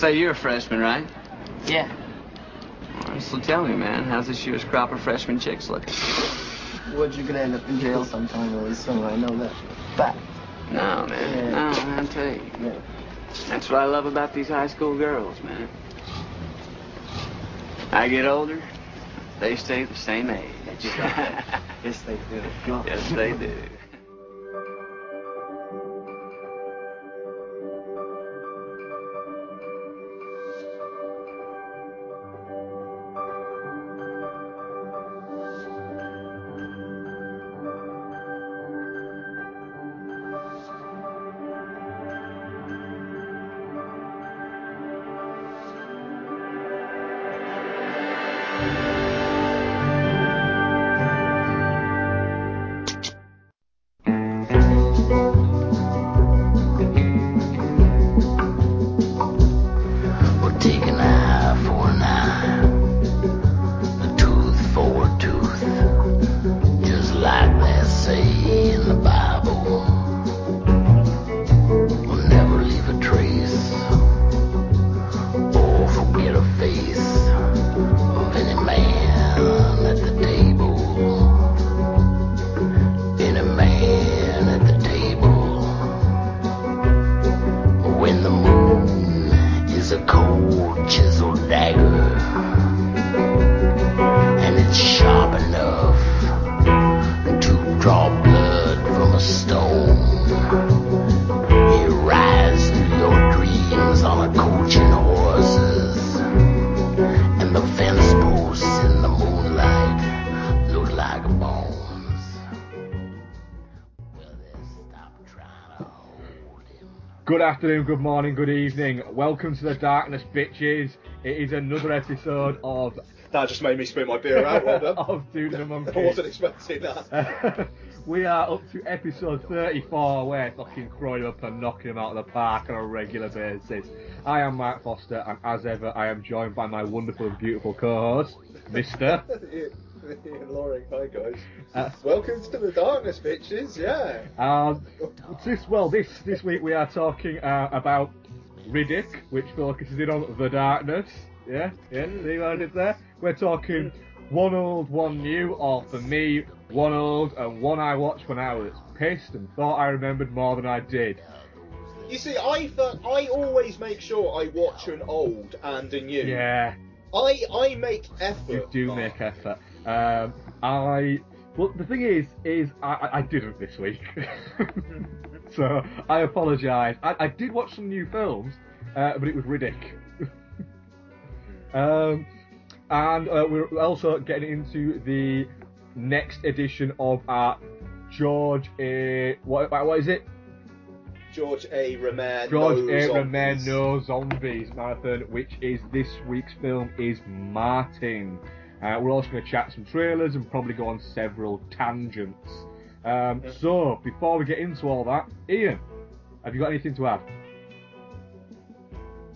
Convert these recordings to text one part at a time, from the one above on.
Say, you're a freshman, right? Yeah. Right, so tell me, man, how's this year's crop of freshman chicks looking? Wood, you're gonna end up in jail sometime really soon. I know that. But No, man. Yeah. No, man, I tell you. Yeah. That's what I love about these high school girls, man. I get older, they stay the same age. Yes, they do. Yes, they do. Good afternoon, good morning, good evening. Welcome to the darkness, bitches. It is another episode of That just made me spit my beer out. Well done. of Dude and the I wasn't expecting that. we are up to episode 34. We're fucking throwing up and knocking them out of the park on a regular basis. I am Mark Foster, and as ever, I am joined by my wonderful and beautiful co-host, Mister. Loring, hi guys. Uh, Welcome to the darkness, bitches. Yeah. Um, this well, this this week we are talking uh, about Riddick, which focuses in on the darkness. Yeah, yeah. See what I did there? We're talking one old, one new, or for me, one old and one I watched when I was pissed and thought I remembered more than I did. You see, I th- I always make sure I watch an old and a new. Yeah, I I make effort. you do Mark. make effort. Um, I well, the thing is, is I, I- didn't this week, so I apologise. I, I did watch some new films, uh, but it was Riddick. um, and uh, we're also getting into the next edition of our George A. What, what is it? George A. Romero. George no A. No Zombies marathon, which is this week's film is Martin. Uh, we're also going to chat some trailers and probably go on several tangents. Um, so before we get into all that, Ian, have you got anything to add?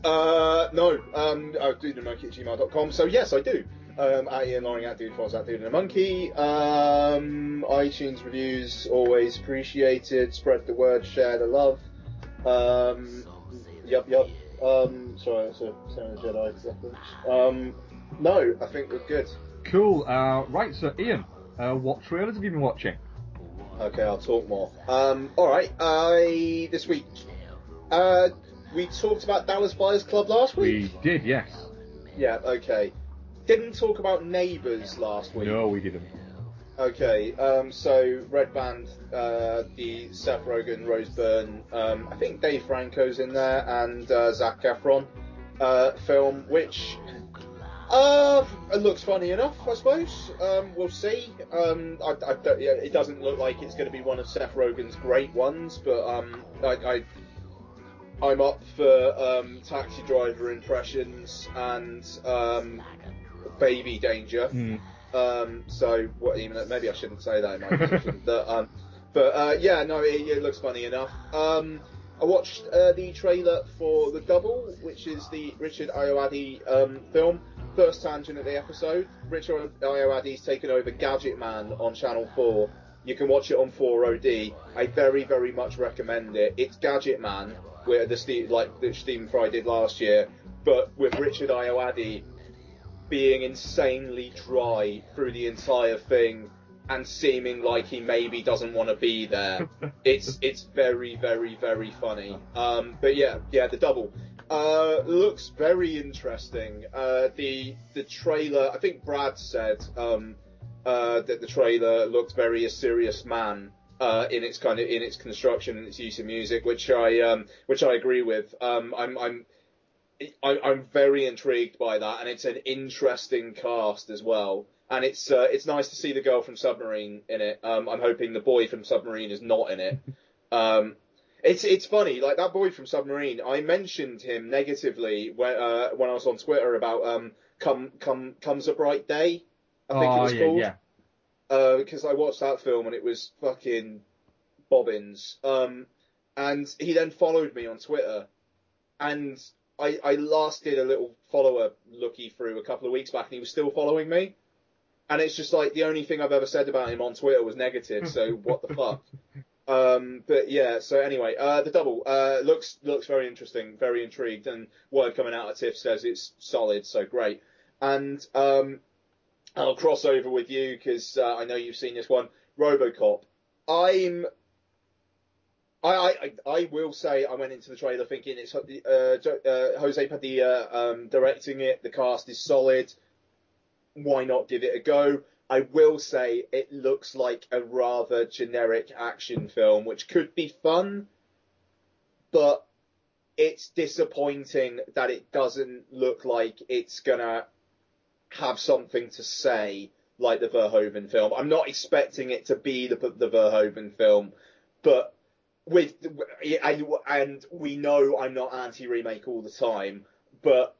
Uh, no, um, uh, dudeandmonkey at gmail.com. So yes, I do. Um, at Ian Loring, at Dude Foz, at Dude and a Monkey. Um, iTunes reviews always appreciated. Spread the word, share the love. Um, yep, yup. Um, sorry, that's a Sarah Jedi reference. Um, no, I think we're good. Cool. Uh, right, so Ian, uh, what trailers have you been watching? Okay, I'll talk more. Um, alright, I, this week, uh, we talked about Dallas Buyers Club last week? We did, yes. Yeah, okay. Didn't talk about Neighbours last week. No, we didn't. Okay, um, so Red Band, uh, the Seth Rogen, Rose Byrne, um, I think Dave Franco's in there, and uh, Zac Efron uh, film, which uh, it looks funny enough, I suppose. Um, we'll see. Um, I, I yeah, it doesn't look like it's going to be one of Seth Rogen's great ones, but um, I, I I'm up for um, taxi driver impressions and um, baby danger. Um, so what? Even maybe I shouldn't say that in my position. but, um, but uh, yeah, no, it, it looks funny enough. Um, I watched uh, the trailer for The Double, which is the Richard Ayoade um, film. First tangent of the episode. Richard Ayoade's taken over Gadget Man on Channel 4. You can watch it on 4OD. I very, very much recommend it. It's Gadget Man, where the Steve, like that Stephen Fry did last year, but with Richard Ayoade being insanely dry through the entire thing and seeming like he maybe doesn't want to be there. It's it's very very very funny. Um, but yeah yeah the double uh, looks very interesting. Uh, the the trailer I think Brad said um, uh, that the trailer looked very a serious man. Uh, in its kind of in its construction and its use of music, which I um, which I agree with. Um, I'm I'm I, I'm very intrigued by that, and it's an interesting cast as well. And it's uh, it's nice to see the girl from Submarine in it. Um, I'm hoping the boy from Submarine is not in it. It's it's funny, like that boy from Submarine. I mentioned him negatively when uh, when I was on Twitter about um, come come comes a bright day. I think oh it was yeah, called yeah. because I watched that film and it was fucking bobbins. Um, and he then followed me on Twitter, and I, I last did a little follower looky through a couple of weeks back, and he was still following me. And it's just like the only thing I've ever said about him on Twitter was negative. So what the fuck? Um, but yeah. So anyway, uh, the double uh, looks looks very interesting, very intrigued, and word coming out of Tiff says it's solid, so great. And um, I'll cross over with you because uh, I know you've seen this one, RoboCop. I'm. I, I, I will say I went into the trailer thinking it's uh, uh, Jose Padilha um, directing it. The cast is solid. Why not give it a go? I will say it looks like a rather generic action film, which could be fun, but it's disappointing that it doesn't look like it's gonna have something to say like the Verhoeven film. I'm not expecting it to be the the Verhoeven film, but with and, we know I'm not anti remake all the time, but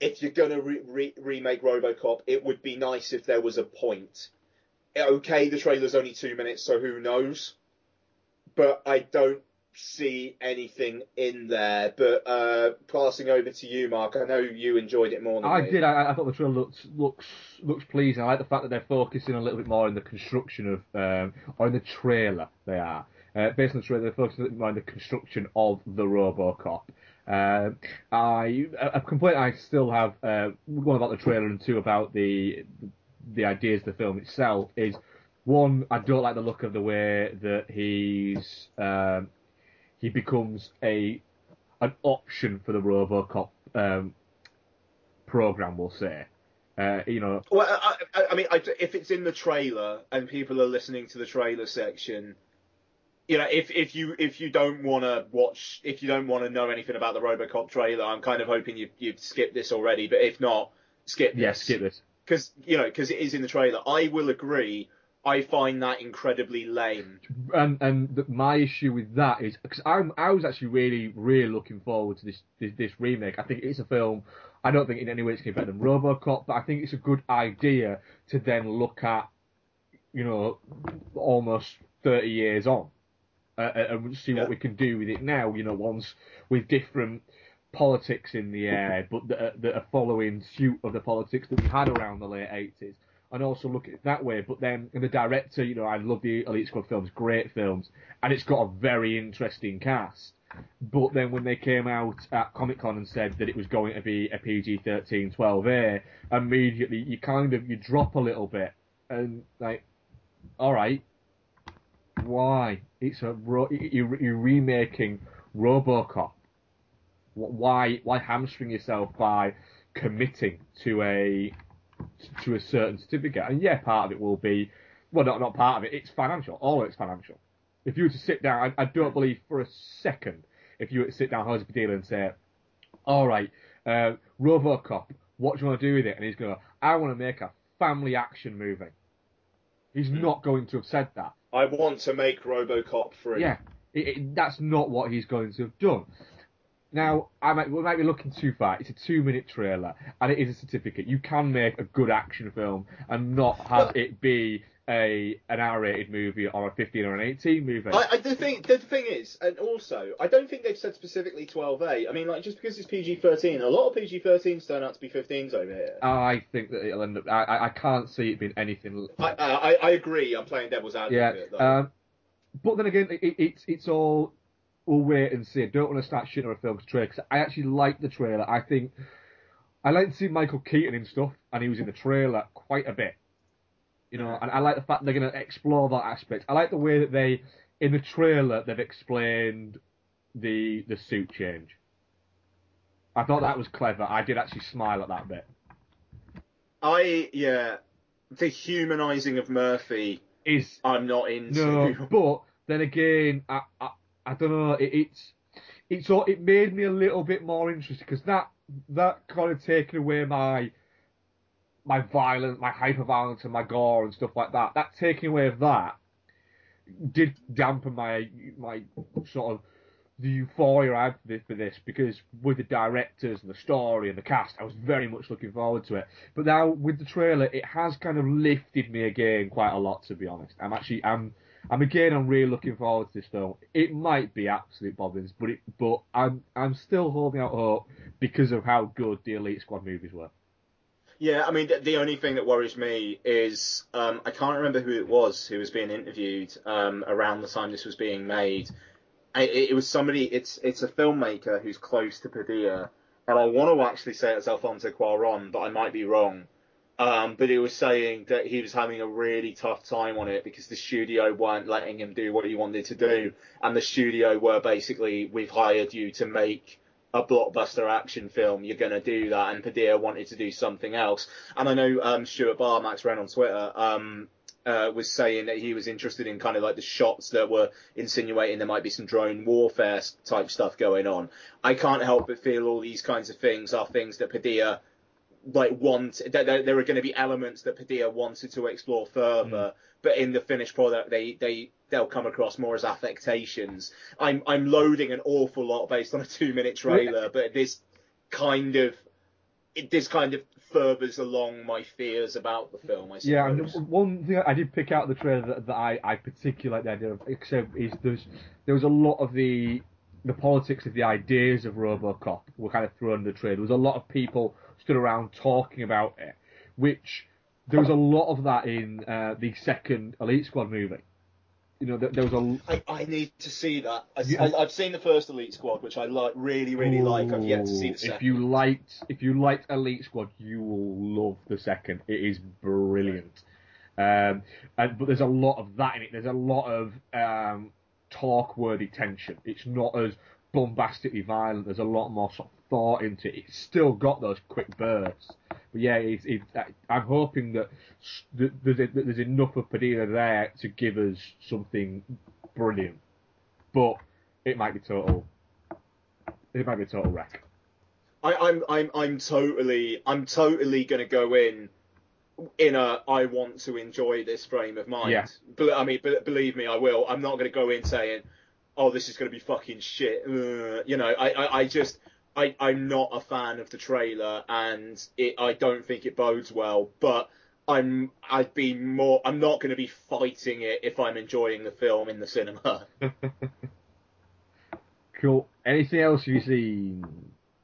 if you're gonna re- re- remake RoboCop, it would be nice if there was a point. Okay, the trailer's only two minutes, so who knows? But I don't see anything in there. But uh, passing over to you, Mark. I know you enjoyed it more than I me. did. I, I thought the trailer looks looks looks pleasing. I like the fact that they're focusing a little bit more on the construction of, um, or in the trailer they are. Uh, based on the trailer, they're focusing a little bit more on the construction of the RoboCop. Um, I a complaint I still have uh, one about the trailer and two about the the ideas of the film itself is one I don't like the look of the way that he's um, he becomes a an option for the RoboCop um, program. We'll say. Uh, you know, Well, I, I, I mean, I, if it's in the trailer and people are listening to the trailer section, you know, if if you if you don't want to watch, if you don't want to know anything about the RoboCop trailer, I'm kind of hoping you you've skipped this already. But if not, skip this. yeah, skip this. because you know because it is in the trailer. I will agree. I find that incredibly lame. and and the, my issue with that is because I'm I was actually really really looking forward to this, this this remake. I think it's a film. I don't think in any way it's going to be better than RoboCop, but I think it's a good idea to then look at, you know, almost 30 years on, uh, and see Yeah. what we can do with it now. You know, ones with different politics in the air, but that that are following suit of the politics that we had around the late 80s. And also look at it that way, but then and the director, you know, I love the Elite Squad films, great films, and it's got a very interesting cast. But then when they came out at Comic Con and said that it was going to be a PG 13, 12A, immediately you kind of you drop a little bit and like, all right, why? It's a ro- you you're remaking RoboCop. Why why hamstring yourself by committing to a to a certain certificate? And yeah, part of it will be well, not not part of it. It's financial. All of it's financial. If you were to sit down, I, I don't believe for a second, if you were to sit down, Jose Padilha, and say, "All right, uh, RoboCop, what do you want to do with it?" and he's going, to "I want to make a family action movie." He's not going to have said that. I want to make RoboCop free. Yeah, it, it, that's not what he's going to have done. Now, I might, we might be looking too far. It's a two-minute trailer, and it is a certificate. You can make a good action film and not have it be a an R-rated movie or a 15 or an 18 movie. I, I, the thing, the thing is, and also, I don't think they've said specifically 12A. I mean, like just because it's PG-13, a lot of PG-13s turn out to be 15s over here. I think that it'll end up. I, I- can't see it being anything. I, I, I agree. I'm playing devil's Yeah. advocate. though. Um, but then again, it, it's it's all we'll wait and see. I don't want to start shitting on a film's trailer because I actually like the trailer. I think I like to see Michael Keaton in stuff, and he was in the trailer quite a bit. You know, and I like the fact they're going to explore that aspect. I like the way that they, in the trailer, they've explained the the suit change. I thought that was clever. I did actually smile at that bit. I yeah, the humanising of Murphy, Is I'm not into. no, but then again, I I, I don't know. It, it's it's all, it made me a little bit more interested because that that kind of taken away my my violence, my hyper violence, and my gore and stuff like that. That taking away of that did dampen my my sort of the euphoria I had for this, for this because with the directors and the story and the cast, I was very much looking forward to it. But now with the trailer, it has kind of lifted me again quite a lot. To be honest, I'm actually I'm I'm again I'm really looking forward to this film. It might be absolute bobbins, but it but I'm I'm still holding out hope because of how good the Elite Squad movies were. Yeah, I mean, the, only thing that worries me is um, I can't remember who it was who was being interviewed um, around the time this was being made. It, it was somebody. It's it's a filmmaker who's close to Padilha, and I want to actually say it's Alfonso Cuarón, but I might be wrong. Um, but he was saying that he was having a really tough time on it because the studio weren't letting him do what he wanted to do, and the studio were basically, we've hired you to make a blockbuster action film, you're going to do that. And Padilha wanted to do something else. And I know um, Stuart Barr, Max Renn on Twitter, um, uh, was saying that he was interested in kind of like the shots that were insinuating there might be some drone warfare type stuff going on. I can't help but feel all these kinds of things are things that Padilha like want that there, there are going to be elements that Padilha wanted to explore further, but in the finished product they they they'll come across more as affectations. I'm I'm loading an awful lot based on a two minute trailer, but this kind of it, this kind of furthers along my fears about the film. I suppose. Yeah, and one thing I did pick out of the trailer that, that I, I particularly like the idea of, except is there's there was a lot of the the politics of the ideas of RoboCop were kind of thrown in the trailer. There was a lot of people stood around talking about it, which there was a lot of that in uh, the second Elite Squad movie. You know, there, there was a I, I need to see that. I, You- I, I've seen the first Elite Squad, which I like, really, really like. I've yet to see the second. If you liked, if you liked Elite Squad, you will love the second. It is brilliant. Um, and but there's a lot of that in it. There's a lot of um, talk-worthy tension. It's not as bombastically violent. There's a lot more sort of thought into it. It's still got those quick bursts. But yeah, it's, it's, I'm hoping that there's, that there's enough of Padilha there to give us something brilliant. But it might be total. It might be a total wreck. I, I'm I'm I'm totally I'm totally gonna go in in a I want to enjoy this frame of mind. Yeah. Bel- I mean, be- believe me, I will. I'm not gonna go in saying, oh, this is gonna be fucking shit. Uh, you know, I, I I just I I'm not a fan of the trailer, and it I don't think it bodes well. But I'm I'd be more. I'm not gonna be fighting it if I'm enjoying the film in the cinema. Cool. Anything else you've seen?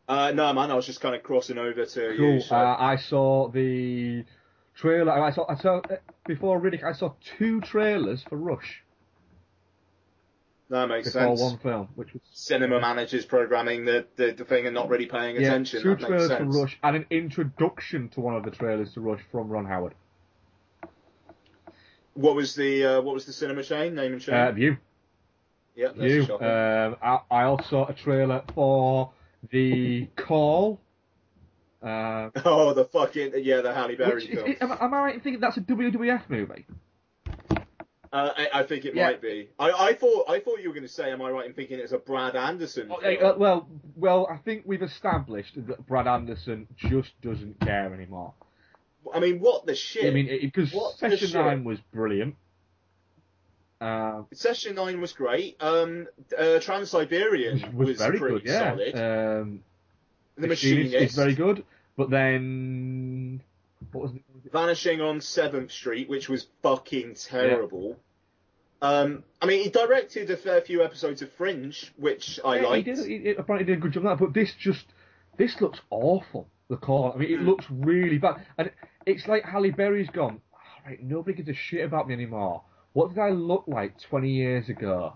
Uh, no, man, I was just kind of crossing over to Cool. you. so- Uh, I saw the trailer. I saw. I saw uh, before Riddick. I saw two trailers for Rush that makes before sense. one film, which was cinema managers programming the, the, the thing and not really paying yeah, attention. two trailers for sense. Rush and an introduction to one of the trailers to Rush from Ron Howard. What was the uh, what was the cinema chain name and shame? Uh, View. yeah, that's View. Um, I, I also saw a trailer for the Call. Uh, oh, the fucking yeah, the Halle Berry which is, film. am, am I right in thinking that's a WWF movie? Uh, I, I think it Yeah. might be. I, I thought I thought you were going to say, am I right in thinking it's a Brad Anderson? Oh, eh, uh, well, well, I think we've established that Brad Anderson just doesn't care anymore. I mean, what the shit? I mean, because Session? Nine was brilliant. Um, Session Nine was great. Um, uh, Trans Siberian was, was, very pretty good, yeah. solid. Um, the Machinist is very good, but then what was? Vanishing on Seventh Street, which was fucking terrible. Um, I mean, he directed a fair few episodes of Fringe, which I Yeah, liked. He did. He, apparently did a good job of that, but this just this looks awful. The call. I mean, it Hmm. looks really bad, and it's like Halle Berry's gone. All right, nobody gives a shit about me anymore. What did I look like 20 years ago?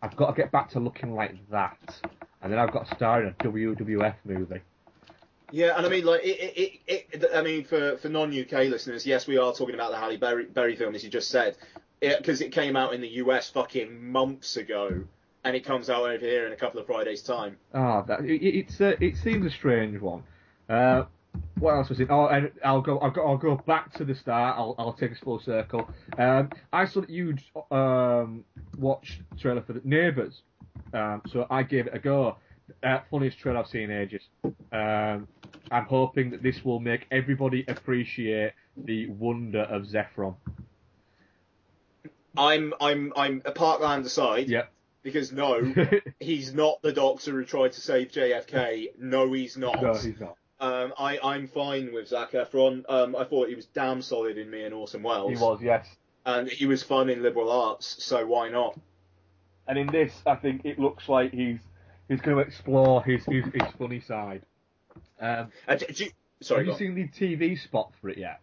I've got to get back to looking like that, and then I've got to star in a WWF movie. Yeah, and I mean, like, it, it, it, I mean, for, for non-UK listeners, yes, we are talking about the Halle Berry, Berry film, as you just said, because it, came out in the US fucking months ago, and it comes out over here in a couple of Fridays' time. Ah, that, it, it's uh, it seems a strange one. Uh, what else was it? Oh, and I'll go. I'll go. I'll go back to the start. I'll I'll take us full circle. Um, I saw that you'd um, watched trailer for the Neighbours, um, so I gave it a go. Uh, funniest trailer I've seen in ages. Um, I'm hoping that this will make everybody appreciate the wonder of Zephron. I'm I'm I'm a Parkland aside. Yep. Because no, he's not the doctor who tried to save JFK. No, he's not. no, he's not. Um, I, I'm fine with Zac Efron. Um, I thought he was damn solid in Me and Orson Welles. He was, yes. And he was fun in Liberal Arts, so why not? And in this, I think it looks like he's he's going to explore his his, his funny side. Um, Uh, d- do you- sorry, have you on. seen the TV spot for it yet?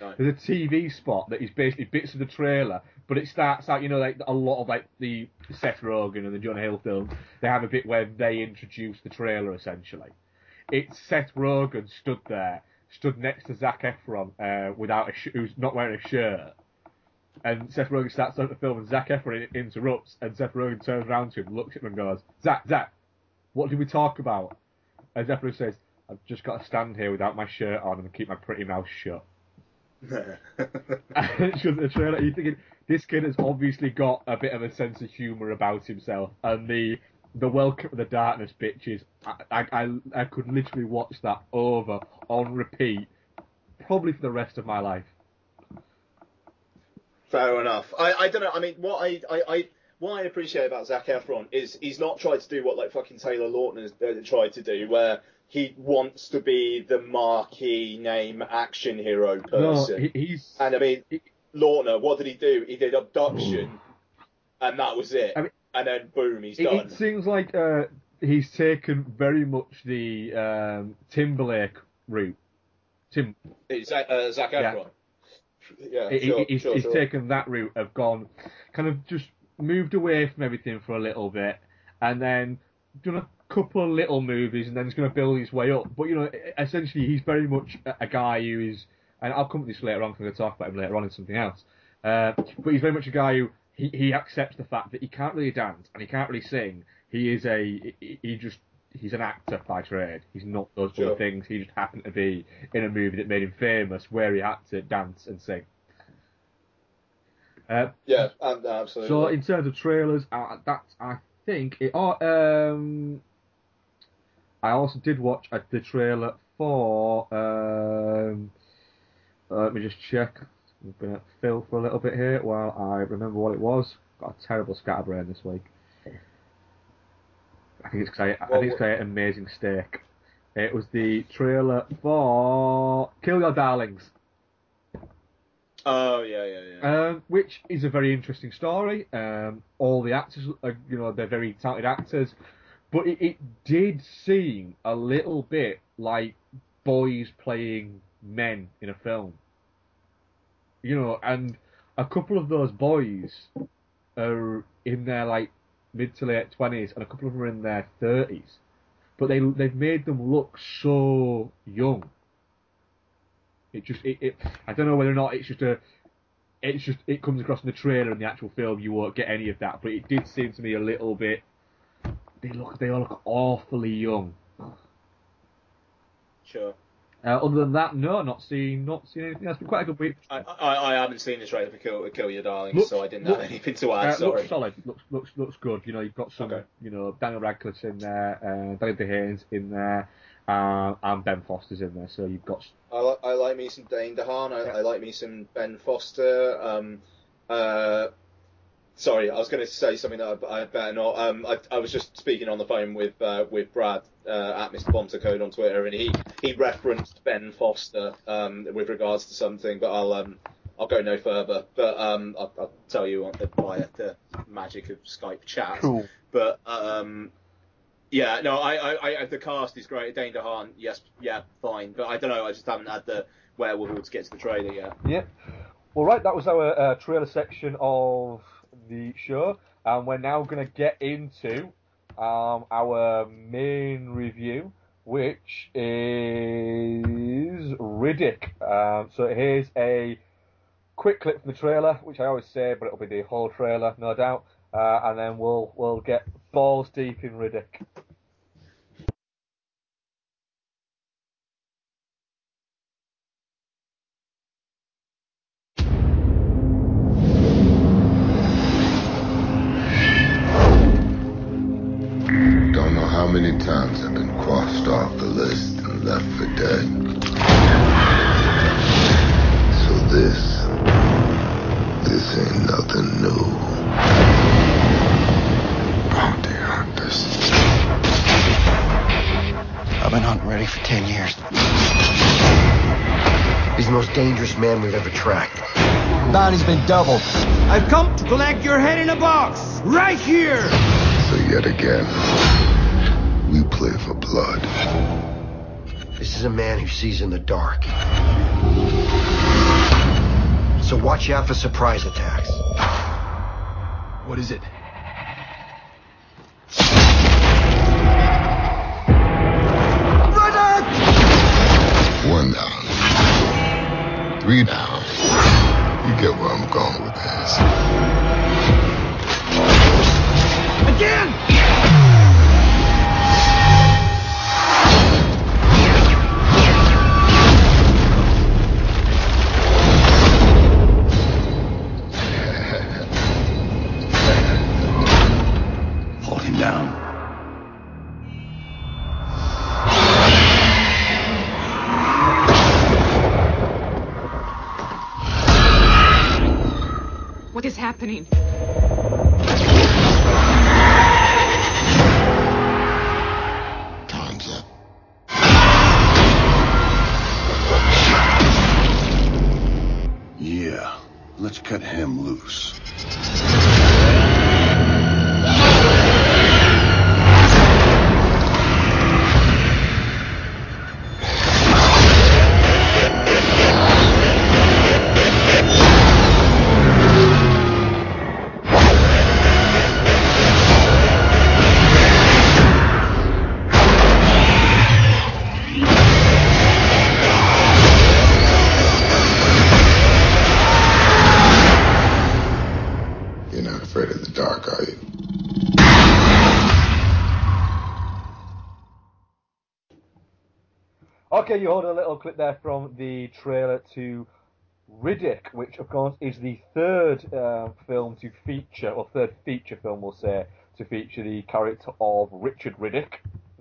No. There's a TV spot that is basically bits of the trailer, but it starts out, you know, like a lot of like the Seth Rogen and the Jonah Hill films. They have a bit where they introduce the trailer essentially. It's Seth Rogen stood there, stood next to Zac Efron uh, without a sh- who's not wearing a shirt. And Seth Rogen starts out the film, and Zac Efron interrupts, and Seth Rogen turns around to him, looks at him, and goes, "Zac, Zac, what did we talk about?" And Seth Rogen says, "I've just got to stand here without my shirt on and keep my pretty mouth shut." and it's just a trailer. You're thinking this kid has obviously got a bit of a sense of humour about himself, and the the welcome to the darkness bitches. I, I I I could literally watch that over on repeat, probably for the rest of my life. Fair enough. I, I don't know. I mean, what I, I, I what I appreciate about Zac Efron is he's not tried to do what like fucking Taylor Lautner has uh, tried to do, where he wants to be the marquee name action hero person. he, he's and I mean, he- Lautner, what did he do? He did abduction, and that was it. I mean- and then boom, he's it, done. it seems like uh, he's taken very much the um, Timberlake route. Tim, It's Zac, uh, Zac. Efron. Yeah, he- sure, he's, sure, he's sure. taken that route of gone, kind of just moved away from everything for a little bit, and then done a couple of little movies, and then he's going to build his way up. But you know, essentially, he's very much a, a guy who is, and I'll come to this later on because I'm going to talk about him later on in something else. Uh, but he's very much a guy who he, he accepts the fact that he can't really dance and he can't really sing. He is a he, he just he's an actor by trade. He's not those Sure. other things. He just happened to be in a movie that made him famous where he had to dance and sing. Uh, Yeah, um, absolutely. so in terms of trailers, uh, that I think it. Oh, um, I also did watch uh, the trailer for. Um, uh, let me just check. I've been at Phil for a little bit here while I remember what it was. Got a terrible scatterbrain this week. I think it's because I, I think it's I ate amazing steak. It was the trailer for Kill Your Darlings. oh yeah, yeah, yeah. um, which is a very interesting story. Um, all the actors, are, you know, they're very talented actors, but it, it did seem a little bit like boys playing men in a film. You know, and a couple of those boys are in their like mid to late twenties, and a couple of them are in their thirties, but they they've made them look so young. It just it, it I don't know whether or not it's just a it's just it comes across in the trailer and the actual film you won't get any of that, but it did seem to me a little bit they look they all look awfully young. Sure. Uh, other than that, no, not seen not seen anything. That's been quite a good week. I, I, I haven't seen the trailer for Kill, Kill Your Darlings, Looks- so I didn't look- have anything to add. Uh, sorry. looks solid. Looks looks looks good. You know, you've got some. Okay. You know, Daniel Radcliffe's in there, uh, Danny DeHaan's in there, uh, and Ben Foster's in there. So you've got I, li- I like me some Dane DeHaan. I, Yeah. I like me some Ben Foster. Um, uh, sorry, I was going to say something that I, I better not. Um, I, I was just speaking on the phone with uh, with Brad uh, at Mr. Bontacode on Twitter, and he, he referenced Ben Foster um, with regards to something, but I'll um, I'll go no further. But um, I'll, I'll tell you on the, via the magic of Skype chat. cool. But um, yeah, no, I, I, I, the cast is great. Dane DeHaan, yes, yeah, fine. But I don't know, I just haven't had the wherewithal to get to the trailer yet. Yeah. All right, that was our uh, trailer section of the show. and we're now going to get into um, our main review, which is Riddick. Um, so here's a quick clip from the trailer, which I always say, but it'll be the whole trailer, no doubt. Uh, and then we'll we'll get balls deep in Riddick. How many times I've been crossed off the list and left for dead. So this, this ain't nothing new. Bounty hunters. I've been hunting Reddy for 10 years. He's the most dangerous man we've ever tracked. Bounty's been doubled. I've come to collect your head in a box, right here. So yet again, we play for blood. This is a man who sees in the dark. So watch out for surprise attacks. What is it? One down. Three down. You get where I'm going with this. Again! Happening? Okay, you heard a little clip there from the trailer to Riddick, which of course is the third uh, film to feature, or third feature film, we'll say, to feature the character of Richard Riddick,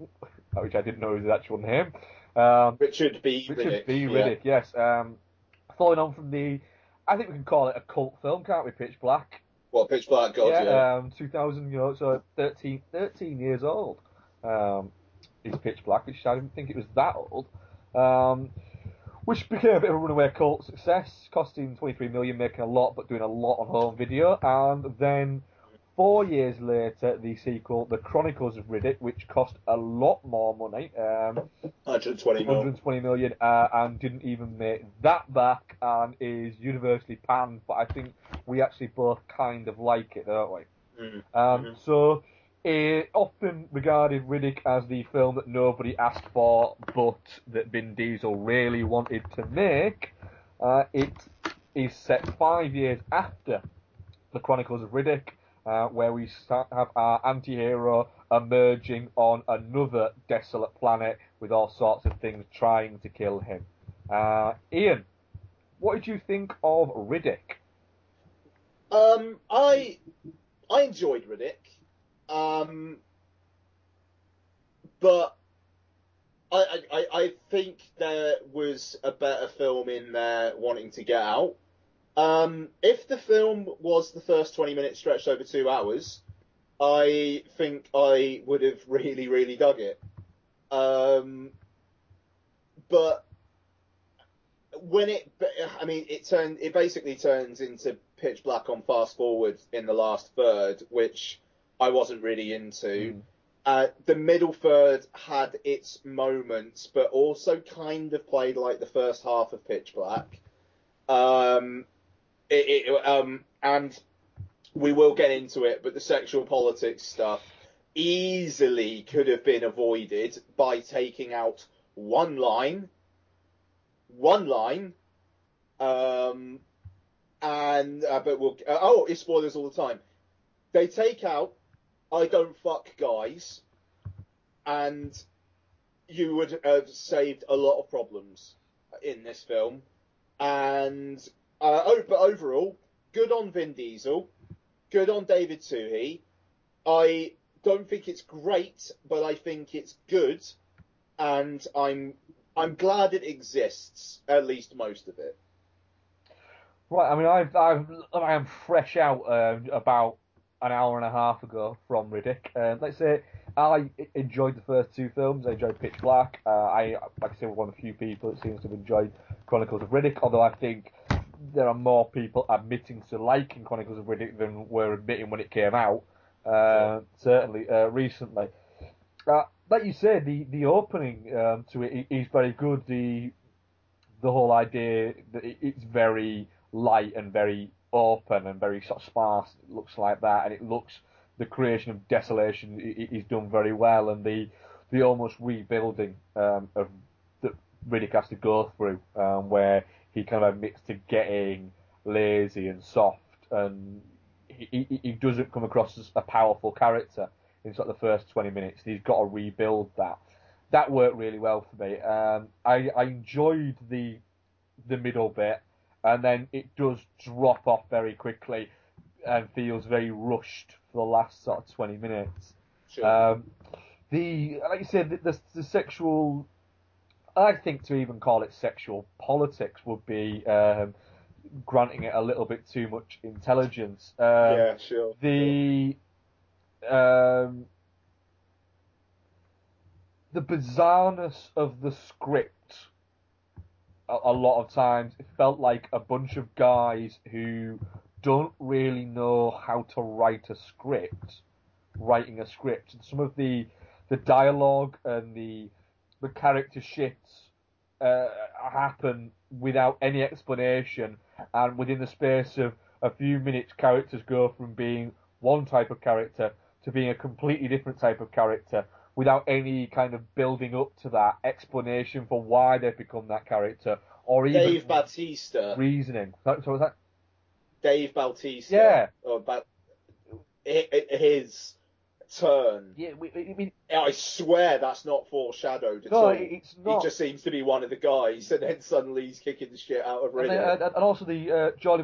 which I didn't know was his actual name. Um, Richard B. Richard Riddick. B. yeah. Riddick, yes. Um, following on from the, I think we can call it a cult film, can't we? Pitch Black. Well, Pitch Black, God, yeah. yeah, Um, 2000, you know, so 13, 13 years old. Um, is Pitch Black, which I didn't think it was that old. Um, which became a bit of a runaway cult success, costing 23 million, making a lot, but doing a lot on home video. And then four years later, the sequel, The Chronicles of Riddick, which cost a lot more money, um, 120 120 million, uh, and didn't even make that back, and is universally panned. But I think we actually both kind of like it, don't we? Mm. Um, So, it often regarded Riddick as the film that nobody asked for, but that Vin Diesel really wanted to make. Uh, it is set five years after the Chronicles of Riddick, uh, where we have our anti-hero emerging on another desolate planet with all sorts of things trying to kill him. Uh, Ian, what did you think of Riddick? Um, I I enjoyed Riddick, um, but I, I I- think there was a better film in there wanting to get out. Um, if the film was the first twenty minutes stretched over two hours, I think I would have really really dug it. Um, but when it, I mean, it turned, it basically turns into pitch black on fast forward in the last third, which I wasn't really into. Uh, the middle third had its moments, but also kind of played like the first half of Pitch Black. Um, it, it, um, and we will get into it, but the sexual politics stuff easily could have been avoided by taking out one line, one line, um, and uh, but we'll uh, oh it's spoilers all the time. They take out I don't fuck guys, and you would have saved a lot of problems in this film. And uh, oh, but overall, good on Vin Diesel, good on David Twohy. I don't think it's great, but I think it's good, and I'm I'm glad it exists. At least most of it. Right, I mean, I've, I've, I am fresh out uh, about an hour and a half ago from Riddick. Um, let's say I enjoyed the first two films. I enjoyed Pitch Black. Uh, I, like I said, one of the few people that seems to have enjoyed Chronicles of Riddick. Although I think there are more people admitting to liking Chronicles of Riddick than were admitting when it came out. Uh, certainly, uh, recently. Uh, like you said, the the opening um, to it is very good. The the whole idea that it's very light and very open and very sort of sparse. It looks like that, and it looks the creation of desolation is done very well, and the the almost rebuilding um, of that Riddick has to go through, um, where he kind of admits to getting lazy and soft, and he, he, he doesn't come across as a powerful character in sort of the first 20 minutes. He's got to rebuild that. That worked really well for me. Um, I, I enjoyed the the middle bit, and then it does drop off very quickly and feels very rushed for the last sort of 20 minutes. Sure. Um, the like you said, the, the, the sexual. I think to even call it sexual politics would be um, granting it a little bit too much intelligence. Um, yeah, sure. The um, the bizarreness of the script. A, a lot of times, it felt like a bunch of guys who don't really know how to write a script, writing a script. And some of the the dialogue and the the character shifts uh, happen without any explanation, and within the space of a few minutes, characters go from being one type of character to being a completely different type of character without any kind of building up to that explanation for why they've become that character or even Dave Bautista. reasoning. So, so was that Dave Bautista. Yeah. Or ba- hi- hi- his turn. Yeah, I mean, I swear that's not foreshadowed at no, all. it's not. He just seems to be one of the guys, and then suddenly he's kicking the shit out of And, uh, and also the uh, Jolly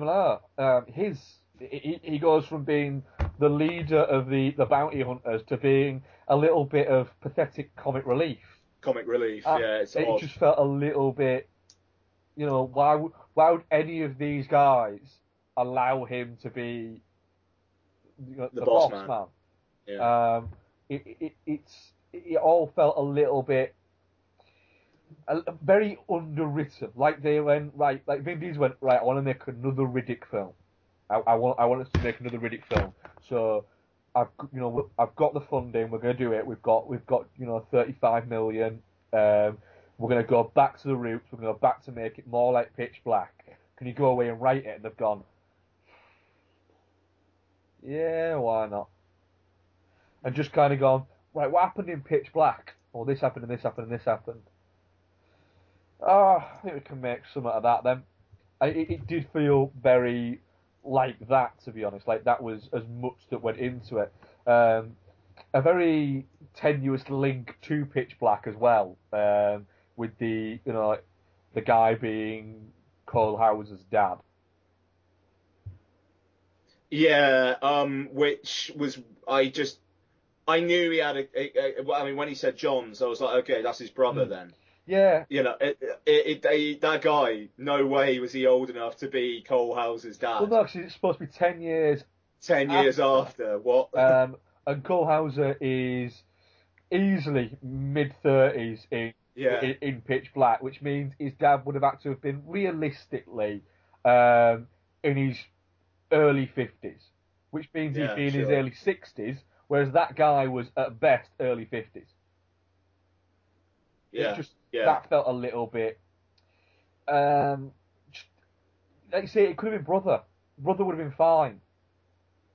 um, his he, he goes from being the leader of the, the bounty hunters to being a little bit of pathetic comic relief. Comic relief, Uh, yeah, it's it odd. just felt a little bit, you know, why would why would any of these guys allow him to be you know, The the, boss boss, man. man? Yeah. Um, it, it, it, it's it all felt a little bit a, very underwritten. Like they went right, like Vin Diesel went right. I want to make another Riddick film. I, I want I want us to make another Riddick film. So I've you know I've got the funding. We're going to do it. We've got we've got you know 35 million. Um, we're going to go back to the roots. We're going to go back to make it more like Pitch Black. Can you go away and write it? And they've gone. Yeah, why not? And just kind of gone, right, what happened in Pitch Black? Well, this happened and this happened and this happened. Oh, I think we can make some of that then. It, it did feel very like that, to be honest. Like that was as much that went into it. Um, a very tenuous link to Pitch Black as well, um, with the you know the guy being Cole Hauser's dad. Yeah, um, which was I just I knew he had a, a, a- I mean when he said Johns, I was like, okay, that's his brother Hmm. then. Yeah, You know, it, it, it, they- that guy, no way was he old enough to be Cole Hauser's dad. well, no, it's supposed to be ten years Ten years after, what? Um, and Cole Hauser is easily mid thirties in, Yeah. in in Pitch Black, which means his dad would have had to have been realistically um, in his early fifties, which means Yeah, he'd be in his early sixties, whereas that guy was at best early fifties. Yeah, It just yeah. that felt a little bit. Um, just, like you say, it could have been brother. Brother would have been fine.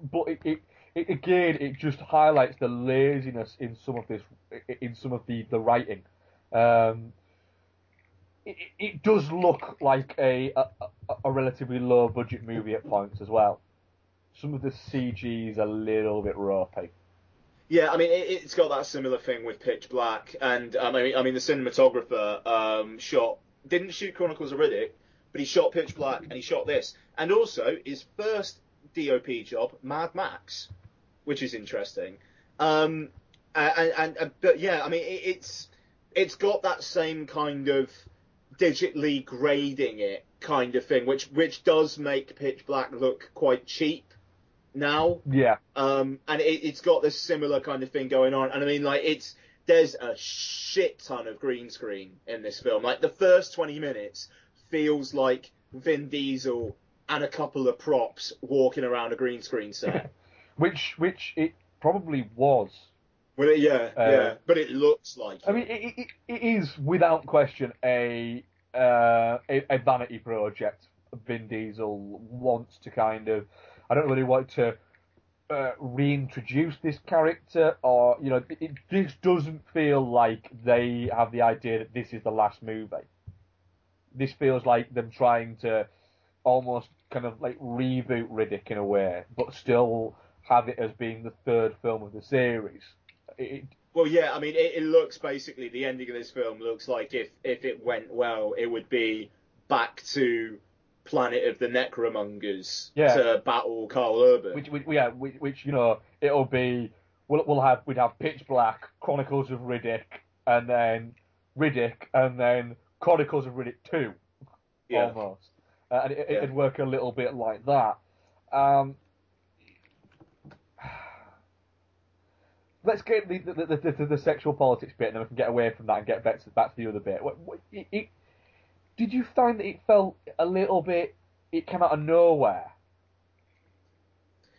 but it, it, it again it just highlights the laziness in some of this in some of the the writing. Um, it, it does look like a, a a relatively low budget movie at points as well. Some of the CG is a little bit ropey. Yeah, I mean, it, it's got that similar thing with Pitch Black, and um, I mean, I mean, the cinematographer um, shot didn't shoot Chronicles of Riddick, but he shot Pitch Black and he shot this, and also his first DOP job, Mad Max, which is interesting. Um, and, and, and but yeah, I mean, it, it's it's got that same kind of digitally grading it kind of thing, which which does make Pitch Black look quite cheap now. Yeah. Um, and it, it's got this similar kind of thing going on. And I mean, like, it's there's a shit ton of green screen in this film. Like, the first 20 minutes feels like Vin Diesel and a couple of props walking around a green screen set. which which it probably was. Well, yeah, Uh, yeah, but it looks like. I mean, it, it, it is without question a, uh, a a vanity project. Vin Diesel wants to kind of, I don't really want to uh, reintroduce this character, or you know, it, just doesn't feel like they have the idea that this is the last movie. This feels like them trying to almost kind of like reboot Riddick in a way, but still have it as being the third film of the series. It, Well, yeah, I mean, it, it looks basically the ending of this film looks like if if it went well, it would be back to Planet of the Necromongers Yeah. to battle Karl Urban. which, which yeah, which, which you know, it'll be we'll we'll have we'd have Pitch Black, Chronicles of Riddick, and then Riddick, and then Chronicles of Riddick Two, Yeah. almost, uh, and it, Yeah. it'd work a little bit like that. Um, let's get the the, the, the, the, sexual politics bit, and then we can get away from that and get back to back to the other bit. What, what, it, did you find that it felt a little bit? It came out of nowhere.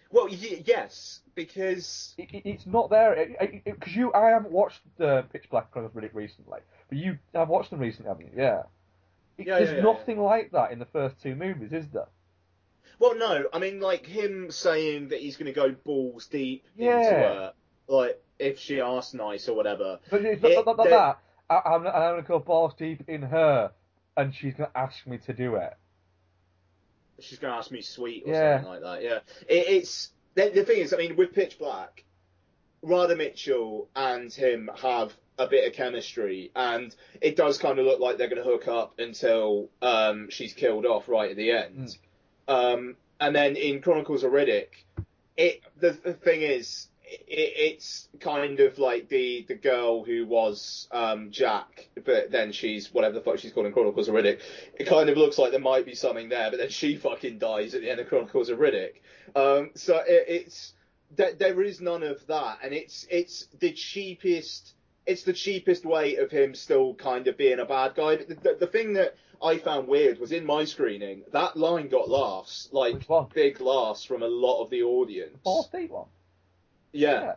Well, y- yes, because it, it- it's not there because you. I haven't watched the Pitch Black Chronicles Riddick recently, but you have watched them recently, haven't you? Yeah. It- Yeah, there's yeah, yeah, nothing like that in the first two movies, is there? well, no, I mean, like him saying that he's going to go balls deep into her, uh, like if she asks nice or whatever. But it's not, not, not that. I, I'm, I'm going to go balls deep in her, and she's going to ask me to do it. She's going to ask me sweet or Yeah. something like that. Yeah, it, it's the, the thing is, I mean, with Pitch Black, Radha Mitchell and him have a bit of chemistry, and it does kind of look like they're going to hook up until um, she's killed off right at the end. Um, and then in Chronicles of Riddick, it the, the thing is, it's kind of like the the girl who was um, Jack, but then she's whatever the fuck she's called in Chronicles of Riddick. It kind of looks like there might be something there, but then she fucking dies at the end of Chronicles of Riddick. Um, so it, it's there, there is none of that, and it's it's the cheapest. It's the cheapest way of him still kind of being a bad guy. But the, the, the thing that I found weird was in my screening, that line got laughs, like big laughs from a lot of the audience. Deep one. Yeah.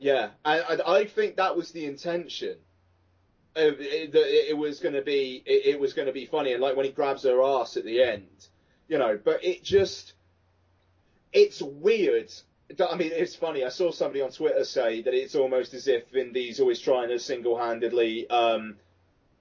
Yeah, and, and I think that was the intention. It, that it was going to be, it, it was going to be funny, and like when he grabs her ass at the end, you know. But it just, it's weird. I mean, it's funny. I saw somebody on Twitter say that it's almost as if Vin Diesel is trying to single-handedly um,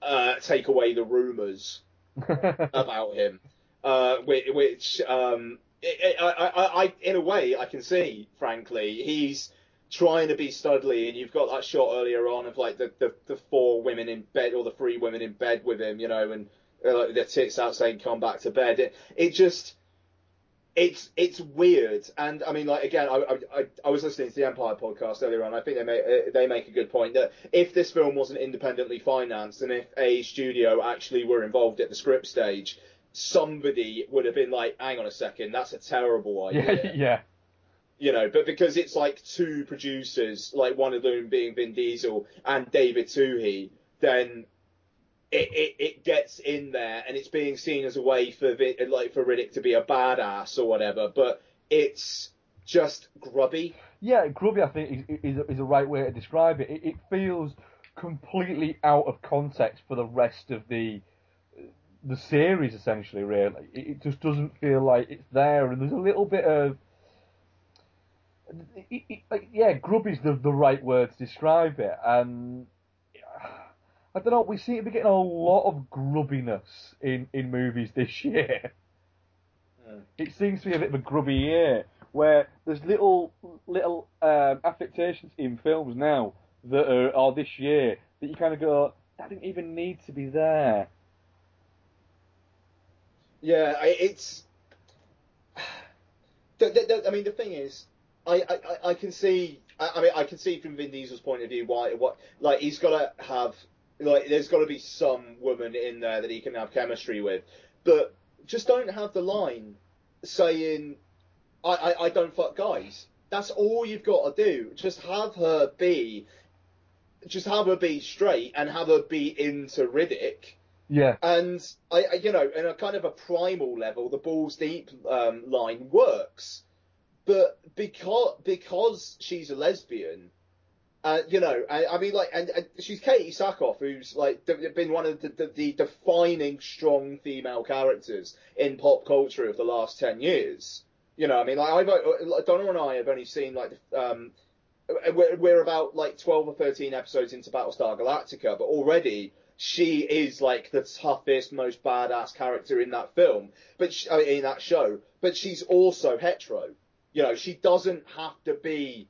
uh, take away the rumors about him, uh, which, which um, I, I, I, in a way, I can see. Frankly, he's trying to be Studley, and you've got that shot earlier on of like the, the, the four women in bed or the three women in bed with him, you know, and uh, like their tits out saying "come back to bed." It, it just. It's it's weird, and I mean, like again, I, I I was listening to the Empire podcast earlier on. I think they make uh, they make a good point that if this film wasn't independently financed, and if a studio actually were involved at the script stage, somebody would have been like, "Hang on a second, that's a terrible idea." Yeah, yeah. you know, but because it's like two producers, like one of them being Vin Diesel and David Twohy, then it, it, it gets in there and it's being seen as a way for Vin, like for Riddick to be a badass or whatever, but it's just grubby. Yeah, grubby. I think is is, is a right way to describe it. it. It feels completely out of context for the rest of the the series. Essentially, really, it, it just doesn't feel like it's there, and there's a little bit of it, it, like, yeah, grub is the the right word to describe it, and I don't know. We seem to be getting a lot of grubbiness in in movies this year. It seems to be a bit of a grubby year where there's little little um, affectations in films now that are, are this year that you kind of go, that didn't even need to be there. Yeah, I, it's. The, the, the, I mean, the thing is, I, I, I can see. I, I mean, I can see from Vin Diesel's point of view why what like he's got to have like there's got to be some woman in there that he can have chemistry with, but just don't have the line saying, "I, I, I don't fuck guys." That's all you've got to do. Just have her be, just have her be straight and have her be into Riddick. Yeah. And I, I, you know, in a kind of a primal level, the balls deep um, line works, but because because she's a lesbian, uh, you know, I, I mean, like, and, and she's Katee Sackhoff, who's like been one of the, the, the defining strong female characters in pop culture of the last ten years. You know, I mean, like, I've like, Donna and I have only seen like, um, we're, we're about like twelve or thirteen episodes into Battlestar Galactica, but already she is like the toughest, most badass character in that film, but she, uh, in that show. But she's also hetero. You know, she doesn't have to be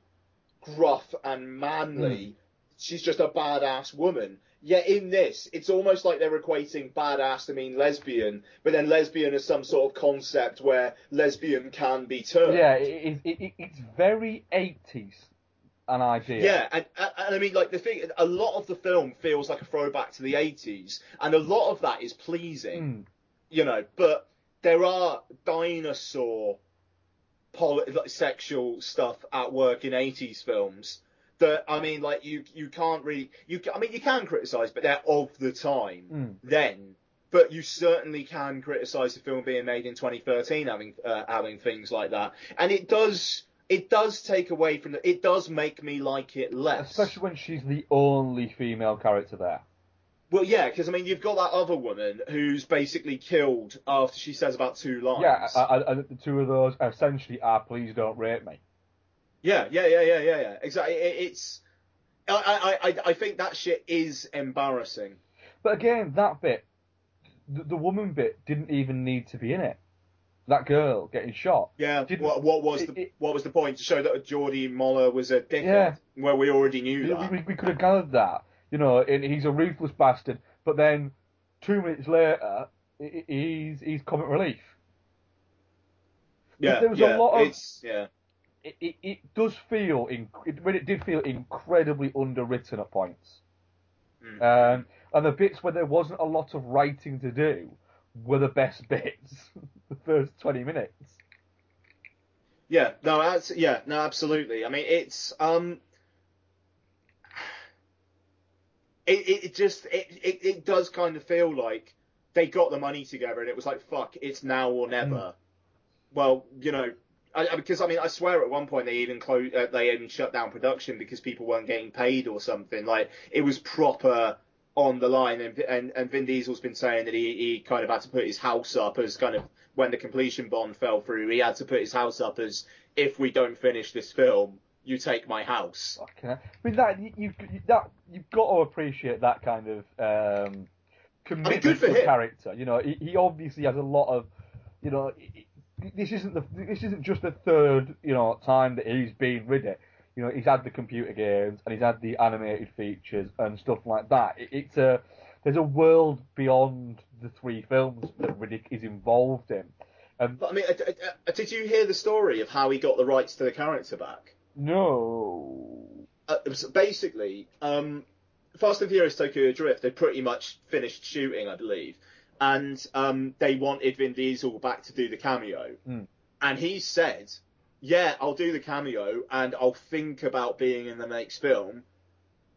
gruff and manly. She's just a badass woman. Yet in this, it's almost like they're equating badass to mean lesbian, but then lesbian is some sort of concept where lesbian can be turned. Yeah, it, it, it, it's very 80s, an idea. Yeah, and, and, I mean, like the thing, a lot of the film feels like a throwback to the '80s, and a lot of that is pleasing, Mm. you know. But there are dinosaur, poli- like, sexual stuff at work in '80s films that I mean, like you you can't really you I mean you can criticize, but they're of the time Mm. then. But you certainly can criticize the film being made in 2013 having uh, having things like that, and it does it does take away from the it does make me like it less. Especially when she's the only female character there. Well, yeah, because I mean you've got that other woman who's basically killed after she says about two lines. Yeah, I, I, I, the two of those essentially are please don't rape me. Yeah, yeah, yeah, yeah, yeah, yeah. Exactly. It, it's. I, I, I, I think that shit is embarrassing. But again, that bit, the, the woman bit, didn't even need to be in it. That girl getting shot. Yeah. What, what was it- the it- what was the point to show that Jordi Mollà was a dickhead? Yeah. Where we already knew that. we, we could have gathered that, you know, and he's a ruthless bastard. But then, two minutes later, he's he's comic relief. yeah. there was a lot of- yeah. It, it, it does feel, in, it, it did feel incredibly underwritten at points. Mm. Um, and the bits where there wasn't a lot of writing to do were the best bits. the first twenty minutes. Yeah, no, that's, yeah, no, absolutely. I mean, it's um, it it, just it, it it does kind of feel like they got the money together and it was like fuck, it's now or never. Well, you know, I, I- because I mean, I swear at one point they even closed, uh, they even shut down production because people weren't getting paid or something. Like it was proper on the line, and and, and Vin Diesel's been saying that he, he kind of had to put his house up as kind of when the completion bond fell through, he had to put his house up as if we don't finish this film, you take my house. Hell. I mean that you, you that you've got to appreciate that kind of um, commitment good for to him. character. You know, he, he obviously has a lot of, you know, this isn't the this isn't just the third you know time that he's been Riddick. You know, he's had the computer games and he's had the animated features and stuff like that. It, it's a there's a world beyond the three films that Riddick is involved in. Um, But I mean, uh, uh, uh, did you hear the story of how he got the rights to the character back? no. uh, was basically, um, Fast and Furious Tokyo Drift, they pretty much finished shooting, I believe, and um, they wanted Vin Diesel back to do the cameo, Mm. and he said, "Yeah, I'll do the cameo, and I'll think about being in the next film.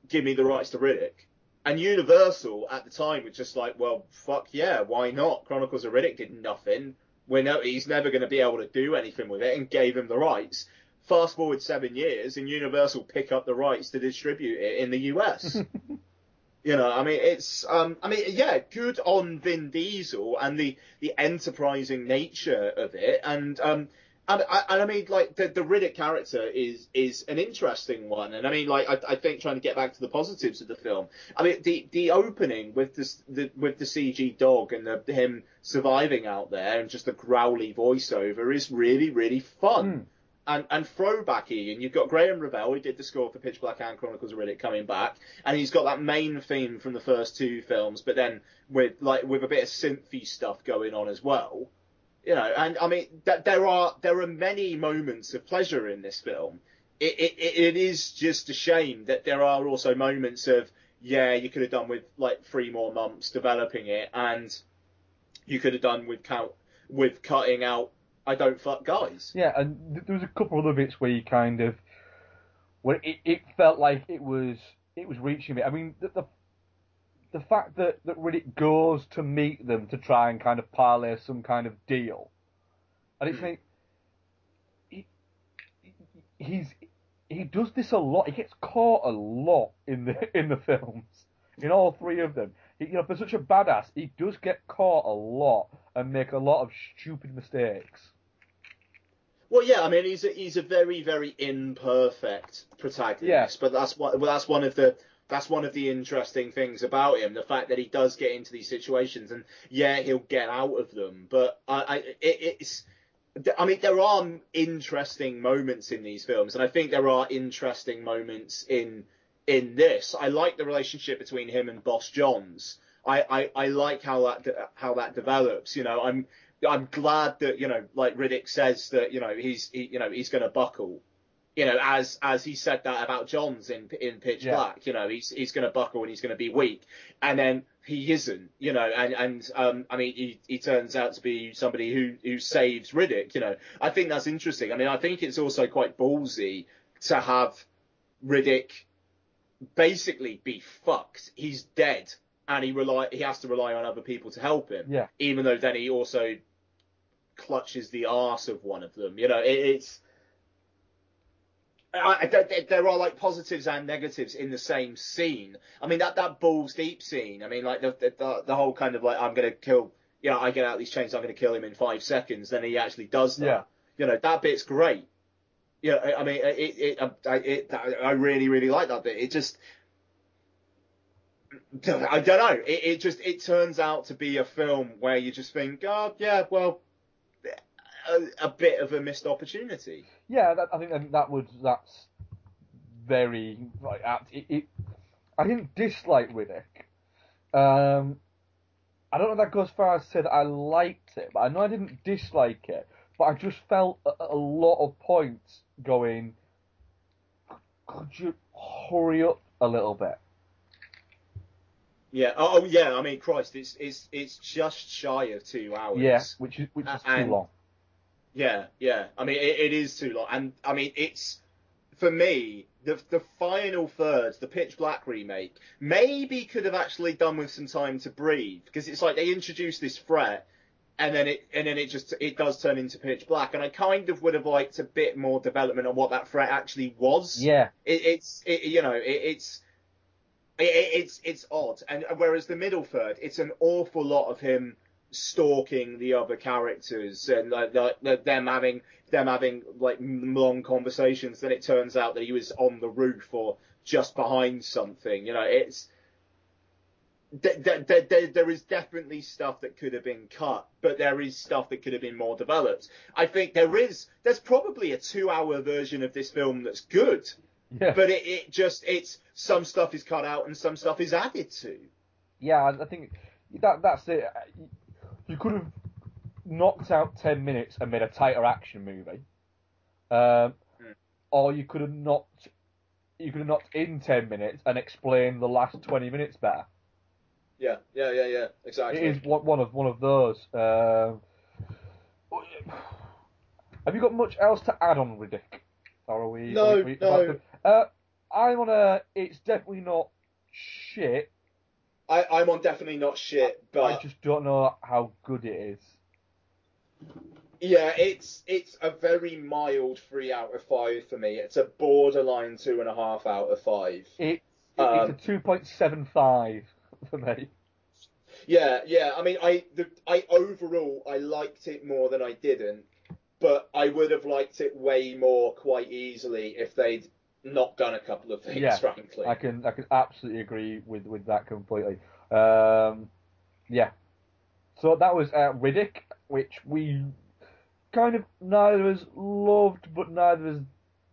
Give me the rights to Riddick." And Universal at the time was just like, "Well, fuck yeah, why not?" Chronicles of Riddick did nothing. We know he's never going to be able to do anything with it, and gave him the rights. Fast forward seven years, and Universal pick up the rights to distribute it in the US. you know, I mean, it's, um, I mean, yeah, good on Vin Diesel and the the enterprising nature of it, and um, And I, and I mean, like the, the Riddick character is is an interesting one, and I mean, like I, I think trying to get back to the positives of the film. I mean, the the opening with this the with the CG dog and the, him surviving out there and just the growly voiceover is really really fun. Hmm. And and throwbacky, and you've got Graeme Revell who did the score for Pitch Black and Chronicles of Riddick coming back, and he's got that main theme from the first two films, but then with like with a bit of synthy stuff going on as well you know, and I mean, th- there are there are many moments of pleasure in this film. It, it it is just a shame that there are also moments of yeah, you could have done with like three more months developing it, and you could have done with count with cutting out I don't fuck guys. Yeah, and there was a couple of other bits where you kind of where it, it felt like it was it was reaching it. I mean, the, the the fact that, that Riddick goes to meet them to try and kind of parlay some kind of deal, and it's hmm. like he, he's he does this a lot. He gets caught a lot in the in the films, in all three of them. He, you know, for such a badass, he does get caught a lot and make a lot of stupid mistakes. Well, yeah, I mean, he's a, he's a very, very imperfect protagonist, Yeah. but that's what well, that's one of the that's one of the interesting things about him, the fact that he does get into these situations, and yeah, he'll get out of them, but I, I it, it's. I mean, there are interesting moments in these films, and I think there are interesting moments in in this. I like the relationship between him and Boss Johns. I, I, I like how that de- how that develops. You know, I'm I'm glad that you know, like Riddick says that you know he's he, you know he's going to buckle. You know, as as he said that about Johns in in Pitch Yeah. Black. You know, he's he's going to buckle and he's going to be weak, and then he isn't. You know, and and um, I mean, he he turns out to be somebody who who saves Riddick. You know, I think that's interesting. I mean, I think it's also quite ballsy to have Riddick basically be fucked. He's dead, and he rely he has to rely on other people to help him. Yeah. Even though then he also clutches the arse of one of them. You know, it, it's. I, I- there, there are like positives and negatives in the same scene. I mean that that balls deep scene. I mean like the the, the, the whole kind of like I'm gonna kill. You know, I get out these chains. I'm gonna kill him in five seconds. Then he actually does that. Yeah. You know that bit's great. Yeah, I- I mean, it, it, I, it, I really, really like that bit. It just, I don't know. It, it just, it turns out to be a film where you just think, oh, yeah, well, a, a bit of a missed opportunity. Yeah, that, I think that, that would that's very like apt. It, it, I didn't dislike Riddick. Um, I don't know if that goes far as to say that I liked it, but I know I didn't dislike it. But I just felt a, a lot of points going. Could you hurry up a little bit? Yeah. Oh, oh, yeah. I mean, Christ, it's it's it's just shy of two hours. Yeah, which is which is too long. Yeah, yeah. I mean, it, it is too long, and I mean, it's for me the the final third, the Pitch Black remake, maybe could have actually done with some time to breathe because it's like they introduce this threat, and then it and then it just it does turn into Pitch Black, and I kind of would have liked a bit more development on what that threat actually was. Yeah, It, it's it, you know it, it's. It, it- it's it's odd, and whereas the middle third, it's an awful lot of him stalking the other characters and like, like them having them having like long conversations. Then it turns out that he was on the roof or just behind something. You know, it's th- th- th- th- there is definitely stuff that could have been cut, but there is stuff that could have been more developed. I think there is. There's probably a two-hour version of this film that's good, yeah, but it, it just it's some stuff is cut out and some stuff is added to. yeah. I I think that that's it. You could have knocked out ten minutes and made a tighter action movie, um, Mm. or you could have knocked you could have knocked in ten minutes and explained the last twenty minutes better. Yeah, yeah, yeah, yeah, exactly. It is one of one of those. Um, have you got much else to add on Riddick? Or are we? No, are we- no. Uh, I'm on a. It's definitely not shit. I, I'm on definitely not shit, but I just don't know how good it is. yeah, it's it's a very mild three out of five for me. It's a borderline two and a half out of five. It, Um, it's a two point seven five for me. Yeah, yeah. I mean, I the, I overall I liked it more than I didn't, but I would have liked it way more quite easily if they'd not done a couple of things, Yeah, frankly. I can I can absolutely agree with with that completely. Um, yeah. So that was uh, Riddick, which we kind of neither of us loved, but neither of us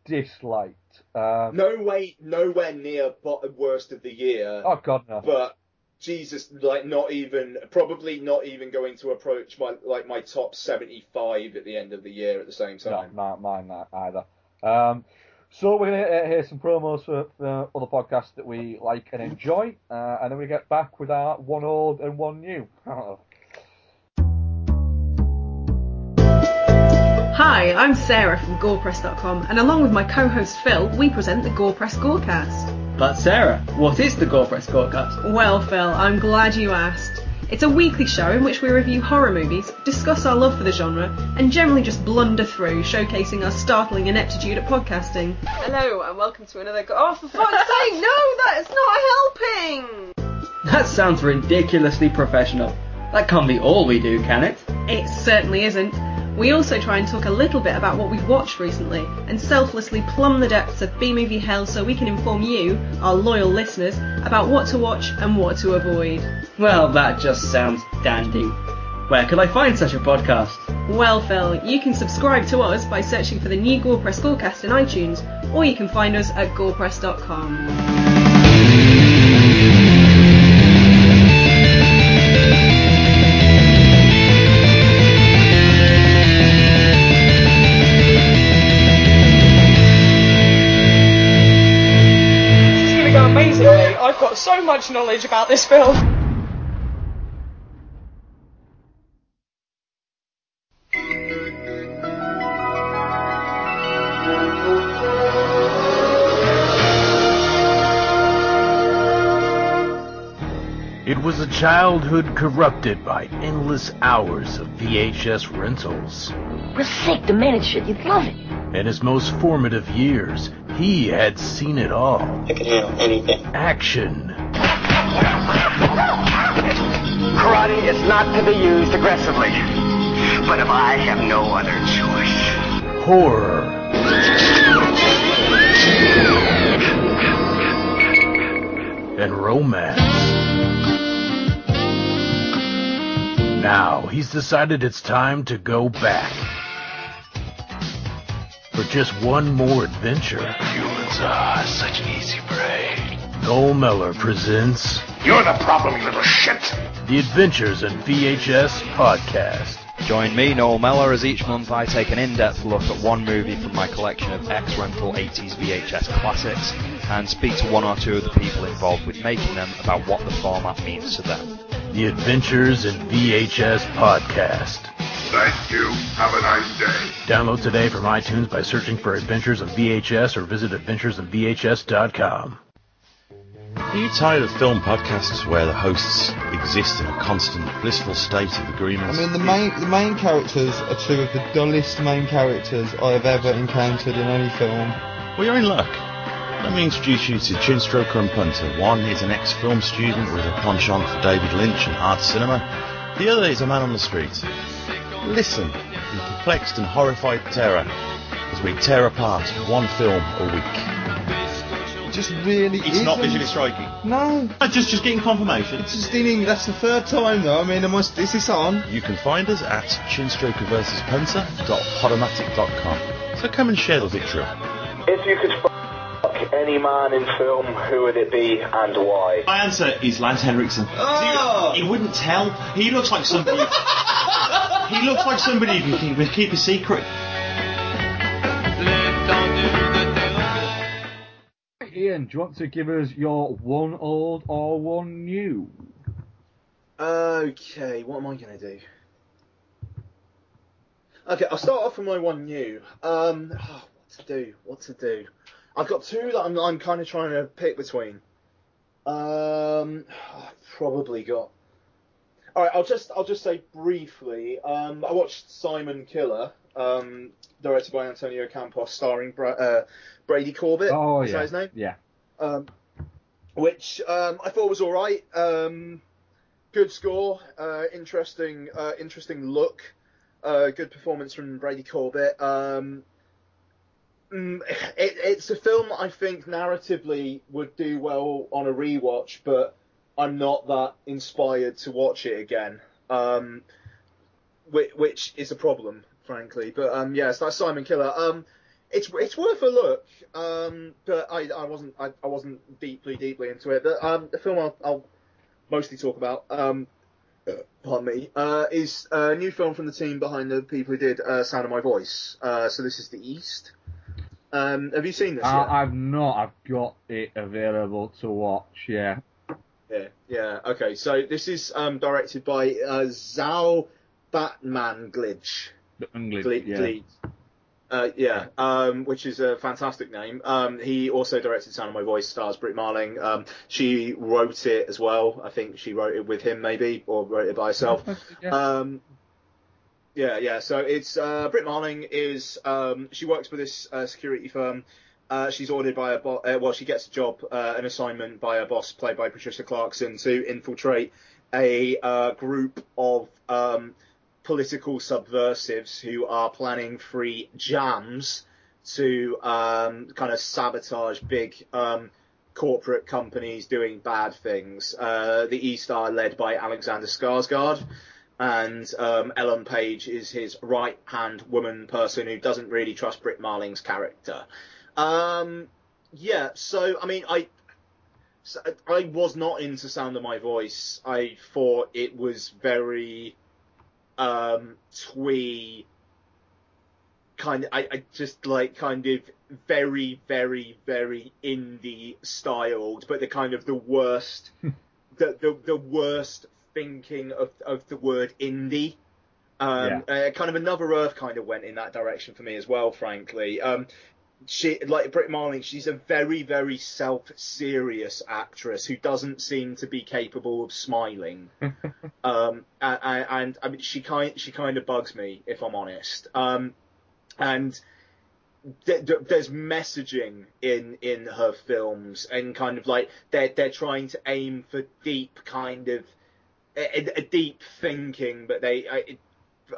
disliked. Um, No way, nowhere near bottom worst of the year. Oh God, no. But Jesus, like not even, probably not even going to approach my like my top seventy-five at the end of the year at the same No, time. mine, mine not either. Um, so we're going to hear some promos for, for other podcasts that we like and enjoy, uh, and then we get back with our one old and one new. Hi, I'm Sarah from GorePress.com, and along with my co-host Phil, we present the GorePress Gorecast. But Sarah, what is the GorePress Gorecast? Well, Phil, I'm glad you asked. It's a weekly show in which we review horror movies, discuss our love for the genre, and generally just blunder through, showcasing our startling ineptitude at podcasting. Hello, and welcome to another. Go- oh, for fuck's sake, no, that is not helping! That sounds ridiculously professional. That can't be all we do, can it? It certainly isn't. We also try and talk a little bit about what we've watched recently and selflessly plumb the depths of B movie hell so we can inform you, our loyal listeners, about what to watch and what to avoid. Well, that just sounds dandy. Where could I find such a podcast? Well, Phil, you can subscribe to us by searching for the new Gore Press Gorecast in iTunes, or you can find us at gorepress.com. so much knowledge about this film. Was a childhood corrupted by endless hours of VHS rentals. We're sick, demented shit. You'd love it. In his most formative years, he had seen it all. I can handle anything. Action, Karate is not to be used aggressively. But if I have no other choice. horror, and romance. Now he's decided it's time to go back. For just one more adventure. Humans are such an easy prey. Noel Meller presents You're the problem, you little shit. The Adventures in VHS Podcast. Join me, Noel Meller, as each month I take an in-depth look at one movie from my collection of ex-rental 80s VHS classics and speak to one or two of the people involved with making them about what the format means to them. The Adventures in VHS Podcast. Thank you. Have a nice day. Download today from iTunes by searching for Adventures in VHS or visit adventuresinvhs.com. Are you tired of film podcasts where the hosts exist in a constant blissful state of agreement? I mean, the main the main characters are two of the dullest main characters I have ever encountered in any film. Well, you're in luck. Let me introduce you to Chinstroker and Punter. One is an ex-film student with a penchant for David Lynch and art cinema. The other is a man on the street. Listen in perplexed and horrified terror as we tear apart one film a week. It just really It's isn't. not visually striking. No. Just just getting confirmation. It's just in That's the third time though. I mean, am I, is this on? You can find us at chinstrokerversuspunter.podomatic.com. So come and share the victory. If you could fuck any man in film, who would it be and why? My answer is Lance Henriksen. Oh! You wouldn't tell. He looks like somebody. he looks like somebody who can keep, keep a secret. Ian, do you want to give us your one old or one new? Okay, what am I going to do? Okay, I'll start off with my one new. Um, oh, what to do? What to do? I've got two that I'm, I'm kind of trying to pick between. Um, I've probably got. All right, I'll just I'll just say briefly. Um, I watched Simon Killer, um, directed by Antonio Campos, starring Bra- uh, Brady Corbet. Oh is yeah, that his name? yeah. um, which um, I thought was all right. Um, good score, uh, interesting, uh, interesting look Uh, good performance from Brady Corbet. Um, mm, it, it's a film I think narratively would do well on a rewatch, but I'm not that inspired to watch it again. Um, which, which is a problem, frankly. But um, yes, that's Simon Killer. Um, it's it's worth a look. Um, but I, I wasn't I, I wasn't deeply deeply into it. But um, the film I'll, I'll mostly talk about. Um, pardon me, uh, is a new film from the team behind the people who did uh, Sound of My Voice. Uh, so this is The East. Um, have you seen this I? I've not. I've got it available to watch. Yeah. Yeah, yeah. Okay, so this is um, directed by uh, Zal Batmanglij. English. Gle- yeah. Glitch. Uh, yeah, um, which is a fantastic name. Um, he also directed Sound of My Voice, stars Britt Marling. Um, she wrote it as well. I think she wrote it with him, maybe, or wrote it by herself. Yeah. Yeah, yeah. So it's uh, Britt Marling is um, she works for this uh, security firm. Uh, she's ordered by a bo- uh, well, she gets a job, uh, an assignment by a boss played by Patricia Clarkson to infiltrate a uh, group of um, political subversives who are planning free jams to um, kind of sabotage big um, corporate companies doing bad things. The East are led by Alexander Skarsgård, and um, Ellen Page is his right hand woman person who doesn't really trust Britt Marling's character. Um, yeah, so I mean, I so I was not into Sound of My Voice. I thought it was very um, twee, kind of. I, I just like kind of very, very, very indie styled, but the kind of the worst, the, the the worst thinking of of the word indie. Um, uh, kind of another Earth kind of went in that direction for me as well, frankly. Um, she like Britt Marling, she's a very very self serious actress who doesn't seem to be capable of smiling. um, and, and I mean she kind she kind of bugs me if I'm honest. Um, and th- th- there's messaging in in her films and kind of like they're they're trying to aim for deep kind of a, a deep thinking, but they I,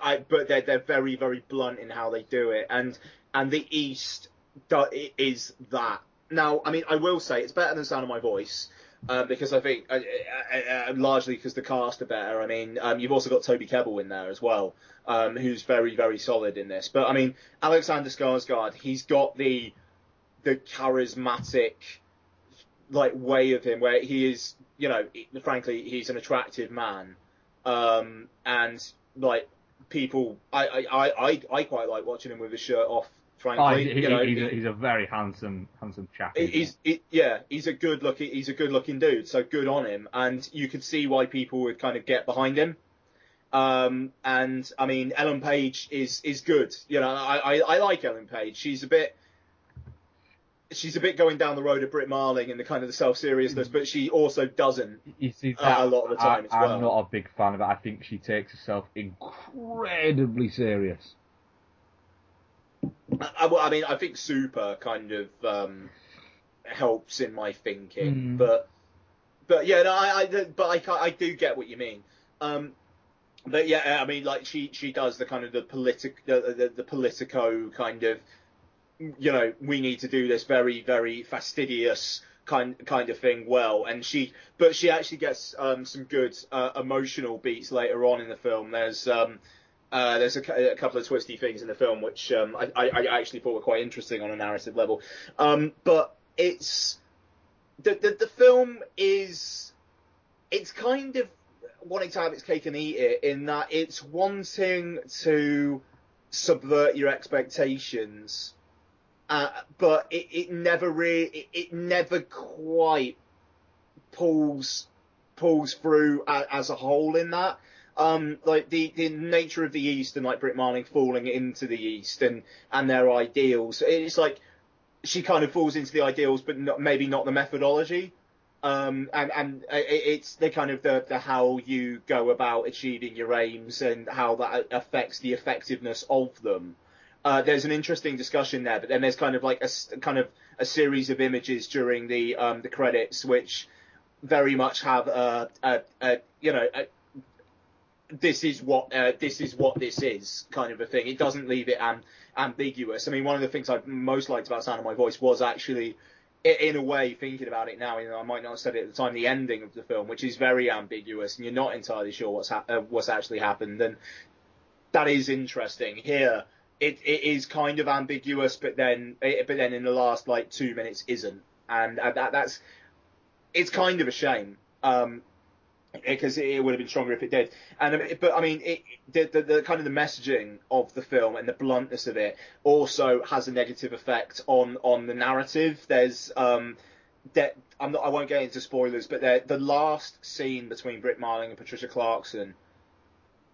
I, but they're they're very very blunt in how they do it, and and the East is that. Now, I mean, I will say it's better than Sound of My Voice. Uh, because I think uh, uh, largely because the cast are better. I mean, um, you've also got Toby Kebbell in there as well, um, who's very very solid in this. But I mean, Alexander Skarsgård, he's got the the charismatic like way of him where he is, you know, frankly, he's an attractive man, um, and like people, I, I, I, I, quite like watching him with his shirt off. Frankly, Oh, he- you know, he's, a, he's a very handsome, handsome chap. he's he, yeah, he's a good looking he's a good looking dude, so good on him, and you could see why people would kind of get behind him. Um, and I mean, Ellen Page is is good. You know, I, I, I like Ellen Page. She's a bit she's a bit going down the road of Britt Marling and the kind of the self seriousness, but she also doesn't You see, uh, a lot of the time I, as well. I'm not a big fan of it. I think she takes herself incredibly serious. I, I mean, I think Super kind of um, helps in my thinking, Mm. but but yeah, no, I, I but I I do get what you mean. Um, but yeah, I mean, like she she does the kind of the politic the, the the politico kind of you know we need to do this very very fastidious kind kind of thing well. And she but she actually gets um, some good uh, emotional beats later on in the film. There's um, uh, there's a, a couple of twisty things in the film which um, I, I, actually thought were quite interesting on a narrative level. Um, but it's the, the the film is it's kind of wanting to have its cake and eat it in that it's wanting to subvert your expectations uh, but it, it never really, it, it never quite pulls pulls through a, as a whole in that. Um, like the, the nature of the East and like Britt Marling falling into the East and, and their ideals. It's like she kind of falls into the ideals, but not, maybe not the methodology. Um, and, and it, it's the kind of the, the how you go about achieving your aims and how that affects the effectiveness of them uh, there's an interesting discussion there, but then there's kind of like a kind of a series of images during the um, the credits, which very much have a, a, a you know a, this is what uh, this is what this is kind of a thing. It doesn't leave it am- ambiguous. I mean, one of the things I most liked about Sound of My Voice was actually, in a way, thinking about it now, you know, I might not have said it at the time, the ending of the film, which is very ambiguous, and you're not entirely sure what's ha- uh, what's actually happened, and that is interesting. Here, it, it is kind of ambiguous, but then it, but then in the last like two minutes isn't, and uh, that that's it's kind of a shame. Um, because it would have been stronger if it did. And um, but I mean, it, the, the, the kind of the messaging of the film and the bluntness of it also has a negative effect on on the narrative. There's um, that I'm not, I won't get into spoilers, but the last scene between Britt Marling and Patricia Clarkson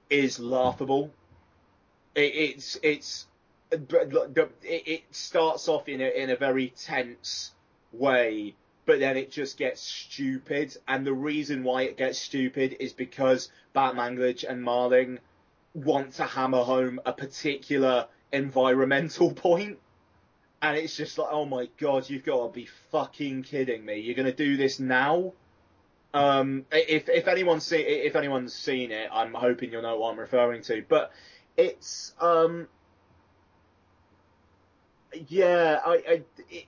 is laughable. It, it's it's it, starts off in a in a very tense way but then it just gets stupid. And the reason why it gets stupid is because Batmanglij and Marling want to hammer home a particular environmental point. And it's just like, oh my god, you've got to be fucking kidding me. You're going to do this now? Um, if, if anyone's seen, if anyone's seen it, I'm hoping you'll know what I'm referring to. But it's, um, yeah, I, I it,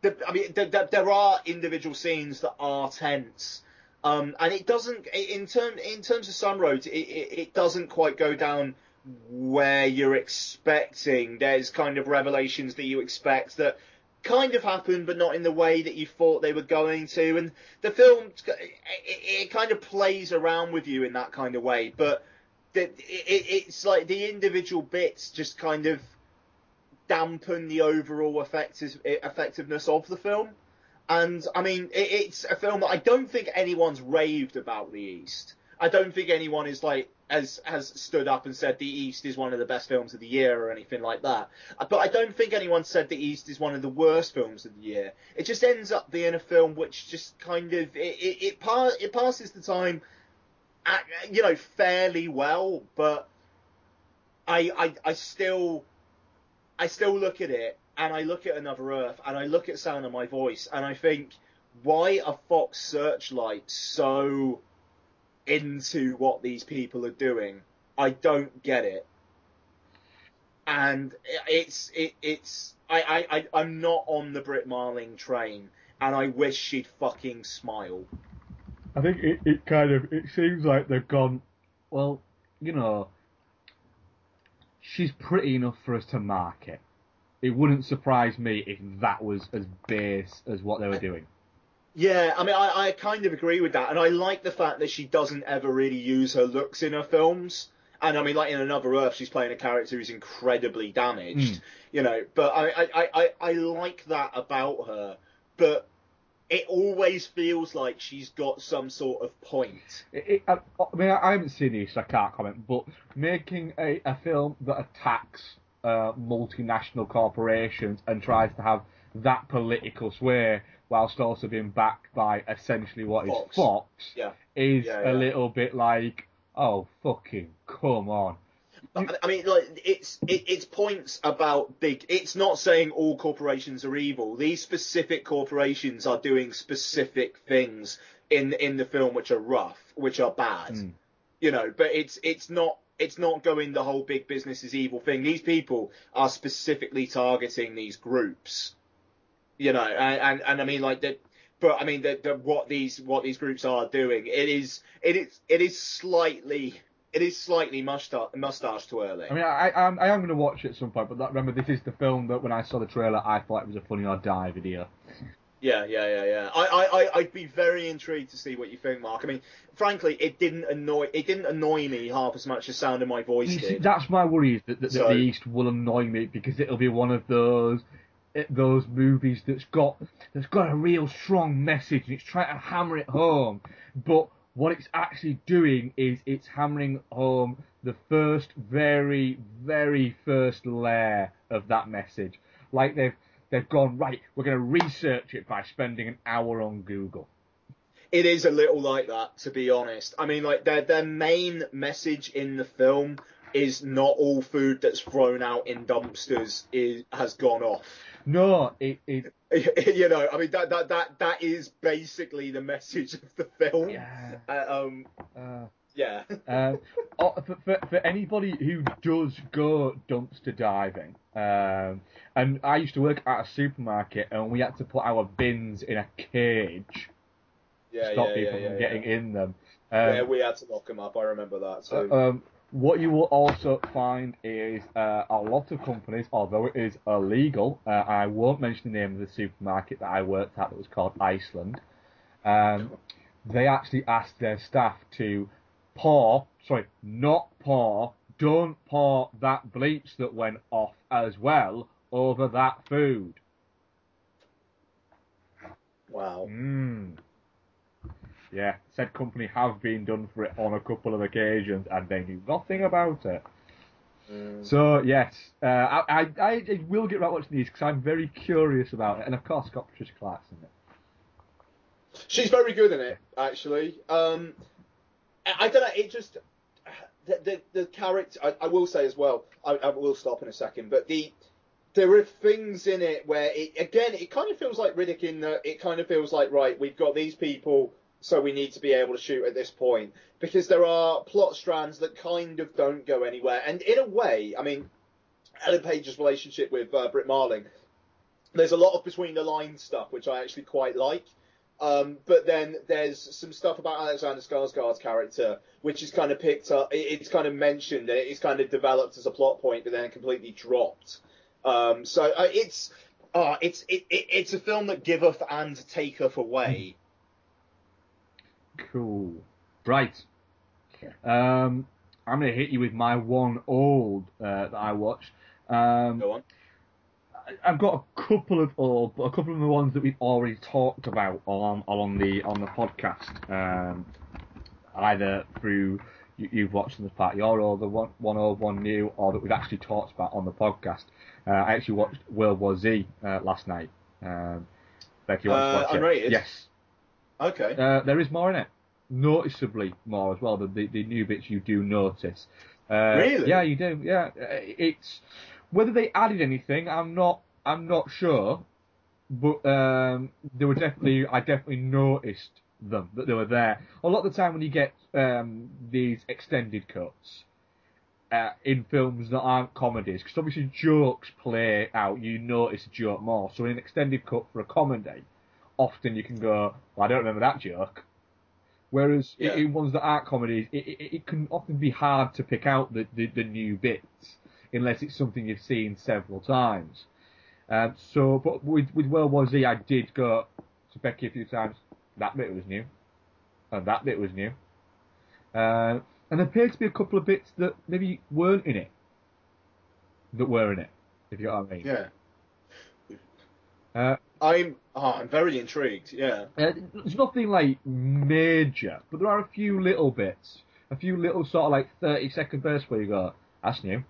the, I mean, the, the, there are individual scenes that are tense, um, and it doesn't. In term, in terms of some roads, it, it, it, doesn't quite go down where you're expecting. There's kind of revelations that you expect that kind of happen, but not in the way that you thought they were going to. And the film, it, kind of plays around with you in that kind of way, but the, it's like the individual bits just kind of dampen the overall effective, effectiveness of the film. And I mean, it, it's a film that I don't think anyone's raved about the East. I don't think anyone is like has has stood up and said the East is one of the best films of the year or anything like that. But I don't think anyone said the East is one of the worst films of the year. It just ends up being a film which just kind of it it, it, par- it passes the time, you know, fairly well. But I I, I still I still look at it and I look at Another Earth and I look at Sound of My Voice and I think, why are Fox Searchlight so into what these people are doing? I don't get it. And it's it, it's I, I, I I'm not on the Britt Marling train and I wish she'd fucking smile. I think it, it kind of it seems like they've gone well, you know, she's pretty enough for us to market. It wouldn't surprise me if that was as base as what they were doing. Yeah, I mean, I, I kind of agree with that, and I like the fact that she doesn't ever really use her looks in her films. And I mean, like in Another Earth, she's playing a character who's incredibly damaged, Mm. you know. But I, I, I, I, I like that about her. But it always feels like she's got some sort of point. It, it, I, I mean, I haven't seen these, so I can't comment. But making a, a film that attacks uh, multinational corporations and tries to have that political sway whilst also being backed by essentially what is Fox. Fox Yeah. is Yeah, a little bit like, oh fucking come on. I mean, like it's it, it's points about big. It's not saying all corporations are evil. These specific corporations are doing specific things in in the film which are rough, which are bad. Mm. You know, but it's it's not it's not going the whole big business is evil thing. These people are specifically targeting these groups. You know, and and, and I mean like that. But I mean, the, the, what these what these groups are doing, it is it is it is slightly it is slightly mustache mustache twirling. I mean, I, I, am- I am going to watch it at some point, but that, remember, this is the film that when I saw the trailer, I thought it was a Funny or Die video. Yeah, yeah, yeah, yeah. I, I, I'd be very intrigued to see what you think, Mark. I mean, frankly, it didn't annoy, it didn't annoy me half as much as Sound of My Voice see, did. that's my worry is that, that, that So- the East will annoy me because it'll be one of those it, those movies that's got that's got a real strong message and it's trying to hammer it home, but what it's actually doing is it's hammering home the first very very first layer of that message. Like they've they've gone right, we're going to research it by spending an hour on Google. It is a little like that, to be honest. I mean, like their their main message in the film is not all food that's thrown out in dumpsters is has gone off. No, it, it you know, I mean that that that that is basically the message of the film. Yeah. Uh, um, uh, Yeah. Um, oh, for, for, for anybody who does go dumpster diving, um, and I used to work at a supermarket and we had to put our bins in a cage Yeah, to stop yeah, people yeah, from getting in them. Um, yeah, we had to lock them up. I remember that. So um, what you will also find is uh, a lot of companies, although it is illegal, uh, I won't mention the name of the supermarket that I worked at that was called Iceland. Um, they actually asked their staff to pour, sorry, not pour, don't pour that bleach that went off as well over that food. wow. Mm. Yeah, said company have been done for it on a couple of occasions, and they knew nothing about it. Mm. So yes, uh, I, I I will get right watching these because I'm very curious about it, and of course, got Patricia Clarkson in it. She's very good in it, actually. Um, I, I don't know. It just the the, the character. I, I will say as well. I, I will stop in a second, but the there are things in it where it again it kind of feels like Riddick in that it kind of feels like right we've got these people so we need to be able to shoot at this point because there are plot strands that kind of don't go anywhere and in a way I mean Ellen Page's relationship with uh, Britt Marling there's a lot of between the lines stuff which I actually quite like um, but then there's some stuff about Alexander Skarsgård's character, which is kind of picked up. It's kind of mentioned and it's kind of developed as a plot point, but then completely dropped. Um, so uh, it's uh, it's it, it, it's a film that giveth and taketh away. Cool. Right. Um, I'm going to hit you with my one old uh, that I watched. Um, Go on. I've got a couple of old, but a couple of the ones that we've already talked about on on the on the podcast, um, either through you, you've watched in as part your old, the one one old, one new, or that we've actually talked about on the podcast. Uh, I actually watched World War Z uh, last night. Um, Becky, you want Uh, to watch it? unrated? Yes. Okay. Uh, there is more in it. Noticeably more as well. The, the, the new bits you do notice. Uh, Really? Yeah, you do. Yeah, Uh, it's whether they added anything. I'm not. I'm not sure. But um, they were definitely. I definitely noticed them that they were there. A lot of the time when you get um, these extended cuts. Uh, in films that aren't comedies, because obviously jokes play out, you notice a joke more. So in an extended cut for a comedy, often you can go, well, I don't remember that joke. Whereas Yeah. in ones that aren't comedies, it, it, it can often be hard to pick out the, the, the new bits unless it's something you've seen several times. Um, so, but with, with World War Z, I did go to Becky a few times. That bit was new, and that bit was new. Uh, and there appeared to be a couple of bits that maybe weren't in it, that were in it. If you know what I mean. Yeah. Uh, I'm oh, I'm very intrigued. Yeah. Uh, there's nothing like major, but there are a few little bits, a few little sort of like 30 second bursts where you go, that's new,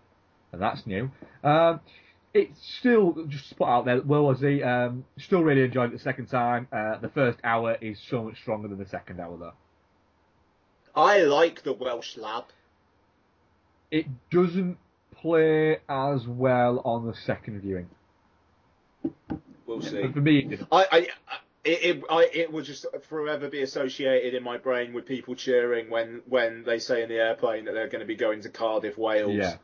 and that's new. Um, it's still just spot out there. Well, War Z, um, still really enjoyed it the second time. Uh, the first hour is so much stronger than the second hour though. I like the Welsh lab. It doesn't play as well on the second viewing. We'll see. For me, it didn't. I, I, I- it, it, I, it will just forever be associated in my brain with people cheering when, when they say in the airplane that they're going to be going to Cardiff, Wales. Yeah.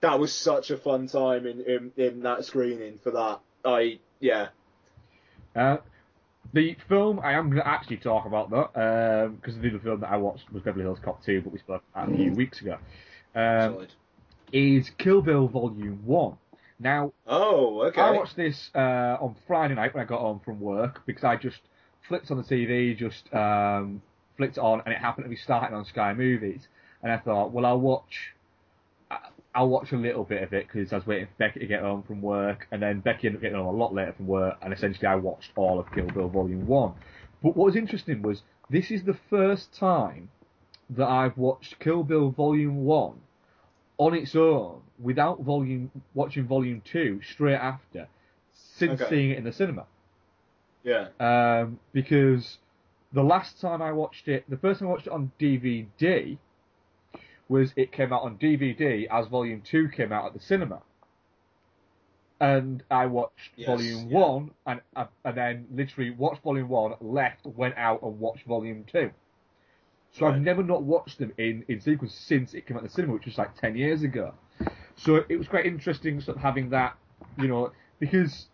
That was such a fun time in, in, in that screening for that. I, yeah. Uh, the film I am going to actually talk about though, because the other film that I watched was Beverly Hills Cop 2, but we spoke about a few weeks ago. Um, Solid. is Kill Bill Volume 1. Now, Oh, okay. I watched this uh, on Friday night when I got home from work because I just flipped on the TV, just um, flicked on, and it happened to be starting on Sky Movies. And I thought, well, I'll watch, I'll watch a little bit of it because I was waiting for Becky to get home from work, and then Becky ended up getting home a lot later from work, and essentially I watched all of Kill Bill Volume One. But what was interesting was this is the first time that I've watched Kill Bill Volume One on its own without volume watching volume two straight after since Okay. seeing it in the cinema. Yeah. Um, because the last time I watched it, the first time I watched it on DVD was it came out on DVD as volume two came out at the cinema. And I watched Yes, volume yeah. one and, uh, and then literally watched volume one, left, went out and watched volume two. So I've never not watched them in, in sequence since it came out in the cinema, which was like 10 years ago. So it was quite interesting sort of having that, you know, because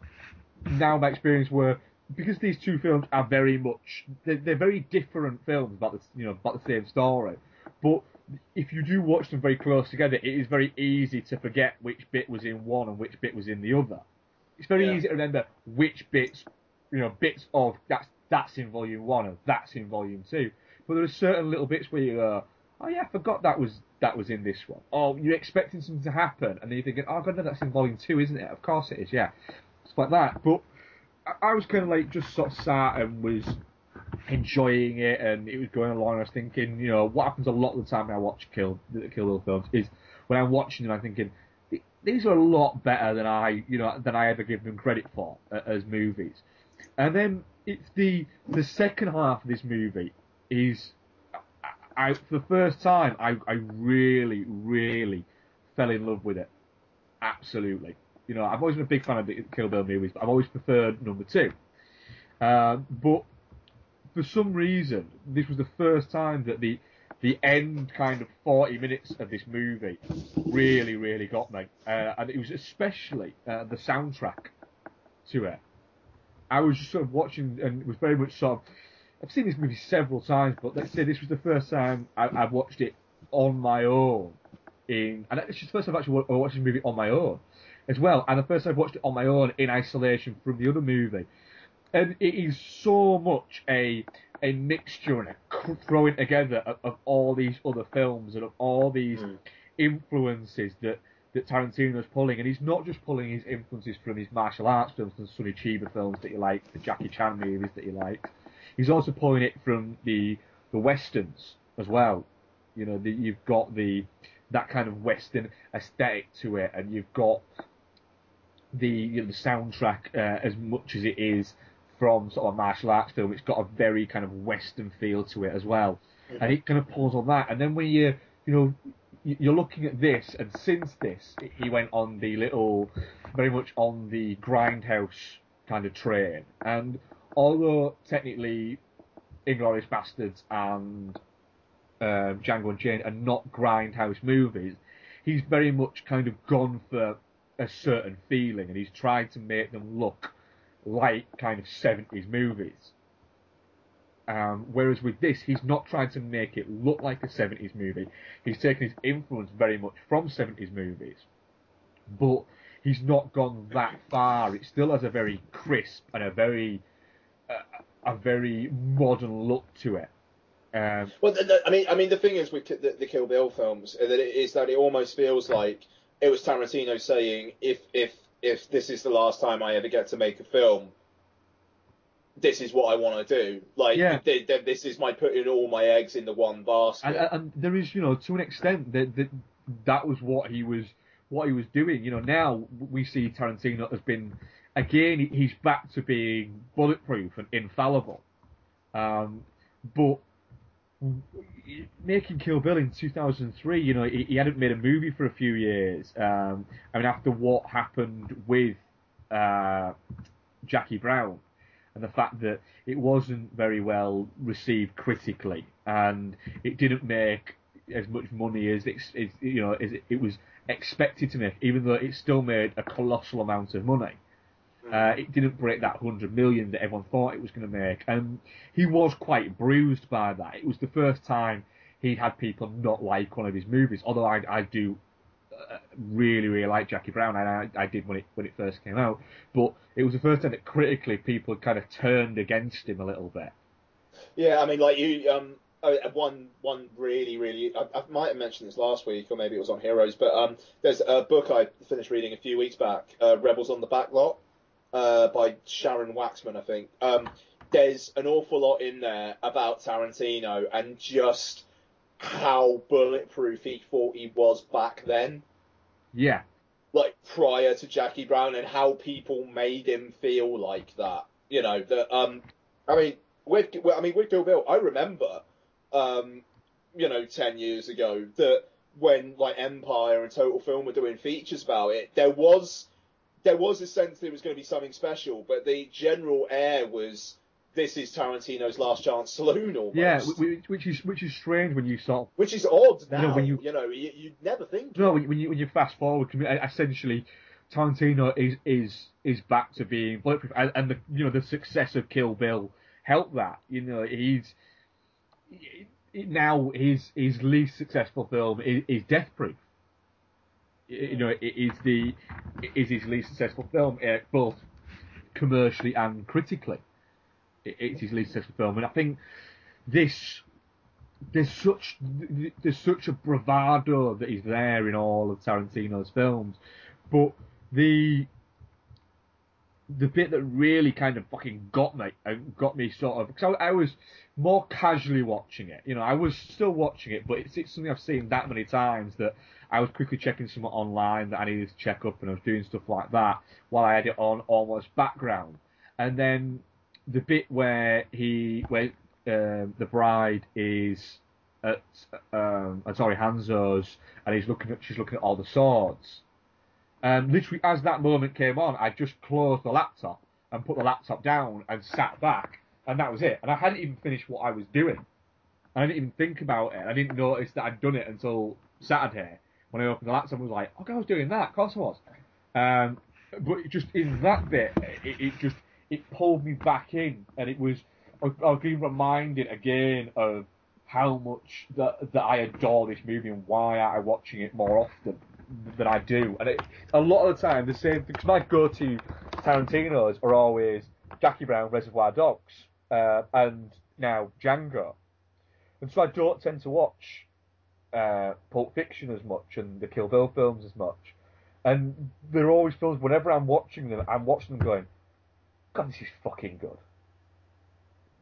now my experience were, because these two films are very much, they're, they're very different films about the, you know, about the same story. But if you do watch them very close together, it is very easy to forget which bit was in one and which bit was in the other. It's very Yeah. easy to remember which bits, you know, bits of that's that's in volume one and that's in volume two. But there are certain little bits where you go, oh yeah, I forgot that was that was in this one. Or you're expecting something to happen, and then you're thinking, oh god, no, that's in volume two, isn't it? Of course it is, yeah. It's like that. But I, I was kind of like just sort of sat and was enjoying it, and it was going along. I was thinking, you know, what happens a lot of the time when I watch Kill Kill Bill films is when I'm watching them, I'm thinking these are a lot better than I, you know, than I ever give them credit for uh, as movies. And then it's the the second half of this movie is, I, for the first time I I really really fell in love with it, absolutely. You know, I've always been a big fan of the Kill Bill movies, but I've always preferred number two. Um, but for some reason, this was the first time that the the end kind of 40 minutes of this movie really, really got me. Uh, and it was especially uh, the soundtrack to it. I was just sort of watching and was very much sort of, I've seen this movie several times, but let's say this was the first time I, I watched it on my own. In, and it's the first time I've actually watched this movie on my own as well. And the first time I've watched it on my own in isolation from the other movie and it is so much a a mixture and a throwing together of, of all these other films and of all these hmm. influences that that Tarantino's pulling, and he's not just pulling his influences from his martial arts films and Sonny Chiba films that you like, the Jackie Chan movies that you like. He's also pulling it from the the westerns as well. You know, the, you've got the that kind of western aesthetic to it, and you've got the you know, the soundtrack uh, as much as it is from sort of a martial arts film. It's got a very kind of western feel to it as well, and it kind of pulls on that. And then when you you know you're looking at this, and since this, he went on the little very much on the grindhouse kind of train. And although technically Inglourious Basterds and um, Django Unchained are not grindhouse movies, he's very much kind of gone for a certain feeling, and he's tried to make them look like kind of 70s movies. Um, whereas with this, he's not trying to make it look like a 70s movie. He's taken his influence very much from 70s movies, but he's not gone that far. It still has a very crisp and a very uh, a very modern look to it. Um, Well, th- th- I mean, I mean, the thing is with the, the Kill Bill films is that it, is that it almost feels like it was Tarantino saying, if if if this is the last time I ever get to make a film, this is what I want to do. Like, Yeah. th- th- this is my putting all my eggs in the one basket. and, and there is, you know, to an extent that that that was what he was what he was doing. You know, now we see Tarantino has been again he's back to being bulletproof and infallible. Um, but making Kill Bill in 2003, you know, he, he hadn't made a movie for a few years. Um, I mean, after what happened with uh, Jackie Brown and the fact that it wasn't very well received critically and it didn't make as much money as you know as it, it was expected to make, even though it still made a colossal amount of money. Uh, it didn't break that 100 million that everyone thought it was going to make. And he was quite bruised by that. It was the first time he'd had people not like one of his movies, although I, I do uh, really, really like Jackie Brown, and I, I did when it, when it first came out. But it was the first time that critically people kind of turned against him a little bit. Yeah, I mean, like you, um, uh, one one really, really, I, I might have mentioned this last week, or maybe it was on Heroes, but um, there's a book I finished reading a few weeks back, uh, Rebels on the Backlot, uh, by Sharon Waxman, I think. Um, there's an awful lot in there about Tarantino and just how bulletproof he thought he was back then, Yeah. like prior to Jackie Brown, and how people made him feel like that. You know, that um, I mean, with I mean with Kill Bill, I remember, um, you know, ten years ago that when like Empire and Total Film were doing features about it, there was there was a sense that it was going to be something special, but the general air was this is Tarantino's last chance saloon almost. Yeah, which, is which is strange when you sort of Which is odd now. You know, when you- you, you'd never think. No, when, you when you fast forward, essentially, Tarantino is is is back to being bulletproof, and, and the you know the success of Kill Bill helped that. You know, he's he- he- now his his least successful film is, is Death Proof. You know, it is the it is his least successful film, uh, both commercially and critically. It- It's his least successful film, and I think this there's such there's such a bravado that is there in all of Tarantino's films, but the the bit that really kind of fucking got me and got me sort of because I, I was more casually watching it. You know, I was still watching it, but it's, it's something I've seen that many times that I was quickly checking something online that I needed to check up, and I was doing stuff like that while I had it on almost background. And then the bit where he where um, the bride is at um, uh, sorry Hanzo's and he's looking at she's looking at all the swords. Um, literally, as that moment came on, I just closed the laptop and put the laptop down and sat back, and that was it. And I hadn't even finished what I was doing. I didn't even think about it. I didn't notice that I'd done it until Saturday when I opened the laptop. I was like, "Okay, I was doing that. Of course I was." Um, but just in that bit, it, it just it pulled me back in, and it was I I was being reminded again of how much that that I adore this movie and why I'm watching it more often than I do. And it, a lot of the time, the same because my go-to Tarantino's are always Jackie Brown, Reservoir Dogs, uh, and now Django. And so I don't tend to watch uh, Pulp Fiction as much and the Kill Bill films as much. And they're always films. Whenever I'm watching them, I'm watching them going, "God, this is fucking good."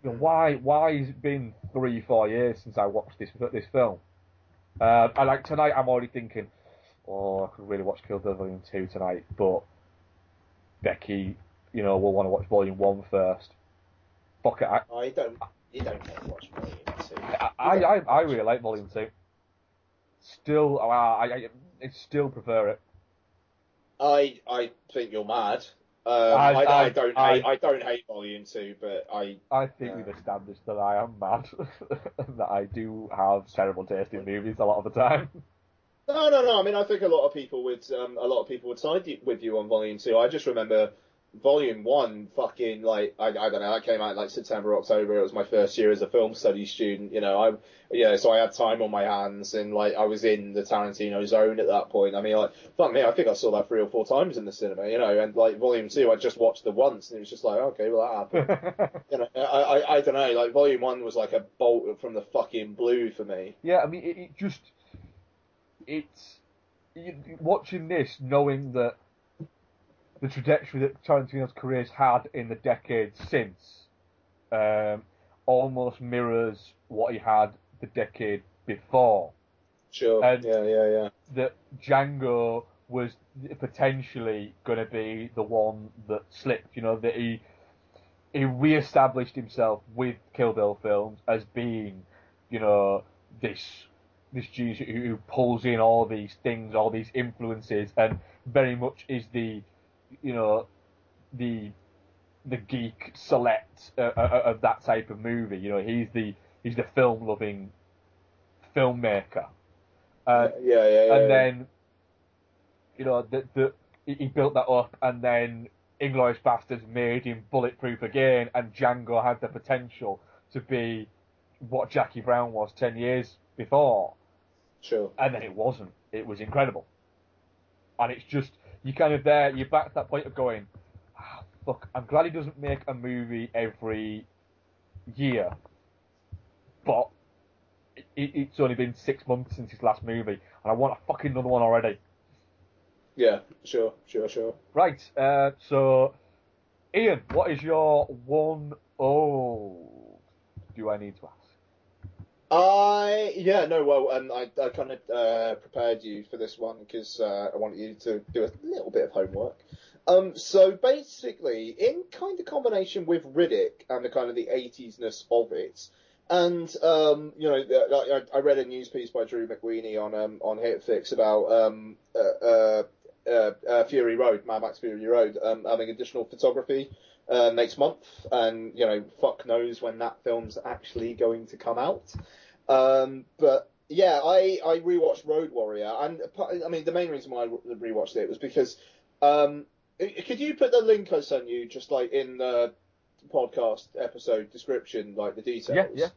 You know, why? Why has it been three, four years since I watched this this film? Uh, and like tonight, I'm already thinking, "Oh, I could really watch Kill Bill Volume Two tonight," but Becky, you know, will want to watch Volume One first. Fuck it, I, I don't. You don't want to watch Volume Two. I, I, I, I really like Volume Two. Still, uh, I, I, I still prefer it. I I think you're mad. Um, I- I, I, don't I- hate I don't hate Volume Two, but I I think we've established that I am mad, that I do have terrible taste in movies a lot of the time. No, no, no. I mean, I think a lot of people would, um, a lot of people would side with you on Volume Two. I just remember Volume One, fucking like, I, I don't know, that came out like September, October. It was my first year as a film study student. You know, I, yeah, so I had time on my hands, and like, I was in the Tarantino zone at that point. I mean, like, fuck me, I think I saw that three or four times in the cinema. You know, and like Volume Two, I just watched the once, and it was just like, okay, well that happened. you know, I, I, I don't know. Like Volume One was like a bolt from the fucking blue for me. Yeah, I mean, it, it just it's you, watching this, knowing that the trajectory that Tarantino's career's had in the decades since um, almost mirrors what he had the decade before. Sure. And yeah, yeah, yeah. That Django was potentially going to be the one that slipped. You know that he he re-established himself with Kill Bill films as being, you know, this this genius who, who pulls in all these things, all these influences, and very much is the, you know, the the geek select uh, uh, of that type of movie. You know, he's the he's the film loving filmmaker. Uh, yeah, yeah, yeah. and yeah. then, you know, the, the he he built that up, and then Inglourious Basterds made him bulletproof again, and Django had the potential to be what Jackie Brown was ten years before. Sure. And then it wasn't. It was incredible. And it's just you kind of there. You're back to that point of going, ah, fuck. I'm glad he doesn't make a movie every year, but it, it's only been six months since his last movie, and I want a fucking another one already. Yeah, sure, sure, sure. Right. Uh, so, Ian, what is your one old? Do I need to ask? I yeah no well um, I I kind of uh, prepared you for this one because uh, I wanted you to do a little bit of homework. Um, so basically, in kind of combination with Riddick and the kind of the 80s-ness of it, and um, you know, I, I read a news piece by Drew McWeeny on um, on Hitfix about um, uh, uh, uh, uh, Fury Road, Mad Max Fury Road, um, having additional photography uh, next month, and you know, fuck knows when that film's actually going to come out. Um, but yeah, I I rewatched Road Warrior, and I mean the main reason why I rewatched it was because um, could you put the link I sent you just like in the podcast episode description, like the details? Yeah, yeah.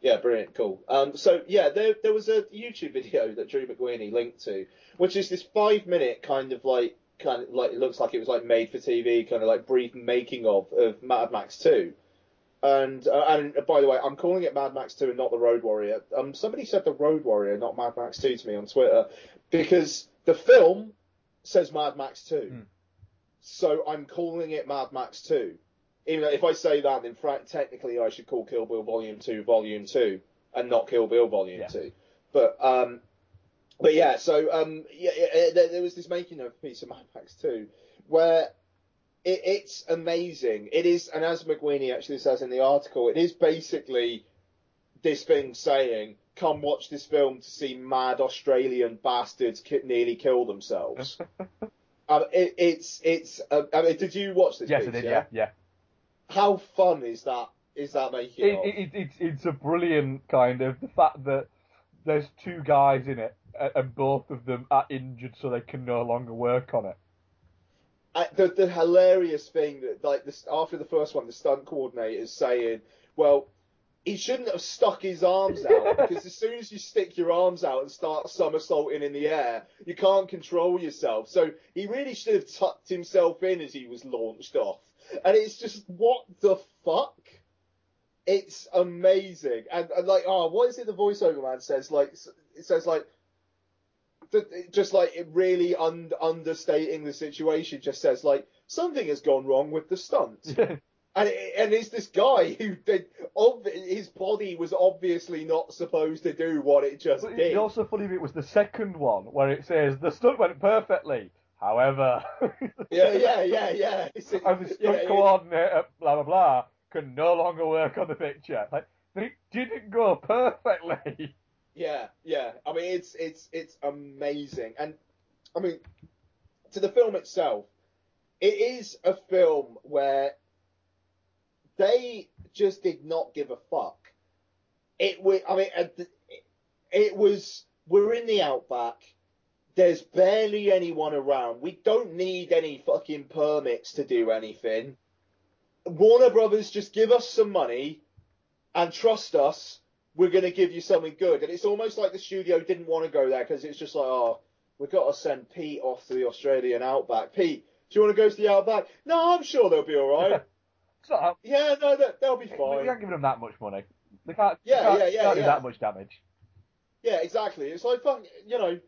Yeah, brilliant, cool. Um, so yeah, there there was a YouTube video that Drew McWeeny linked to, which is this five minute kind of like kind of like it looks like it was like made for TV, kind of like brief making of of Mad Max Two. And uh, and by the way, I'm calling it Mad Max Two and not the Road Warrior. Um, somebody said the Road Warrior, not Mad Max Two, to me on Twitter, because the film says Mad Max Two, Hmm. so I'm calling it Mad Max Two. Even though if I say that, then fra- technically I should call Kill Bill Volume Two Volume Two and not Kill Bill Volume Yeah. Two. But um, but yeah, so um, yeah, yeah, there, there was this making of piece of Mad Max Two where it, it's amazing. It is, and as McWeeny actually says in the article, it is basically this thing saying, "Come watch this film to see mad Australian bastards ki- nearly kill themselves." um, it, it's it's. Uh, I mean, did you watch this? Yes, I did. Yeah, yeah. How fun is that? Is that making it, it, it's it's a brilliant kind of the fact that there's two guys in it and both of them are injured, so they can no longer work on it. Uh, the the hilarious thing that like this after the first one, the stunt coordinator is saying, "Well, he shouldn't have stuck his arms out because as soon as you stick your arms out and start somersaulting in the air, you can't control yourself. So he really should have tucked himself in as he was launched off. And it's just what the fuck." It's amazing, and, and like, oh, what is it? The voiceover man says like, it says like, just like it really un- understating the situation, just says like something has gone wrong with the stunt, and it, and it's this guy who did, ob- his body was obviously not supposed to do what it just But did. it's also funny if it was the second one where it says the stunt went perfectly. However, Yeah, yeah, yeah, yeah. It's, and the stunt yeah. coordinator, blah blah blah, can no longer work on the picture. Like, it didn't go perfectly. Yeah, yeah. I mean, it's it's it's amazing, and I mean, to the film itself, it is a film where they just did not give a fuck. It was, I mean, it was. We're in the outback. There's barely anyone around. We don't need any fucking permits to do anything. Warner Brothers just give us some money and trust us. We're going to give you something good. And it's almost like the studio didn't want to go there because it's just like, oh, we've got to send Pete off to the Australian outback. Pete, do you want to go to the outback? No, I'm sure they'll be all right. Not, yeah, no, they- they'll be fine. we fine. can't give them that much money. They can't. Yeah, they can't, yeah, yeah, can't do that much damage. Yeah, exactly. It's like, fuck, you know,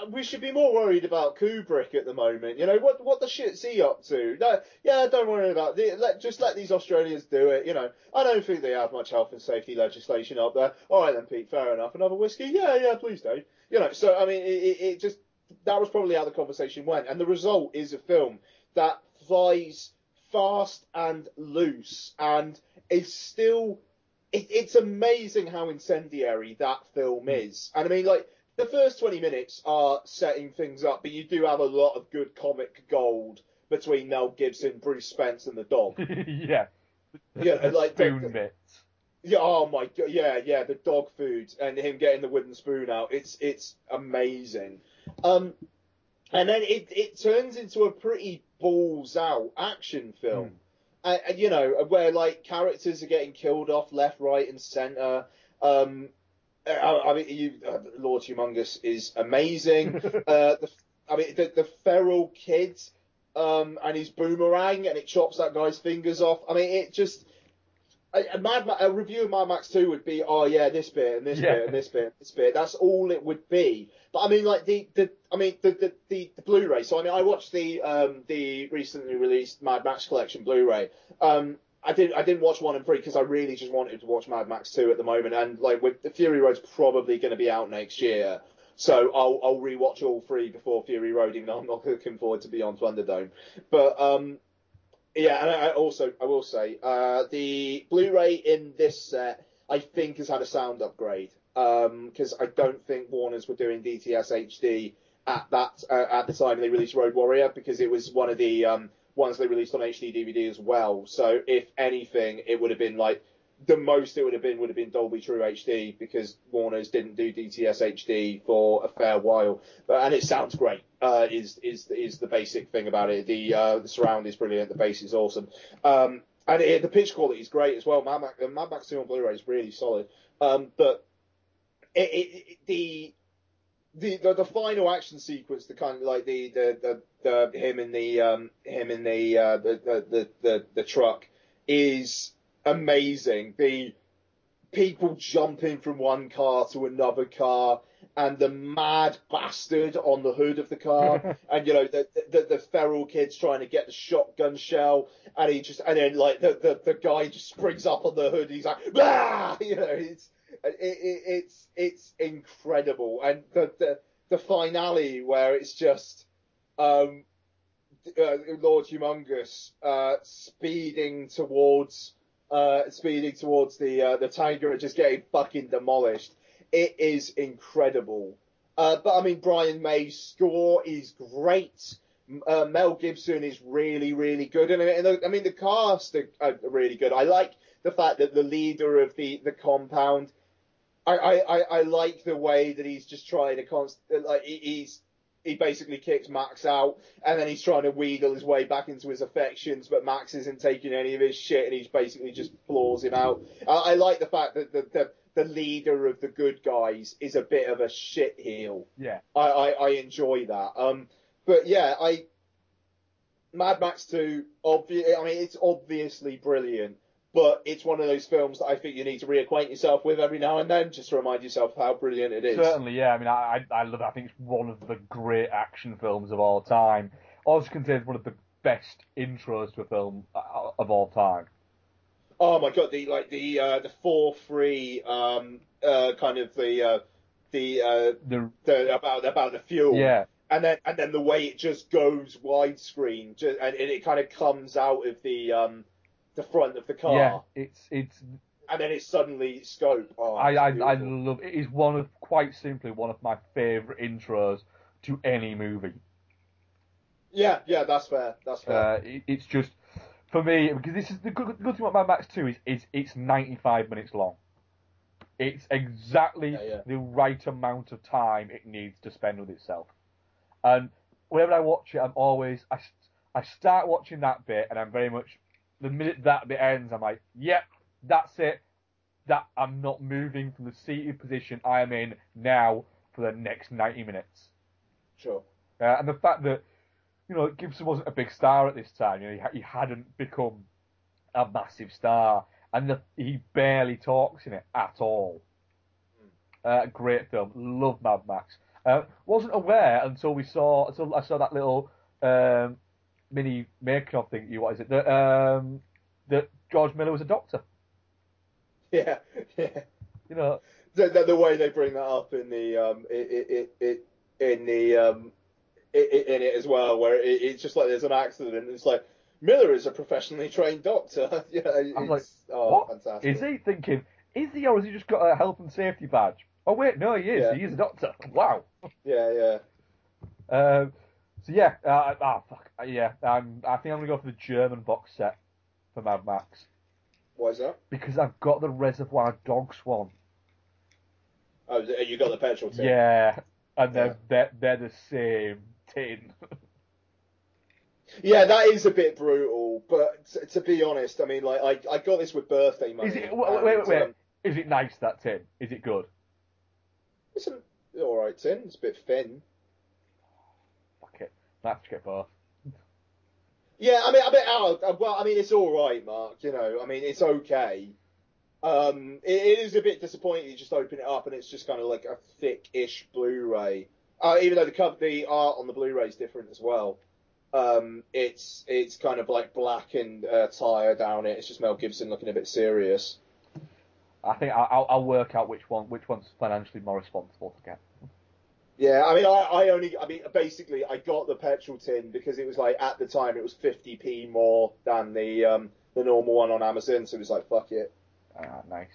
Uh, we should be more worried about Kubrick at the moment. You know, what what the shit's he up to? No, yeah, don't worry about it. Let, just let these Australians do it. You know, I don't think they have much health and safety legislation up there. All right then, Pete, fair enough. Another whiskey? Yeah, yeah, please, Dave. You know, so I mean, it, it, it just that was probably how the conversation went, and the result is a film that flies fast and loose, and is still it, it's amazing how incendiary that film is. And I mean, like, the first 20 minutes are setting things up, but you do have a lot of good comic gold between Mel Gibson, Bruce Spence, and the dog. yeah. Yeah, The like the- spoon bits. Yeah, oh my god, yeah, yeah, the dog food and him getting the wooden spoon out. It's it's amazing. Um, and then it it turns into a pretty balls out action film. And, and, you know, where like characters are getting killed off left, right, and center. Um, I, I mean, you, uh, Lord Humungus is amazing. uh, the, I mean, the, the feral kid, um, and his boomerang, and it chops that guy's fingers off. I mean, it just a, a, Mad Ma- a review of Mad Max 2 would be, oh yeah, this bit and this Yeah. bit and this bit and this bit. That's all it would be. But I mean, like the, the I mean the, the, the, the Blu-ray. So I mean, I watched the um the recently released Mad Max Collection Blu-ray. Um, I didn't I didn't watch one and three because I really just wanted to watch Mad Max 2 at the moment, and like with the Fury Road's probably going to be out next year. So I'll I'll rewatch all three before Fury Road, even though I'm not looking forward to Beyond Thunderdome. But um, yeah, and I also I will say uh, the Blu-ray in this set I think has had a sound upgrade because I don't think Warner's were doing DTS HD at that uh, at the time they released Road Warrior because it was one of the um, ones they released on HD DVD as well. So if anything, it would have been like the most it would have been would have been Dolby True HD because Warner's didn't do DTS HD for a fair while. But and it sounds great. Uh, is is is the basic thing about it. The uh, the surround is brilliant. The bass is awesome. Um, and it, the pitch quality is great as well. Mad Max, Mad Max 2 on Blu-ray is really solid. Um, but it, it, the, the the the final action sequence, the kind of like the the the, the him in the um him in the uh, the, the the the the truck is amazing. The people jumping from one car to another car and the mad bastard on the hood of the car and you know the, the the feral kid's trying to get the shotgun shell and he just and then like the the, the guy just springs up on the hood he's like ah you know it's it, it, it's it's incredible and the the the finale where it's just um uh, Lord Humungus uh, speeding towards uh, speeding towards the uh, the tiger and just getting fucking demolished. It is incredible. Uh, but I mean, Brian May's score is great. Uh, Mel Gibson is really, really good, and, and I mean the cast are, are, really good. I like the fact that the leader of the the compound. I, I, I like the way that he's just trying to const like he's he basically kicks Max out, and then he's trying to wheedle his way back into his affections, but Max isn't taking any of his shit, and he's basically just floors him out. I, I like the fact that the, the the leader of the good guys is a bit of a shit heel. Yeah. I, I, I enjoy that. Um, but yeah, I Mad Max 2, obvi- I mean, it's obviously brilliant, but it's one of those films that I think you need to reacquaint yourself with every now and then, just to remind yourself how brilliant it is. Certainly, yeah. I mean, I, I, love it. I think it's one of the great action films of all time. Also considered one of the best intros to a film uh, of all time. Oh my god, the like the uh, the four three um uh kind of the uh the uh the, the about about the fuel. Yeah. And then and then the way it just goes widescreen, just, and it, it kind of comes out of the um the front of the car. Yeah, it's it's. And then it's suddenly scope. Oh, I I, I love it. Is one of quite simply one of my favourite intros to any movie. Yeah, yeah, that's fair. That's fair. Uh, it, it's just for me because this is the good, good thing about Mad Max Two is, is it's 95 minutes long. It's exactly yeah, yeah. the right amount of time it needs to spend with itself. And whenever I watch it, I'm always I, I start watching that bit and I'm very much the minute that bit ends, I'm like, yep, that's it. That I'm not moving from the seated position I am in now for the next 90 minutes. Sure. Uh, and the fact that you know Gibson wasn't a big star at this time, you know, he, he hadn't become a massive star, and the, he barely talks in it at all. Uh, great film, love Mad Max. Uh, wasn't aware until we saw until I saw that little um, mini of thing. You what is it? That um, that George Miller was a doctor. Yeah, yeah. You know the, the, the way they bring that up in the um it it, it in the um it, in it as well, where it, it's just like there's an accident and it's like Miller is a professionally trained doctor. yeah, I'm like, oh, what? fantastic. Is he thinking? Is he or has he just got a health and safety badge? Oh wait, no, he is. Yeah. He is a doctor. Wow. Yeah, yeah. Um, so yeah, uh, ah, fuck, uh, yeah. Um, I think I'm gonna go for the German box set for Mad Max Why is that? because I've got the Reservoir Dogs one. Oh, you got the petrol tin. Yeah, and they're they're, they're the same tin. Yeah, that is a bit brutal, but t- to be honest, I mean, like, I, I got this with birthday money. is it? Wait, wait, wait, and, wait. um, Is it nice that tin? Is it good? it's an alright tin, it's a bit thin. Fuck it. I have get both. Yeah, I mean, I mean, oh, well, I mean, it's alright, Mark, you know, I mean, it's okay. Um, it, it is a bit disappointing you just open it up and it's just kind of like a thick-ish Blu-ray. Uh, even though the cover, the art on the Blu-ray is different as well. Um, it's it's kind of like black and uh, tire down it. It's just Mel Gibson looking a bit serious. I think I'll, I'll- I'll work out which one which one's financially more responsible to get. Yeah, I mean, I, I only, I mean, basically, I got the petrol tin because it was like at the time it was 50p more than the um, the normal one on Amazon, so it was like fuck it. Ah, nice.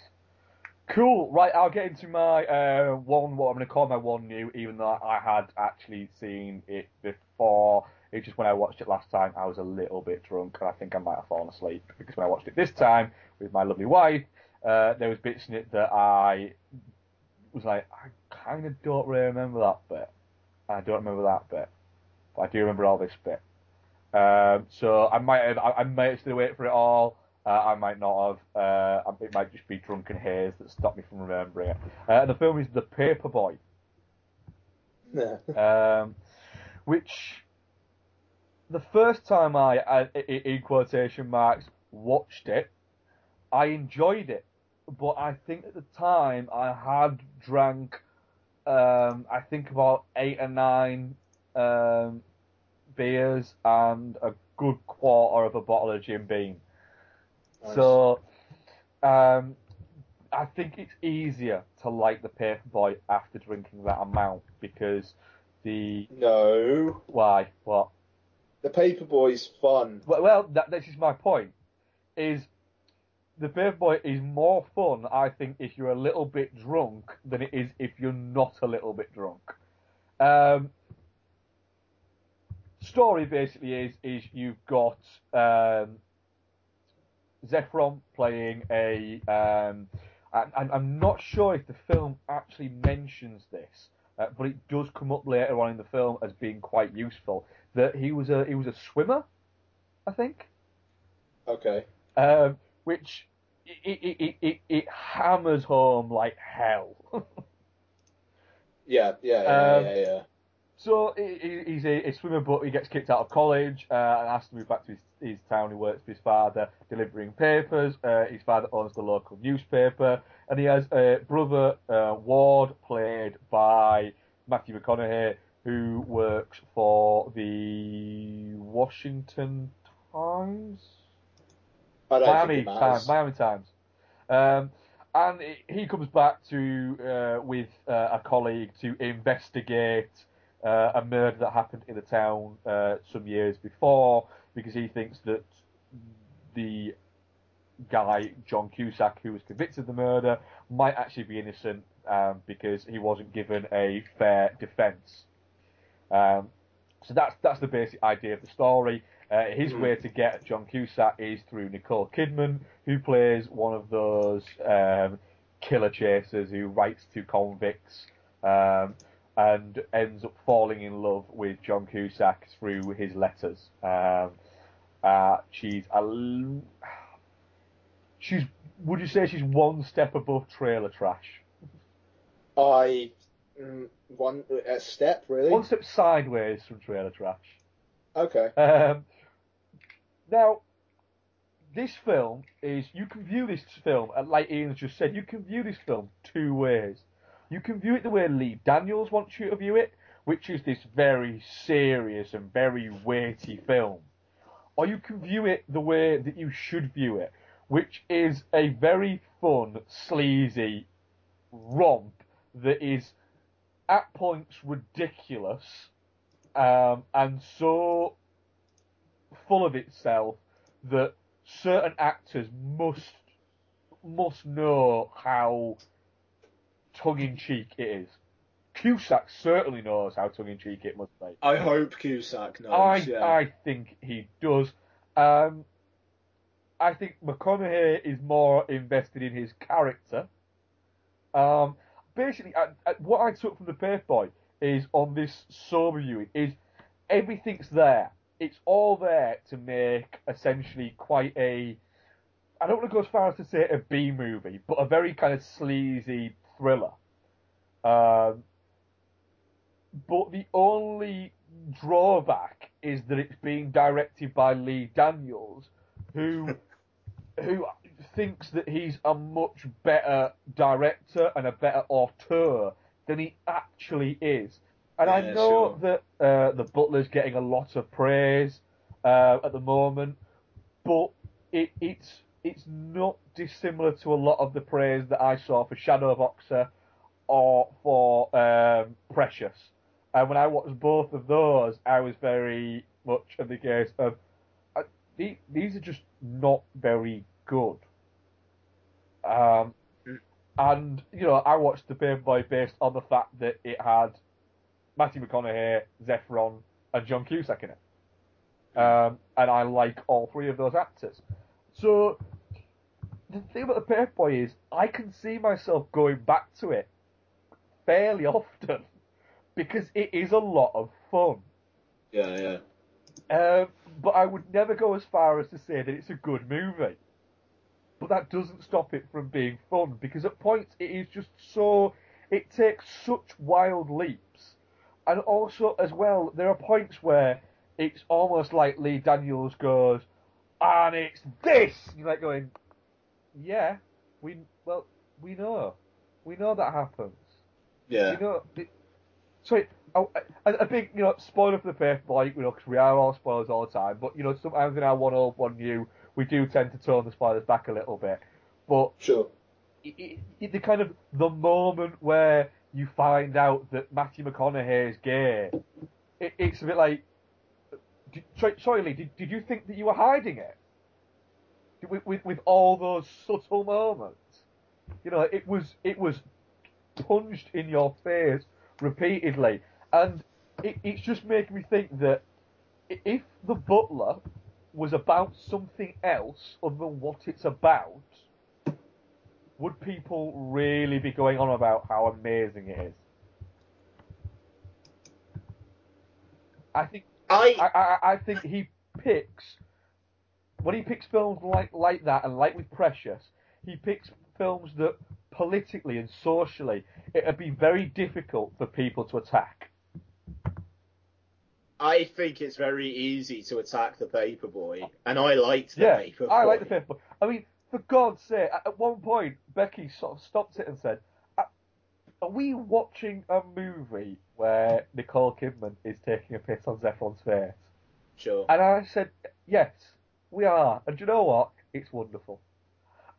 Cool. Right, I'll get into my uh, one. What I'm going to call my one new, even though I had actually seen it before. It's just when I watched it last time, I was a little bit drunk, and I think I might have fallen asleep because when I watched it this time with my lovely wife, uh, there was bits in it that I was like, I kind of don't really remember that bit. I don't remember that bit, but I do remember all this bit. Um, so I might have, I, I might have stayed awake for it all. Uh, I might not have. Uh, it might just be drunken haze that stopped me from remembering it. Uh, the film is The Paperboy, Yeah. um, which the first time I, I, i- in quotation marks, watched it, I enjoyed it, but I think at the time I had drank, um, I think about eight or nine um, beers and a good quarter of a bottle of Jim Beam. So, um, I think it's easier to like the Paperboy after drinking that amount because the No. why what The Paperboy's fun. well, well that, this is my point is the Paperboy is more fun I think if you're a little bit drunk than it is if you're not a little bit drunk. Um, story basically is is you've got um, Zac Efron playing a. Um, and I'm not sure if the film actually mentions this, uh, but it does come up later on in the film as being quite useful. That he was a he was a swimmer, I think, Okay. um, which it, it, it, it, it hammers home like hell. Yeah, yeah, yeah, Um, yeah, yeah. So he, he- he's a, a swimmer, but he gets kicked out of college uh, and has to move back to his, his town. He works for his father, delivering papers. Uh, his father owns the local newspaper, and he has a brother, uh, Ward, played by Matthew McConaughey, who works for the Washington Times. Miami Times. Miami Times. Um, and he- he comes back to uh, with uh, a colleague to investigate uh, a murder that happened in the town uh, some years before because he thinks that the guy John Cusack who was convicted of the murder might actually be innocent um, because he wasn't given a fair defence. Um, so that's that's the basic idea of the story. Uh, his way to get John Cusack is through Nicole Kidman, who plays one of those um, killer chasers who writes to convicts um, and ends up falling in love with John Cusack through his letters. Um, uh, she's a, she's would you say she's one step above trailer trash? I mm, one a step really. One step sideways from trailer trash. Okay. Um, now, this film is you can view this film, uh, like Ian's just said, you can view this film two ways. You can view it the way Lee Daniels wants you to view it, which is this very serious and very weighty film. Or you can view it the way that you should view it, which is a very fun, sleazy romp that is at points ridiculous um, and so full of itself that certain actors must must know how tongue in cheek it is. Cusack certainly knows how tongue in cheek it must be. I hope Cusack knows. I yeah. I think he does. Um, I think McConaughey is more invested in his character. Um, basically, I, I, what I took from the Paperboy is on this sober viewing is everything's there. It's all there to make essentially quite a. I don't want to go as far as to say a B movie, but a very kind of sleazy thriller. Um, but the only drawback is that it's being directed by Lee Daniels, who who thinks that he's a much better director and a better auteur than he actually is. And I Yeah, know that uh, the Butler's getting a lot of praise uh, at the moment, but it, it's it's not dissimilar to a lot of the praise that I saw for Shadowboxer or for um, Precious. And when I watched both of those, I was very much of the case of uh, the- these are just not very good. Um, and you know, I watched the Paperboy based on the fact that it had Matthew McConaughey, Zac Efron, and John Cusack in it. um, and I like all three of those actors. So the thing about the Paperboy is, I can see myself going back to it fairly often because it is a lot of fun. Yeah, yeah. Um, but I would never go as far as to say that it's a good movie. But that doesn't stop it from being fun because at points it is just so. It takes such wild leaps. And also, as well, there are points where it's almost like Lee Daniels goes, and it's this! You're like going, yeah, we, well, we know. We know that happens. Yeah. You know, it, so oh, a, big, you know, spoiler for the Paperboy, you know, because we are all spoilers all the time. But you know, sometimes in our one old, one new, we do tend to tone the spoilers back a little bit. But sure, it, it, the kind of the moment where you find out that Matthew McConaughey is gay, it, it's a bit like, did, sorry, Lee, did, did you think that you were hiding it? With, with with all those subtle moments, you know, it was it was punched in your face repeatedly, and it, it's just making me think that if the Butler was about something else other than what it's about, would people really be going on about how amazing it is? I think I I, I, I think he picks when he picks films like like that and like with Precious, he picks films that politically and socially it'd be very difficult for people to attack. I think it's very easy to attack the Paperboy, and I liked the yeah, Paperboy. I like the Paperboy. I mean, for God's sake, at- one point Becky sort of stopped it and said, "Are- "Are we watching a movie where Nicole Kidman is taking a piss on Zac Efron's face?" Sure. And I said, "Yes, we are." And do you know what? It's wonderful.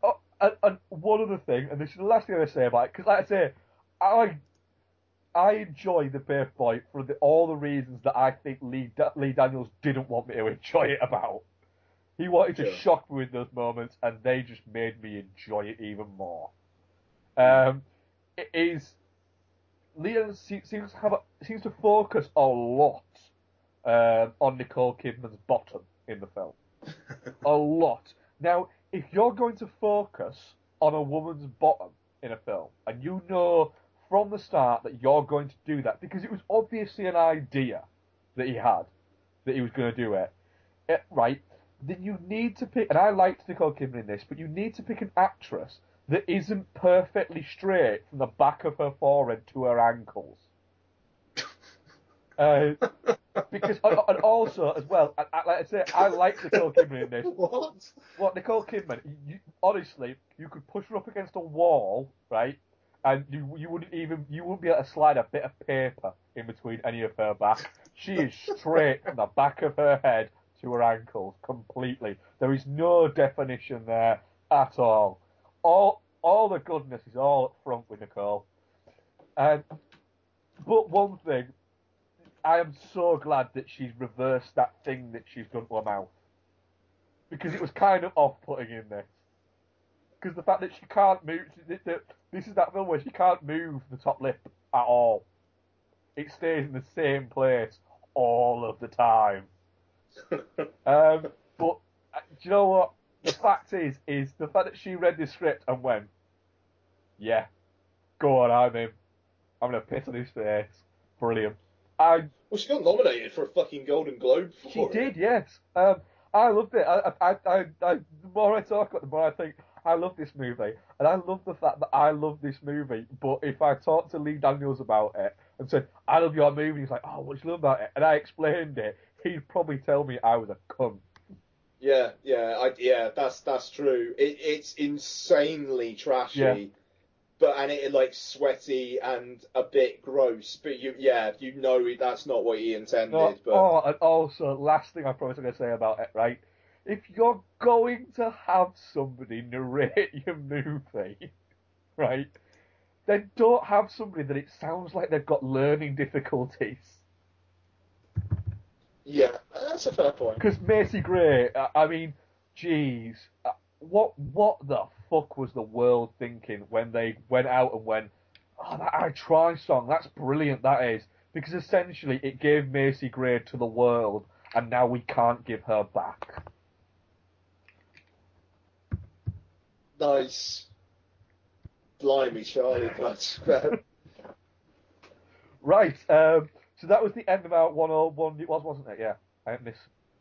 Oh, and, and one other thing, and this is the last thing I'm going to say about it, because like I say, I I enjoy the Paperboy for the, all the reasons that I think Lee, Lee Daniels didn't want me to enjoy it about. He wanted to Sure. shock me with those moments, and they just made me enjoy it even more. Um, it is Leon seems to have a, seems to focus a lot um, on Nicole Kidman's bottom in the film, a lot. Now, if you're going to focus on a woman's bottom in a film, and you know from the start that you're going to do that, because it was obviously an idea that he had that he was going to do it, eh, right? Then you need to pick, and I liked Nicole Kidman in this, but you need to pick an actress that isn't perfectly straight from the back of her forehead to her ankles. Uh, because and, and also as well, I, I, like I say, I like Nicole Kidman in this. What? What Nicole Kidman? You, honestly, you could push her up against a wall, right? And you you wouldn't even you wouldn't be able to slide a bit of paper in between any of her back. She is straight from the back of her head to her ankles completely. There is no definition there at all. All all the goodness is all up front with Nicole. Um, but one thing, I am so glad that she's reversed that thing that she's done to her mouth. Because it was kind of off-putting in this. Because the fact that she can't move, th- th- this is that film where she can't move the top lip at all. It stays in the same place all of the time. Um, but uh, do you know what? The fact is, is the fact that she read the script and went, "Yeah, go on, I'm him. I'm gonna piss on his face. Brilliant." I Well, she got nominated for a fucking Golden Globe for she it. did, yes. Um, I loved it. I, I, I, I, the more I talk about it, the more I think I love this movie, and I love the fact that I love this movie. But if I talked to Lee Daniels about it and said I love your movie, he's like, "Oh, what do you love about it?" and I explained it, he'd probably tell me I was a cunt. Yeah, yeah, I, yeah. That's that's true. It, it's insanely trashy, Yeah. but and it like sweaty and a bit gross. But you, yeah, you know that's not what he intended. No, but oh, and also, last thing I promise I'm going to say about it, right? If you're going to have somebody narrate your movie, right, then don't have somebody that it sounds like they've got learning difficulties. Yeah, that's a fair point. Because Macy Gray, I mean, jeez, uh, what what the fuck was the world thinking when they went out and went, oh, that I Try song, that's brilliant, that is. Because essentially it gave Macy Gray to the world and now we can't give her back. Nice. Blimey, Charlie, that's Right, um, so that was the end of our one old one new. Was wasn't it? Yeah, I missed.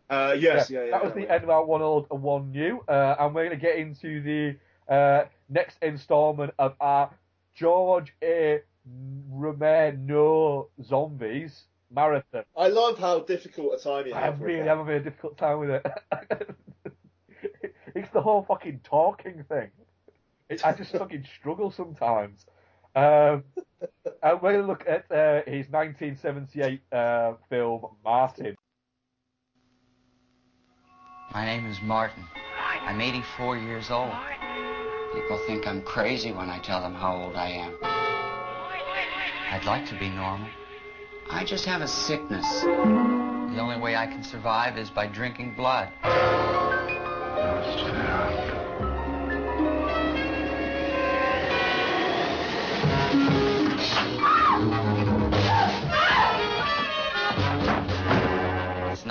Uh, yes, yeah, yeah. that was yeah, the yeah. end of our one old and one new, uh, and we're going to get into the uh, next instalment of our George A. Romero Zombies marathon. I love how difficult a time you I have. with really that. have a difficult time with it. it's the whole fucking talking thing. It, I just fucking struggle sometimes. Um, we're going to look at uh, his 1978 uh, film Martin. My name is Martin. I'm 84 years old. People think I'm crazy when I tell them how old I am. I'd like to be normal. I just have a sickness. The only way I can survive is by drinking blood.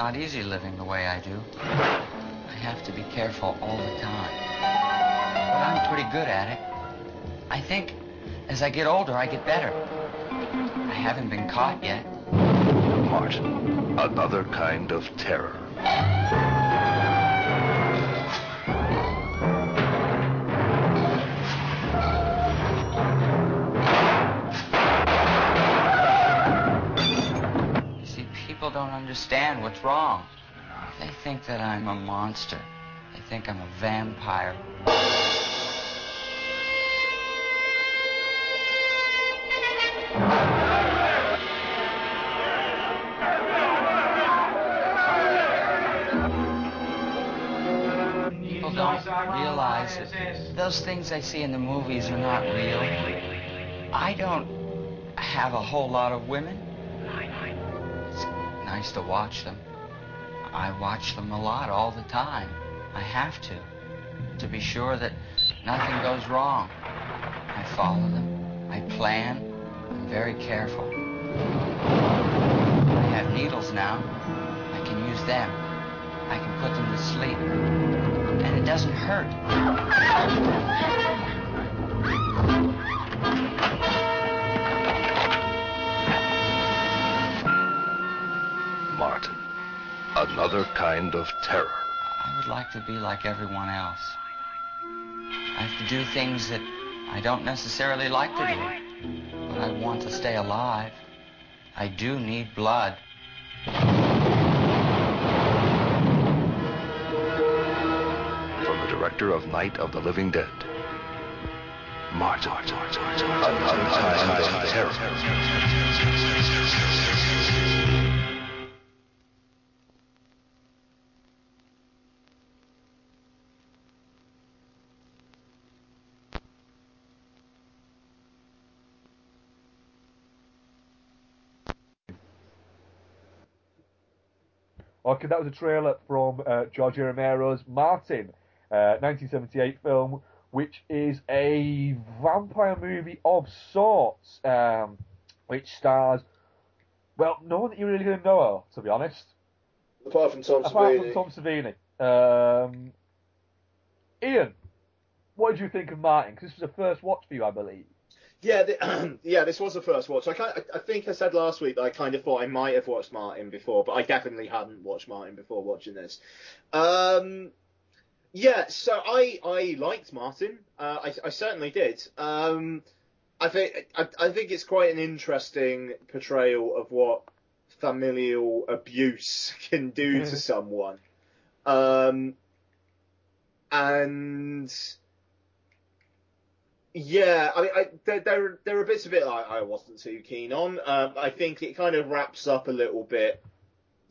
Not easy living the way I do. I have to be careful all the time. But I'm pretty good at it. I think as I get older, I get better. I haven't been caught yet. Martin, another kind of terror. Understand what's wrong. They think that I'm a monster. They think I'm a vampire. People don't realize that those things they see in the movies are not real. I don't have a whole lot of women. Nice to watch them. I watch them a lot all the time. I have to. To be sure that nothing goes wrong. I follow them. I plan. I'm very careful. I have needles now. I can use them. I can put them to sleep. And it doesn't hurt. Another kind of terror. I would like to be like everyone else. I have to do things that I don't necessarily like to do. But I want to stay alive. I do need blood. From the director of Night of the Living Dead. Martin, another kind of terror. Okay, that was a trailer from uh, George Romero's Martin, uh, 1978 film, which is a vampire movie of sorts, um, which stars, well, no one that you really going to know of, to be honest. Apart from Tom Apart Savini. from Tom Savini. Um, Ian, what did you think of Martin? 'Cause this was a first watch for you, I believe. Yeah, the, yeah, this was the first watch. I, I think I said last week that I kind of thought I might have watched Martin before, but I definitely hadn't watched Martin before watching this. Um, yeah, so I I liked Martin. Uh, I, I certainly did. Um, I think I, I think it's quite an interesting portrayal of what familial abuse can do to someone. Um, and yeah, I mean, I, there, there, there are bits of it I, I wasn't too keen on. Um, I think it kind of wraps up a little bit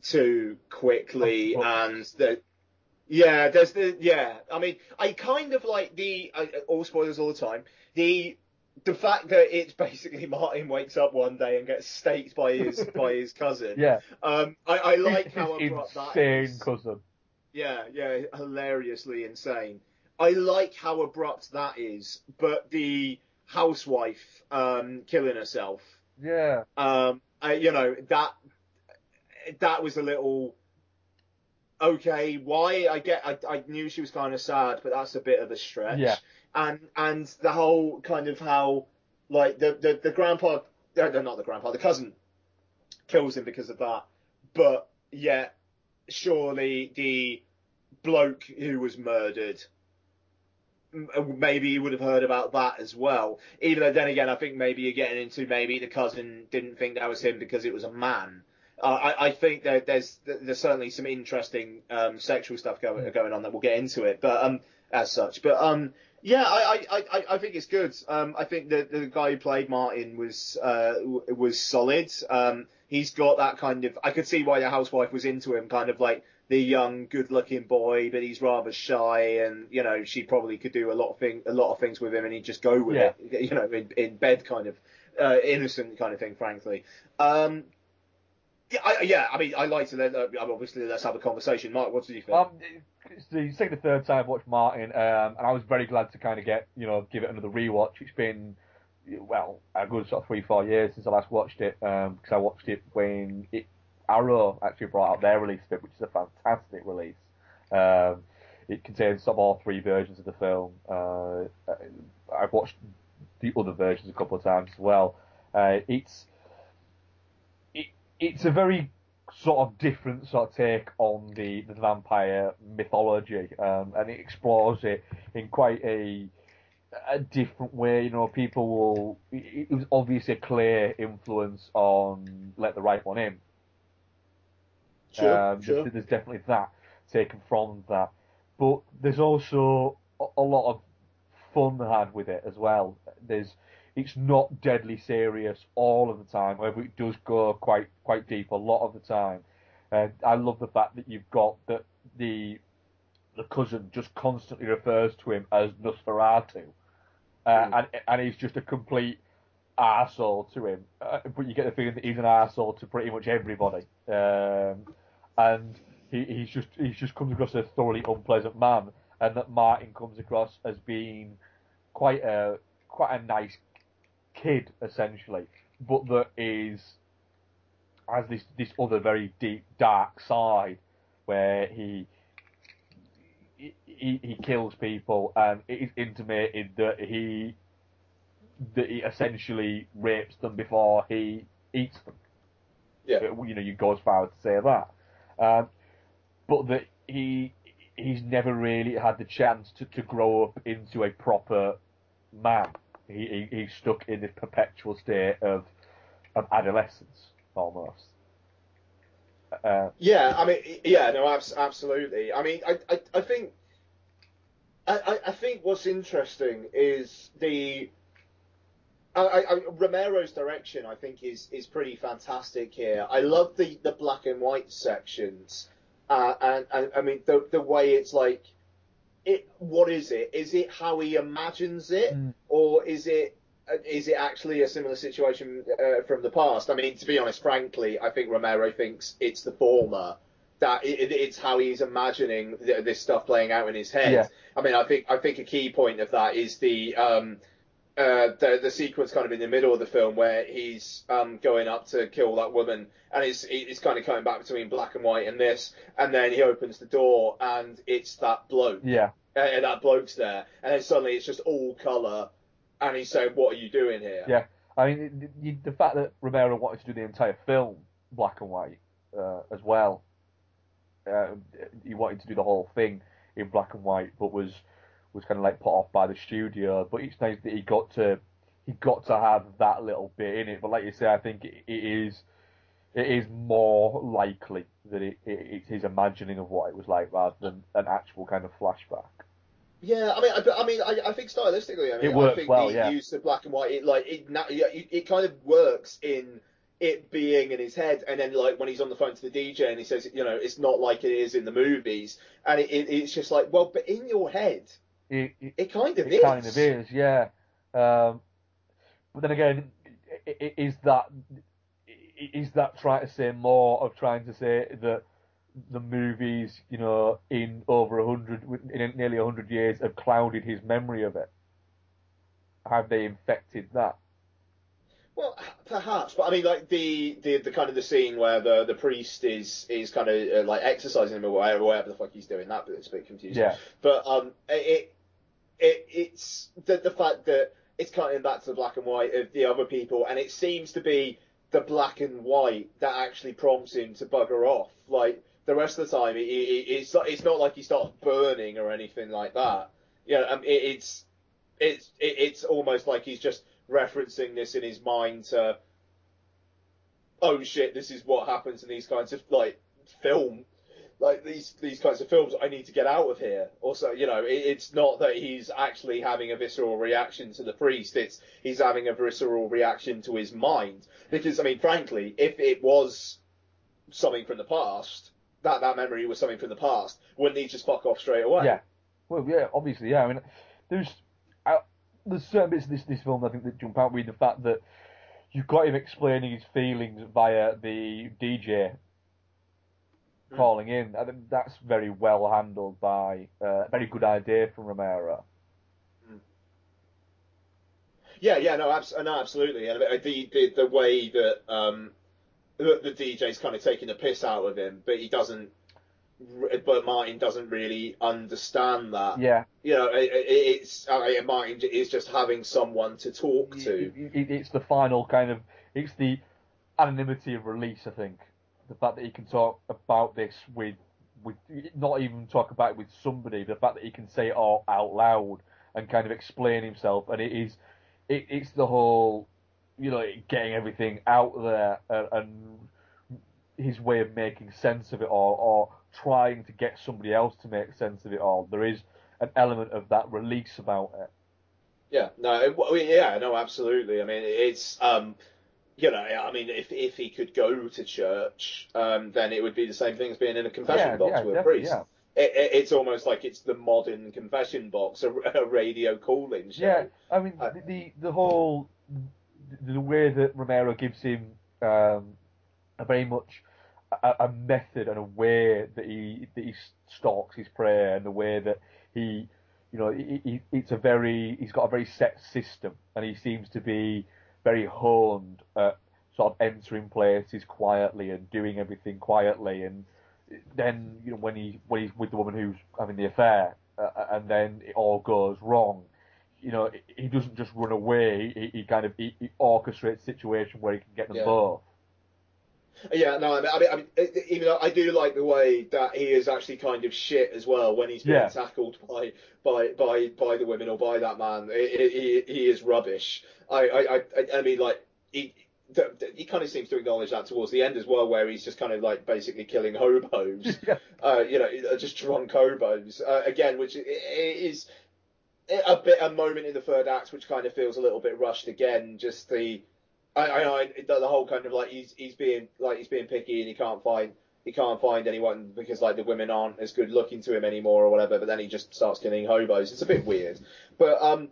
too quickly, and the, yeah, there's the yeah. I mean, I kind of like the I, all spoilers all the time. The the fact that it's basically Martin wakes up one day and gets staked by his by his cousin. Yeah. Um, I, I like how His abrupt that insane cousin. Yeah, yeah, hilariously insane. I like how abrupt that is, but the housewife um, killing herself, Yeah. um, I, you know, that that was a little okay, why? I get, I, I knew she was kind of sad, but that's a bit of a stretch. Yeah. And and the whole kind of how, like the the, the grandpa, uh, no, not the grandpa, the cousin, kills him because of that. But yet, surely the bloke who was murdered. Maybe you would have heard about that as well. Even though, then again, I think maybe you're getting into maybe the cousin didn't think that was him because it was a man. Uh, I, I think that there's there's certainly some interesting um, sexual stuff going going on that we'll get into it, but um, as such, but um, yeah, I, I, I, I think it's good. Um, I think the the guy who played Martin was uh was solid. Um, he's got that kind of I could see why the housewife was into him, kind of like the young, good-looking boy, but he's rather shy, and you know she probably could do a lot of thing a lot of things with him, and he'd just go with Yeah. it, you know, in, in bed kind of uh, innocent kind of thing, frankly. Um, yeah, I, yeah, I mean, I like to let, uh, obviously let's have a conversation. Mark, what did you think? Um, it's the second or third time I've watched Martin, um, and I was very glad to kind of get, you know, give it another rewatch. It's been, well, a good sort of three, four years since I last watched it, because I watched it when it, Arrow actually brought out their release of it, which is a fantastic release. Um, it contains of all three versions of the film. Uh, I've watched the other versions a couple of times as well. Uh, it's it, it's a very sort of different sort of take on the, the vampire mythology, um, and it explores it in quite a a different way. You know, people will. It, it was obviously a clear influence on Let the Right One In. Sure, Um, sure. There's, definitely that taken from that, but there's also a, lot of fun had with it as well. There's it's not deadly serious all of the time. However, it does go quite quite deep a lot of the time. And I love the fact that you've got that the the cousin just constantly refers to him as Nosferatu, uh, and and he's just a complete arsehole to him. Uh, but you get the feeling that he's an arsehole to pretty much everybody. Um, and he, he's just he's just comes across as a thoroughly unpleasant man, and that Martin comes across as being quite a quite a nice kid essentially, but that is has this this other very deep dark side where he he, he kills people and it is intimated that he that he essentially rapes them before he eats them. Yeah. You know, you go as far as to say that. Um, but that he he's never really had the chance to, to grow up into a proper man. He, he he's stuck in this perpetual state of of adolescence almost. Uh, Yeah, I mean, yeah, no, abs- absolutely. I mean, I, I, I think, I- I think what's interesting is the, I, I, Romero's direction. I think is is pretty fantastic here. I love the the black and white sections, uh, and, and I mean the the way it's like, it. What is it? Is it how he imagines it, or is it uh, it actually a similar situation uh, from the past? I mean, to be honest, frankly, I think Romero thinks it's the former. That it, it- it's how he's imagining th- this stuff playing out in his head. Yeah. I mean, I think I think a key point of that is the um, uh, the the sequence kind of in the middle of the film where he's um, going up to kill that woman, and it's it's kind of coming back between black and white and this, and then he opens the door and it's that bloke, yeah. uh, and that bloke's there, and then suddenly it's just all color, and he's saying, "What are you doing here?" Yeah, I mean the, the- the fact that Romero wanted to do the entire film black and white uh, as well. Uh, he wanted to do the whole thing in black and white, but was was kind of like put off by the studio. But it's nice that he got to he got to have that little bit in it. But like you say, I think it, it is it is more likely that it, it, it's his imagining of what it was like rather than an actual kind of flashback. Yeah, I mean, I, I mean, I, I think stylistically, I mean, It works I think well, the yeah. use of black and white, it like it, it, it kind of works in it being in his head, and then like when he's on the phone to the DJ and he says, you know, it's not like it is in the movies, and it, it, it's just like, well, but in your head, It, it, it kind of it is. kind of is, yeah. Um, but then again, is that is that trying to say more of trying to say that the movies, you know, in over a hundred, in nearly a hundred years, have clouded his memory of it? Have they infected that? Well, perhaps, but I mean, like the, the, the kind of the scene where the, the priest is is kind of uh, like exercising him or whatever, whatever the fuck he's doing. That bit's a bit confusing. Yeah. But um, it, it it's the the fact that it's cutting back to the black and white of the other people, and it seems to be the black and white that actually prompts him to bugger off. Like the rest of the time, it, it, it's it's not like he starts burning or anything like that. Know, um, it, it's it's it, it's almost like he's just referencing this in his mind to oh shit this is what happens in these kinds of like film like these these kinds of films i need to get out of here also you know it, it's not that he's actually having a visceral reaction to the priest it's he's having a visceral reaction to his mind because i mean frankly if it was something from the past that that memory was something from the past wouldn't he just fuck off straight away Yeah. Well, yeah, obviously, yeah. I mean, there's there's certain bits of this this film I think that jump out with the fact that you've got him explaining his feelings via the DJ calling in. I think that's very well handled by uh, very good idea from Romero. Yeah, yeah, no, abs- no absolutely. And the, the the way that um, the, the DJ's kind of taking the piss out of him, but he doesn't. But Martin doesn't really understand that. Yeah. You know, it, it, it's I Martin is just having someone to talk to. It, it's the final kind of it's the anonymity of release. I think the fact that he can talk about this with with not even talk about it with somebody. The fact that he can say it all out loud and kind of explain himself, and it is it, it's the whole you know getting everything out there and, and his way of making sense of it all, or trying to get somebody else to make sense of it all. There is an element of that release about it. Yeah, no, it- yeah, no, absolutely. I mean, it's um, you know, I mean, if if he could go to church, um, then it would be the same thing as being in a confession Yeah, box yeah, with a priest. yeah. It, it, it's almost like it's the modern confession box, a, a radio calling show. Yeah, I mean the, the the whole the, way that Romero gives him um, a very much a, a method and a way that he that he stalks his prey and the way that he you know he, he, it's a very he's got a very set system and he seems to be very honed at sort of entering places quietly and doing everything quietly and then you know when he when he's with the woman who's having the affair uh, and then it all goes wrong you know, he doesn't just run away. He, he kind of he, he orchestrates a situation where he can get them Yeah. both. Yeah, no, I mean, I mean, I mean, even though I do like the way that he is actually kind of shit as well when he's being Yeah. tackled by by by by the women or by that man. He, he, he is rubbish. I I I, I mean, like he. He kind of seems to acknowledge that towards the end as well, where he's just kind of like basically killing hobos, uh, you know, just drunk hobos uh, again, which is a bit a moment in the third act which kind of feels a little bit rushed again. Just the I, I know it, the whole kind of like he's he's being like he's being picky and he can't find he can't find anyone because like the women aren't as good looking to him anymore or whatever. But then he just starts killing hobos. It's a bit weird. But um,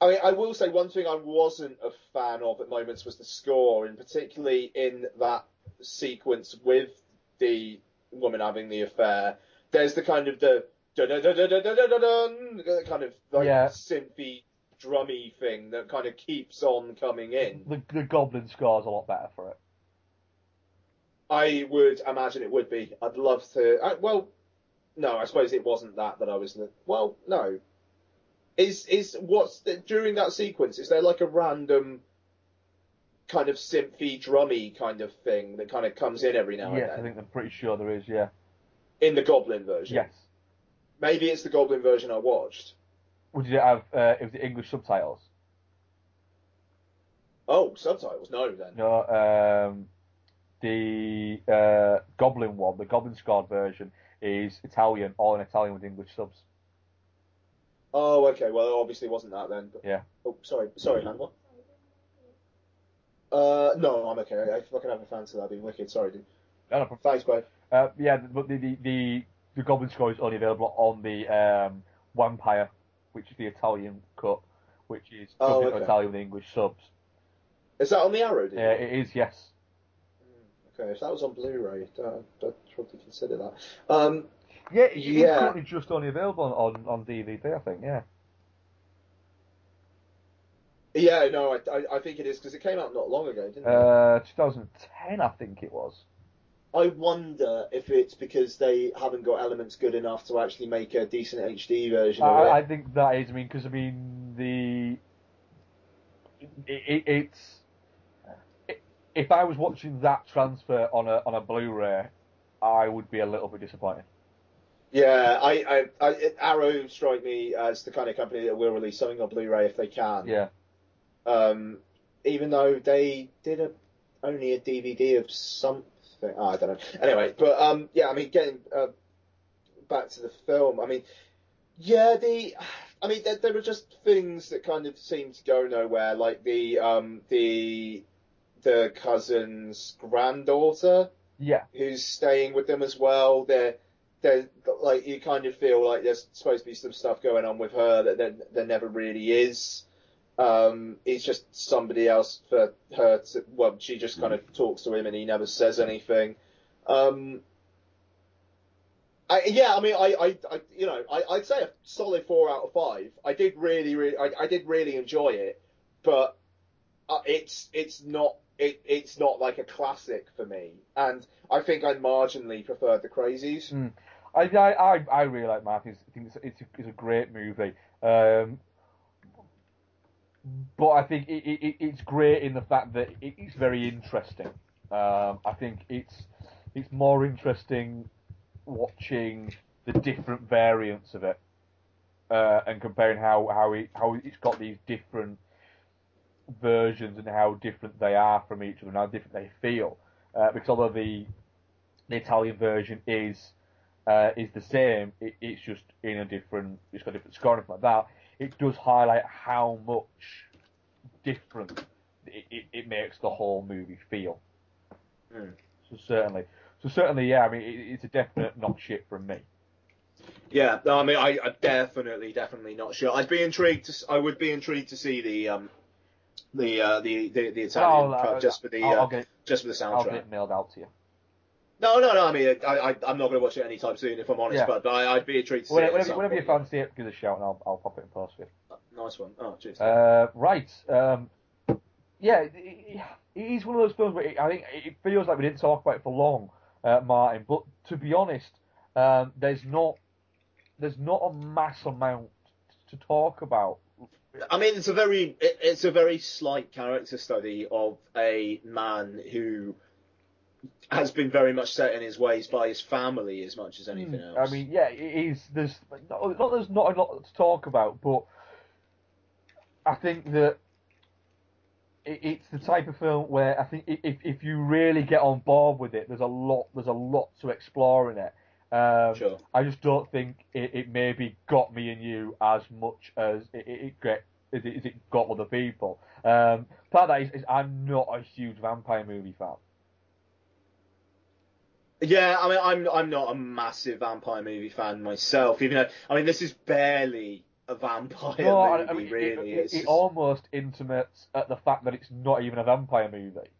I mean, I will say one thing I wasn't a fan of at moments was the score, and particularly in that sequence with the woman having the affair. There's the kind of the dun dun dun dun dun dun, dun kind of like yeah. synthy drummy thing that kind of keeps on coming in. The the Goblin score's a lot better for it. I would imagine it would be. I'd love to. I, well, no, I suppose it wasn't that that I was. Well, no. Is is what's the, during that sequence? Is there like a random kind of synthy drummy kind of thing that kind of comes in every now yes, and then? I think I'm pretty sure there is. Yeah. in the Goblin version? Yes. Maybe it's the Goblin version I watched. Would you have? Uh, it was the English subtitles. Oh, subtitles? No, then. No. Um, the uh, Goblin one, the Goblin scored version, is Italian, all in Italian with English subs. Oh, okay. Well, it obviously wasn't that then. But... Yeah. Oh, sorry, sorry, Han. What? Uh, no, I'm okay. I, I fucking have a fancy that being wicked. Sorry, dude. No, no problem. Thanks, bye. Uh, yeah, but the, the, the, the Goblin score is only available on the um, Wampyr, which is the Italian cut, which is Oh, okay. Italian with English subs. Is that on the Arrow? Uh, it is, yes. Okay, if that was on Blu-ray, I'd, I'd probably consider that. Um, Yeah, it- it's Yeah. currently just only available on, on, on DVD, I think, yeah. Yeah, no, I, I, I think it is because it came out not long ago, didn't it? Uh, 2010, I think it was. I wonder if it's because they haven't got elements good enough to actually make a decent HD version of it. I, I think that is. I mean, because I mean the it, it, it's it, if I was watching that transfer on a on a Blu-ray, I would be a little bit disappointed. Yeah, I, I, I Arrow strike me as the kind of company that will release something on Blu-ray if they can. Yeah. Um, even though they did a only a DVD of something, oh, I don't know. Anyway, but um, yeah, I mean, getting uh, back to the film, I mean, yeah, the, I mean, there, there were just things that kind of seemed to go nowhere, like the um, the the cousin's granddaughter Yeah. who's staying with them as well. They're, they're like you kind of feel like there's supposed to be some stuff going on with her that there, there never really is. Um, it's just somebody else for her to. Well, she just kind of talks to him and he never says anything. Um, I, yeah, I mean, I, I, I you know, I, I'd say a solid four out of five. I did really, really, I, I did really enjoy it, but uh, it's it's not it, it's not like a classic for me, and I think I marginally preferred the Crazies. Mm. I, I, I, I really like Martin. I think it's, it's, a, it's a great movie. Um, but I think it, it, it's great in the fact that it, it's very interesting. Um, I think it's it's more interesting watching the different variants of it uh, and comparing how how it how it's got these different versions and how different they are from each other and how different they feel. Uh, because although the the Italian version is uh, is the same, it, it's just in a different, it's got different everything like that. It does highlight how much different it, it, it makes the whole movie feel. Mm. So certainly, so certainly, yeah. I mean, it, it's a definite not shit from me. Yeah, no, I mean, I, I definitely, definitely not sure. I'd be intrigued to, I would be intrigued to see the um, the uh, the, the the Italian uh, just for the uh, get just for the soundtrack. I'll get it mailed out to you. No, no, no. I mean, I, I I'm not going to watch it anytime soon if I'm honest, Yeah. but, but I, I'd be intrigued to see Whenever, it. whenever, you fancy it, give us a shout and I'll, I'll pop it in post for you. Nice one. Oh, cheers. Uh, right. Um, yeah, it, it it is one of those films where it, I think it feels like we didn't talk about it for long, uh, Martin. But to be honest, um, there's not there's not a mass amount to talk about. I mean, it's a very it, it's a very slight character study of a man who has been very much set in his ways by his family as much as anything else. Hmm. I mean, yeah, it is. There's not, not there's not a lot to talk about, but I think that it, it's the type of film where I think if if you really get on board with it, there's a lot there's a lot to explore in it. Um, Sure. I just don't think it, it maybe got me and you as much as it, it, it as it, as it got other people. Um, part of that is, is I'm not a huge vampire movie fan. Yeah, I mean, I'm I'm not a massive vampire movie fan myself. Even though, I mean, this is barely a vampire No, movie, I mean, really. it, it's it, it just- almost intimates at the fact that it's not even a vampire movie.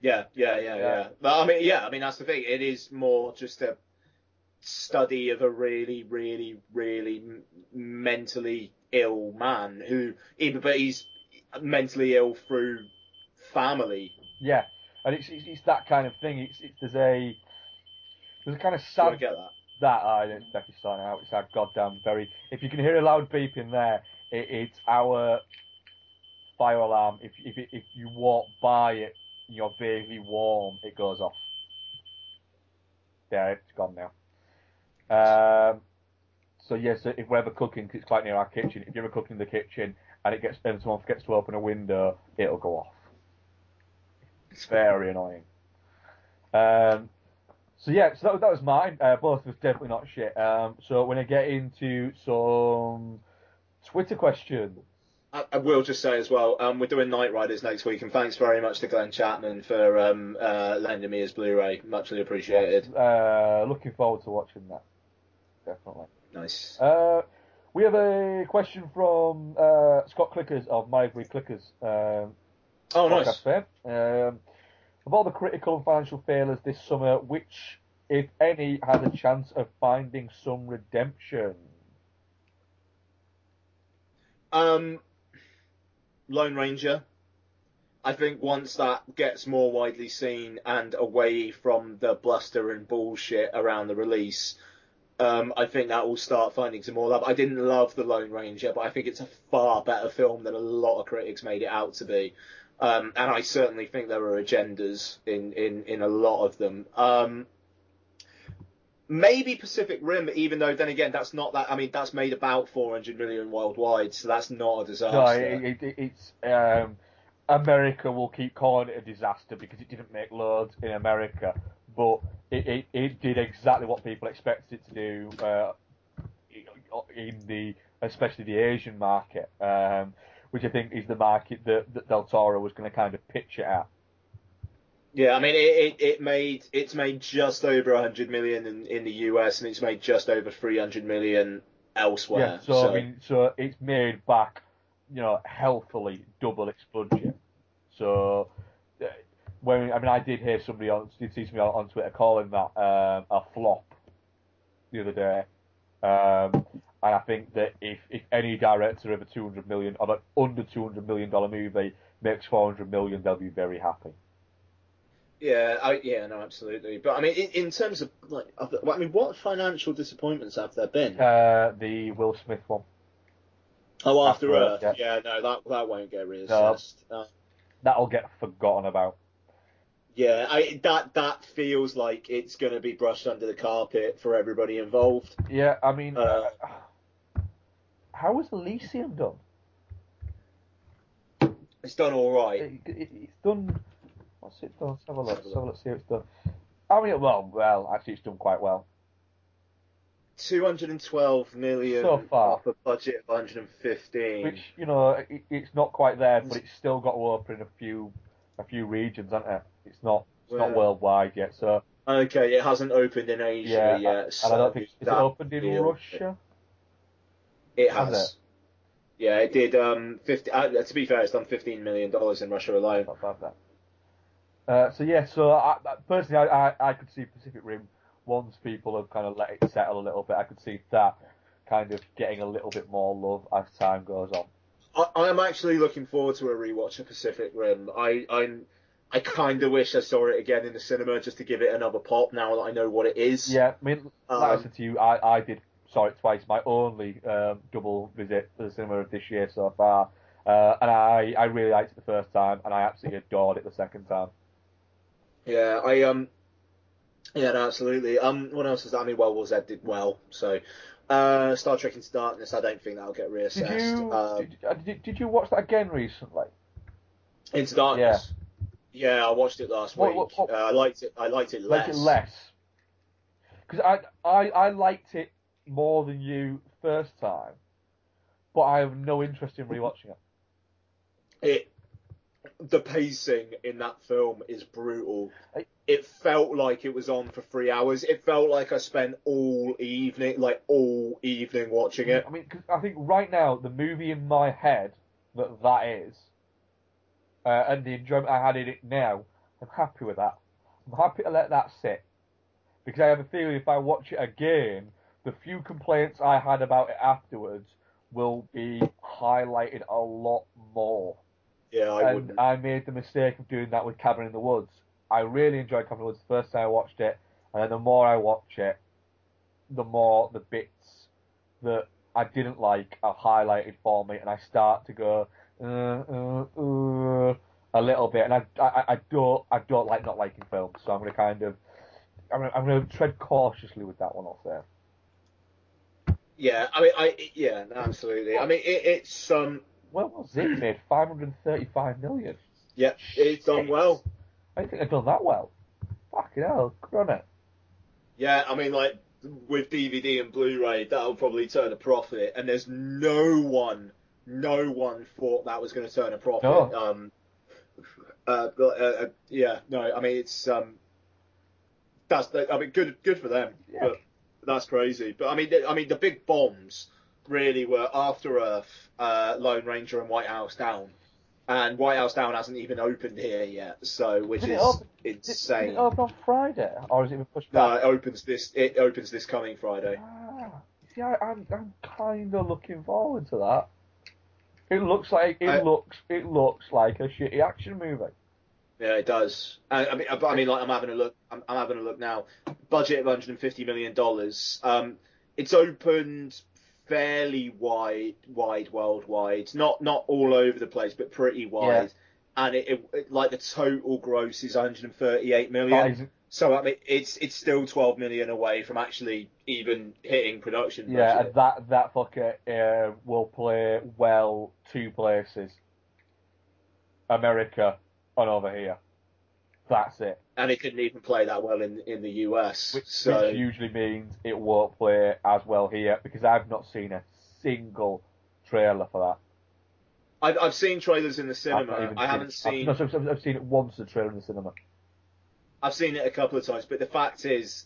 Yeah, yeah, yeah, yeah. But I mean, yeah, I mean that's the thing. It is more just a study of a really, really, really mentally ill man who, but he's mentally ill through family. Yeah, and it's it's, it's that kind of thing. It's, it's there's a there's a kind of Do sad get that? that I don't expect you starting out. It's that goddamn very. If you can hear a loud beep in there, it, it's our fire alarm. If if it, if you walk by it, you're vaguely warm. It goes off. There, it's gone now. Um, so yes, so if we're ever cooking, 'cause it's quite near our kitchen. If you're ever cooking in the kitchen and it gets and someone forgets to open a window, it'll go off. It's very annoying. Um, so yeah, so that, was- that was mine. Uh, both was definitely not shit. Um, so when I get into some Twitter questions. I, I will just say as well, um, we're doing Knightriders next week, and thanks very much to Glenn Chapman for um, uh, lending me his Blu-ray. Muchly appreciated. Uh, looking forward to watching that. Definitely. Nice. Uh, we have a question from uh, Scott Clickers of My Week Clickers. Um, Oh, nice. Um, of all the critical and financial failures this summer, which, if any, has a chance of finding some redemption? Um, Lone Ranger. I think once that gets more widely seen and away from the bluster and bullshit around the release, um, I think that will start finding some more love. I didn't love The Lone Ranger, but I think it's a far better film than a lot of critics made it out to be. Um, and I certainly think there are agendas in, in, in a lot of them. Um, maybe Pacific Rim, even though then again that's not that. I mean, that's made about 400 million worldwide, so that's not a disaster. No, it, it, it's um, America will keep calling it a disaster because it didn't make loads in America, but it, it, it did exactly what people expected it to do uh, in the especially the Asian market, um, which I think is the market that, that Del Toro was going to kind of pitch it at. Yeah, I mean, it, it, it made it's made just over 100 million in, in the US, and it's made just over 300 million elsewhere. Yeah, so, I mean, so it's made back, you know, healthily double its budget. So uh, when I mean, I did hear somebody on did see somebody on, on Twitter calling that um, a flop the other day. Um, and I think that if, if any director of a 200 million, of an under 200 million dollar movie makes 400 million, they'll be very happy. Yeah, I, yeah, no, absolutely. But I mean, in, in terms of like, of the, I mean, what financial disappointments have there been? Uh, the Will Smith one. Oh, After, After Earth. Earth, Yeah. no, that that won't get reassessed. Uh, That'll get forgotten about. yeah, I, that that feels like it's going to be brushed under the carpet for everybody involved. Yeah, I mean, Uh, how was Elysium done? It's done all right. It, it, it's done. What's it done? Let's have a look. Let's have a look. See how it's done. I mean, well, well, actually, it's done quite well. 212 million So far. off a budget of 115. Which you know, it, it's not quite there, but it's still got to open in a few, a few regions, hasn't it? It's not, it's not worldwide yet. So Okay, it hasn't opened in Asia yeah, yet. and so I don't think is it that opened in Russia. It Has has. it? Yeah, it did. Um, 50. Uh, to be fair, it's done 15 million dollars in Russia alone. Not bad that. Uh, so yeah, so I, personally, I, I, I could see Pacific Rim once people have kind of let it settle a little bit. I could see that kind of getting a little bit more love as time goes on. I, I'm actually looking forward to a rewatch of Pacific Rim. I, I'm. I kind of wish I saw it again in the cinema just to give it another pop now that I know what it is. Yeah, I mean, like I Um, said to you, I, I did saw it twice. My only um, double visit to the cinema of this year so far, uh, and I I really liked it the first time, and I absolutely adored it the second time. Yeah, I um, yeah, no, absolutely. Um, what else is that? I mean, World War Z did well, so uh, Star Trek Into Darkness. I don't think that'll get Did reassessed. you um, did, uh, did, did you watch that again recently? Into Darkness. Yeah. I watched it last What- week. what- what- Uh, I liked it. I liked it less. Like it less. Because I, I I liked it more than you first time, but I have no interest in rewatching it. It, the pacing in that film is brutal. It felt like it was on for three hours. It felt like I spent all evening, like all evening, watching it. I mean, 'cause I think right now the movie in my head that that is, uh, and the enjoyment I had in it now, I'm happy with that. I'm happy to let that sit because I have a feeling if I watch it again, the few complaints I had about it afterwards will be highlighted a lot more. Yeah, I and wouldn't. I made the mistake of doing that with Cabin in the Woods. I really enjoyed Cabin in the Woods the first time I watched it, and then the more I watch it, the more the bits that I didn't like are highlighted for me, and I start to go uh, uh, uh, a little bit, and I, I I don't I don't like not liking films, so I'm gonna kind of I'm gonna, I'm gonna tread cautiously with that one. I'll say. Yeah, I mean, I yeah, absolutely. I mean, it, it's um, Well, what's it made 535 million. yeah, it's done well. I don't think I've done that well. Fucking hell, good on it. Yeah, I mean, like with DVD and Blu-ray, that'll probably turn a profit, and there's no one, no one thought that was going to turn a profit. No. Um, uh, uh, uh, yeah, no, I mean it's um, that's the, I mean good, good for them, but that's crazy. But I mean, the, I mean the big bombs really were After Earth, uh, Lone Ranger, and White House Down. And White House Down hasn't even opened here yet, so which Did it is open- insane. Did it open on Friday, or has it been pushed No, it opens this. It opens this coming Friday. Ah, see, I, I'm I'm kind of looking forward to that. It looks like it I- looks it looks like a shitty action movie. Yeah, it does. I, I mean, but I mean, like I'm having a look. I'm, I'm having a look now. Budget of 150 million dollars. Um, it's opened fairly wide, wide worldwide. Not not all over the place, but pretty wide. Yeah. And it, it, it- like the total gross is 138 million. Is- So I mean, it's it's still 12 million away from actually even hitting production. Yeah, budget. that that fucker uh, will play well two places. America and over here. That's it. and it couldn't even play that well in in the US. Which, so which usually means it won't play as well here because I've not seen a single trailer for that. I've I've seen trailers in the cinema. I haven't seen. I've, I've, I've seen it once the trailer in the cinema. I've seen it a couple of times, but the fact is,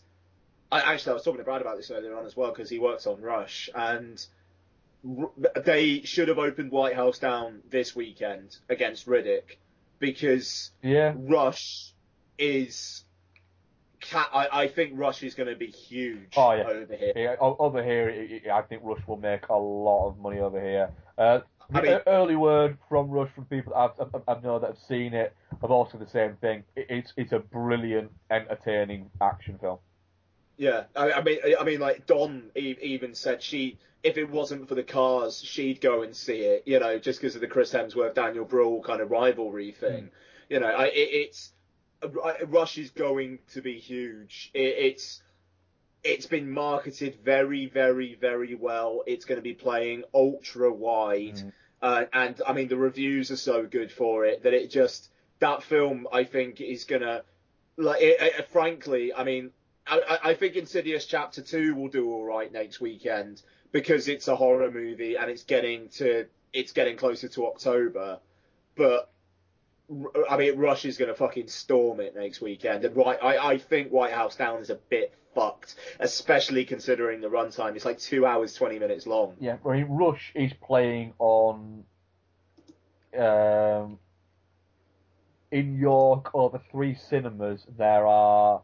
I actually I was talking to Brad about this earlier on as well because he works on Rush, and R- they should have opened White House down this weekend against Riddick because Yeah. Rush is. I, I think Rush is going to be huge Oh yeah. over here. Yeah, over here, I think Rush will make a lot of money over here. Uh, I mean- early word from Rush from people I've, I've, I've know that have seen it have also the same thing. It's it's a brilliant, entertaining action film. Yeah, I, I mean, I mean, like Don even said she, if it wasn't for the cars, she'd go and see it. You know, just because of the Chris Hemsworth Daniel Bruhl kind of rivalry thing. You know, I, it, it's Rush is going to be huge. It, it's it's been marketed very, very, very well. It's going to be playing ultra wide, uh, and I mean the reviews are so good for it that it just that film I think is gonna like it, it, frankly I mean I, I- I think Insidious Chapter Two will do all right next weekend because it's a horror movie and it's getting to it's getting closer to October, but I mean Rush is going to fucking storm it next weekend, and right I, I think White House Down is a bit fucked, especially considering the runtime. It's like two hours twenty minutes long. Yeah, I mean Rush is playing on um, in York over three cinemas. There are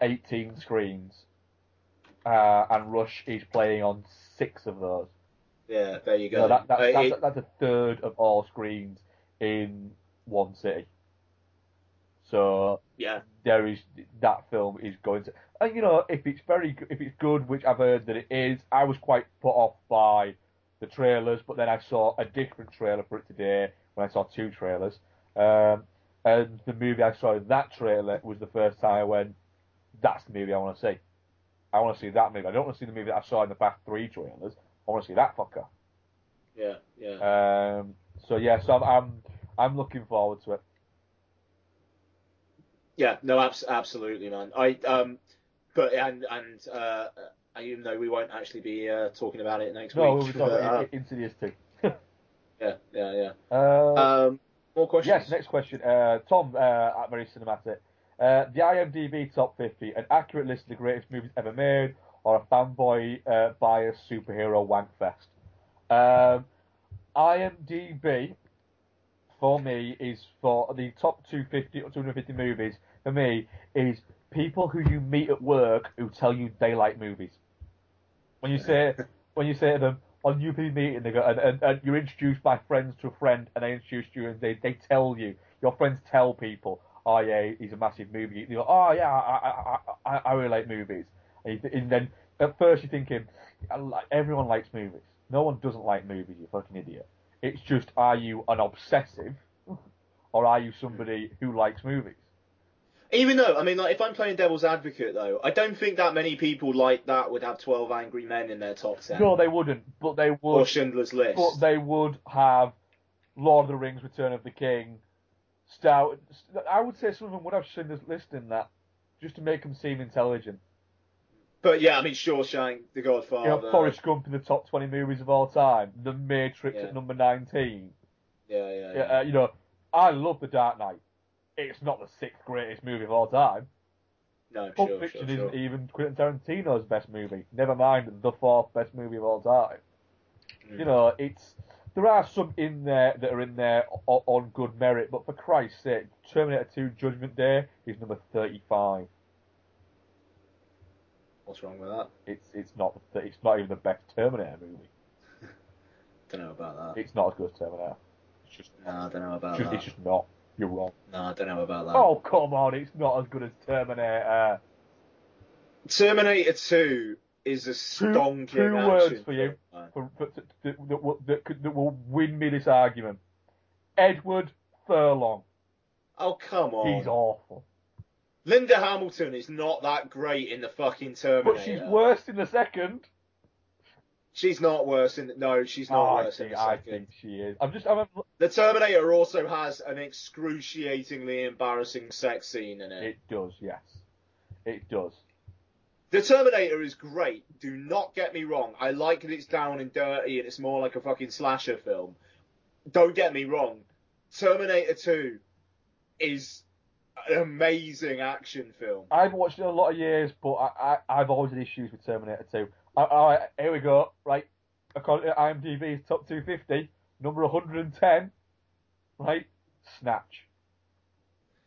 eighteen screens, uh, and Rush is playing on six of those. Yeah, there you So go. that, that, Uh, that's, it- that's a third of all screens in one city. So yeah, there is that film is going to, and you know, if it's very, if it's good, which I've heard that it is, I was quite put off by the trailers, but then I saw a different trailer for it today when I saw two trailers, um, and the movie I saw in that trailer was the first time I went, that's the movie I want to see. I want to see that movie. I don't want to see the movie that I saw in the past three trailers. I want to see that fucker. yeah, yeah. Um, so yeah, so I'm, I'm I'm looking forward to it. Yeah, no, abs- absolutely, man. I um, but and and uh, even though we won't actually be uh, talking about it next No, week, we'll be talking uh, Insidious too. yeah, yeah, yeah. Uh, Um, more questions? Yes, next question. Uh, Tom uh, at Very Cinematic. Uh, the IMDb Top 50, an accurate list of the greatest movies ever made, or a fanboy uh, biased superhero wankfest? Um, IMDb, for me, is for the top 250 or 250 movies, for me, is people who you meet at work who tell you they like movies. When you say when you say to them on UP meeting, they go and, and, and you're introduced by friends to a friend, and they introduce you, and they, they tell you your friends tell people, oh yeah, he's a massive movie. You go, oh yeah, I I, I, I really like movies, and, you and then at first you're thinking, like- everyone likes movies. No one doesn't like movies. You fucking idiot. It's just, are you an obsessive, or are you somebody who likes movies? Even though, I mean, like, if I'm playing devil's advocate, though, I don't think that many people like that would have 12 Angry Men in their top 10. No, they wouldn't, but they would. Or Schindler's List. But they would have Lord of the Rings, Return of the King, Star. I would say some of them would have Schindler's List in that, just to make them seem intelligent. But yeah, I mean, Shawshank, The Godfather. You know, Forrest Gump in the top 20 movies of all time, The Matrix Yeah. at number 19. Yeah, yeah, yeah. Yeah, uh, you know, I love The Dark Knight. It's not the sixth greatest movie of all time. No, Pulp sure, Fiction sure, isn't sure. even Quentin Tarantino's best movie. Never mind the fourth best movie of all time. Mm. You know, it's there are some in there that are in there on good merit, but for Christ's sake, Terminator 2 Judgment Day is number 35. What's wrong with that? It's it's not the- it's not even the best Terminator movie. Don't know about that. It's not as good as Terminator. It's just No, I don't know about It's just, that. it's just not. You're wrong. No, I don't know about that. Oh come on! It's not as good as Terminator. Terminator 2 is a Two, stonking two action words for you for, for, to- to- that, will, that, could, that will win me this argument. Edward Furlong. Oh, come on. He's awful. Linda Hamilton is not that great in the fucking Terminator. But she's worse in the second. She's not worse in. No, she's not Oh, worse in the second. I think she is. I'm just. I'm, The Terminator also has an excruciatingly embarrassing sex scene in it. it does, yes. It does. The Terminator is great. Do not get me wrong. I like that it's down and dirty and it's more like a fucking slasher film. Don't get me wrong. Terminator 2 is an amazing action film. I haven't watched it a lot of years, but I, I, I've always had issues with Terminator 2. All right, here we go. Right, according to IMDb's top 250, number 110, right, Snatch.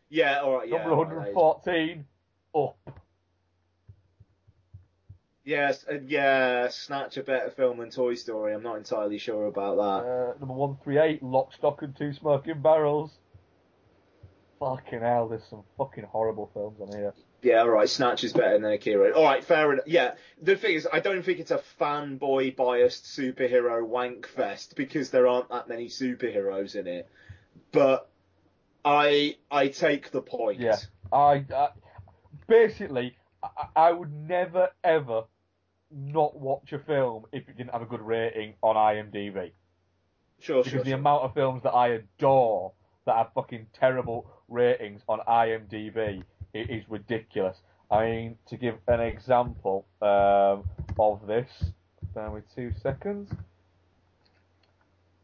Yeah, alright, yeah. number alright. 114, Up. Yes, uh, yeah, Snatch a better film than Toy Story. I'm not entirely sure about that. Uh, number 138, Lock, Stock and Two Smoking Barrels. Fucking hell, there's some fucking horrible films on here. Yeah, alright, Snatch is better than Akira. Alright, fair enough. Yeah, the thing is, I don't think it's a fanboy biased superhero wank fest because there aren't that many superheroes in it. But I I take the point. Yeah, I, I basically I, I would never ever not watch a film if it didn't have a good rating on IMDb. Sure, because sure, the sure. amount of films that I adore that have fucking terrible ratings on IMDb i- is ridiculous. I mean, to give an example um, of this, bear with two seconds.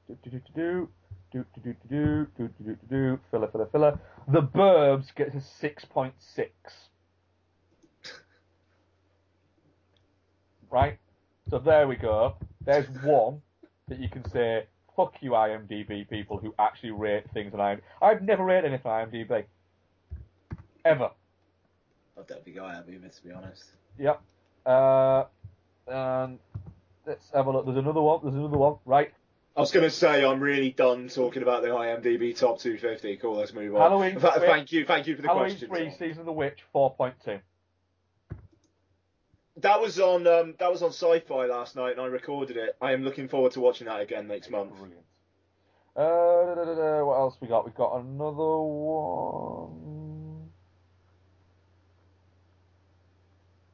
Do do do do do do do do do do do do do filler filler filler. The Burbs gets a six point six. Right, so there we go. There's one that you can say, fuck you IMDb people who actually rate things on IMDb. I've never rated anything on IMDb. Ever. I don't think I have either, to be honest. Yep. Uh, and let's have a look. There's another one. There's another one. Right. I was going to say I'm really done talking about the IMDb top 250. Cool, let's move on. Halloween. Th- thank you, thank you for the Halloween question. 3 Tom. Season of the Witch 4.2. That was on um, that was on Sci-Fi last night, and I recorded it. I am looking forward to watching that again next month. Brilliant. Uh, da, da, da, what else we got? We've got another one.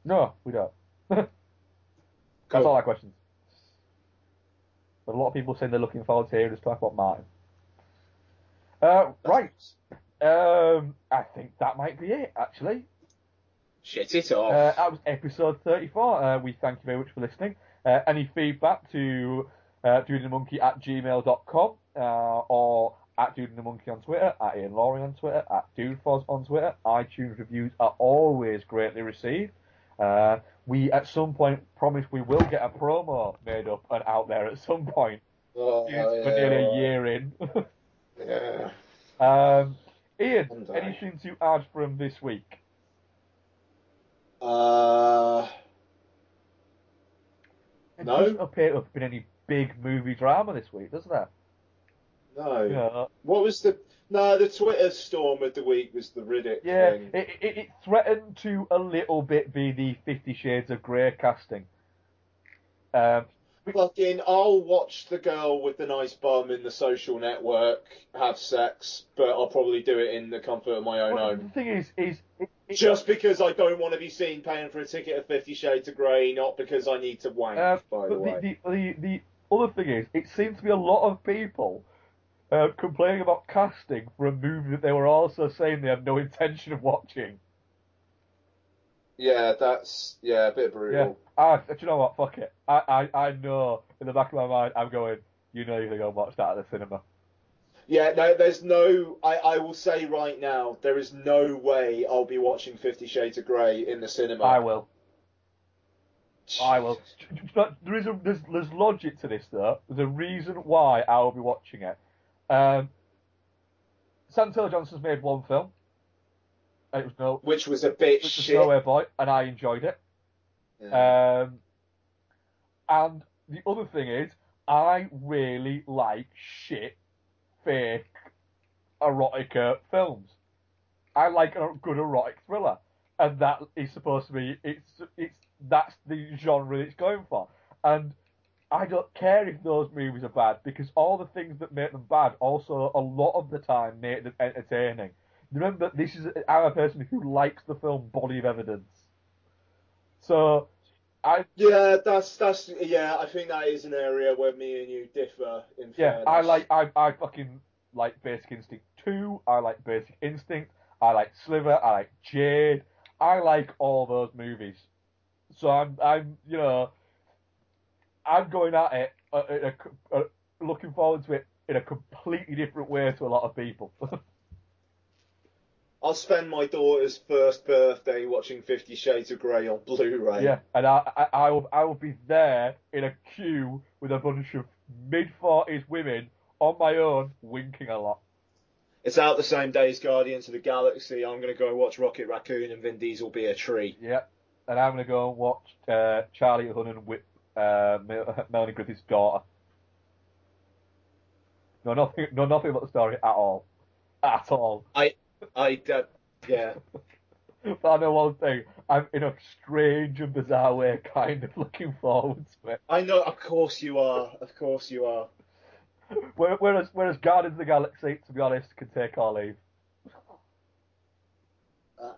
No, we don't. That's Cool. all our questions. But a lot of people saying they're looking forward to hearing us talk about Martin. Uh, right. Um, I think that might be it, actually. Shit it off. Uh, that was episode 34. Uh, we thank you very much for listening. Uh, any feedback to uh, dudeandthemonkey at gmail.com uh, or at Dude the Monkey on Twitter, at Ian Laurie on Twitter, at DudeFoz on Twitter. iTunes reviews are always greatly received. Uh, we, at some point, promise we will get a promo made up and out there at some point. Oh, It's for yeah, nearly a year in. Yeah. um, Ian, anything to add from this week? Uh, It No. doesn't appear to have been any big movie drama this week, does there? no. Yeah. What was the? No, the Twitter storm of the week was the Riddick Yeah, thing. it, it, it threatened to a little bit be the Fifty Shades of Grey casting. Um, Fucking, I'll watch the girl with the nice bum in the social network have sex, but I'll probably do it in the comfort of my own well, home. the thing is, is it, it, Just because I don't want to be seen paying for a ticket of Fifty Shades of Grey, not because I need to wank, uh, by but the way. the, the, the, the other thing is, it seems to be a lot of people uh, complaining about casting for a movie that they were also saying they have no intention of watching. Yeah, that's yeah, a bit Yeah. brutal. Ah, do you know what? Fuck it. I, I, I know in the back of my mind, I'm going. You know, you're gonna go watch that at the cinema. Yeah, no, there's no. I, I will say right now, there is no way I'll be watching Fifty Shades of Grey in the cinema. I will. I will. But there is a there's, there's logic to this though. There's a reason why I will be watching it. Um, Sam Taylor Johnson's made one film. It was no, Which was a bit which was shit. Nowhere Boy, and I enjoyed it. Yeah. Um, and the other thing is, I really like shit, fake, erotica films. I like a good erotic thriller, and that is supposed to be it's it's that's the genre it's going for. And I don't care if those movies are bad because all the things that make them bad also a lot of the time make them entertaining. Remember, this is I'm a person who likes the film Body of Evidence. So, I Yeah, that's that's yeah. I think that is an area where me and you differ. In yeah, fairness. I like I I fucking like Basic Instinct two. I like Basic Instinct. I like Sliver. I like Jade. I like all those movies. So I'm I'm you know I'm going at it uh, a, uh, looking forward to it in a completely different way to a lot of people. I'll spend my daughter's first birthday watching Fifty Shades of Grey on Blu-ray. Yeah, and I, I, I will, I will be there in a queue with a bunch of mid forties women on my own, winking a lot. It's out the same day as Guardians of the Galaxy. I'm gonna go watch Rocket Raccoon and Vin Diesel be a tree. Yeah, and I'm gonna go and watch uh, Charlie Hunnam whip uh, Mel- Melanie Griffith's daughter. No, nothing, no, nothing about the story at all, at all. I, I, don't. yeah. But I know one thing. I'm in a strange and bizarre way, kind of looking forward to it. I know. Of course you are. Of course you are. Where- Whereas, whereas Guardians of the Galaxy, to be honest, can take or leave. Uh-uh.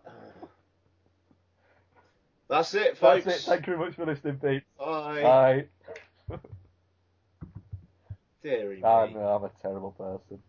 That's it, folks. That's it. Thank you very much for listening, Pete. Bye. Bye. Deary me. I know, I'm a terrible person.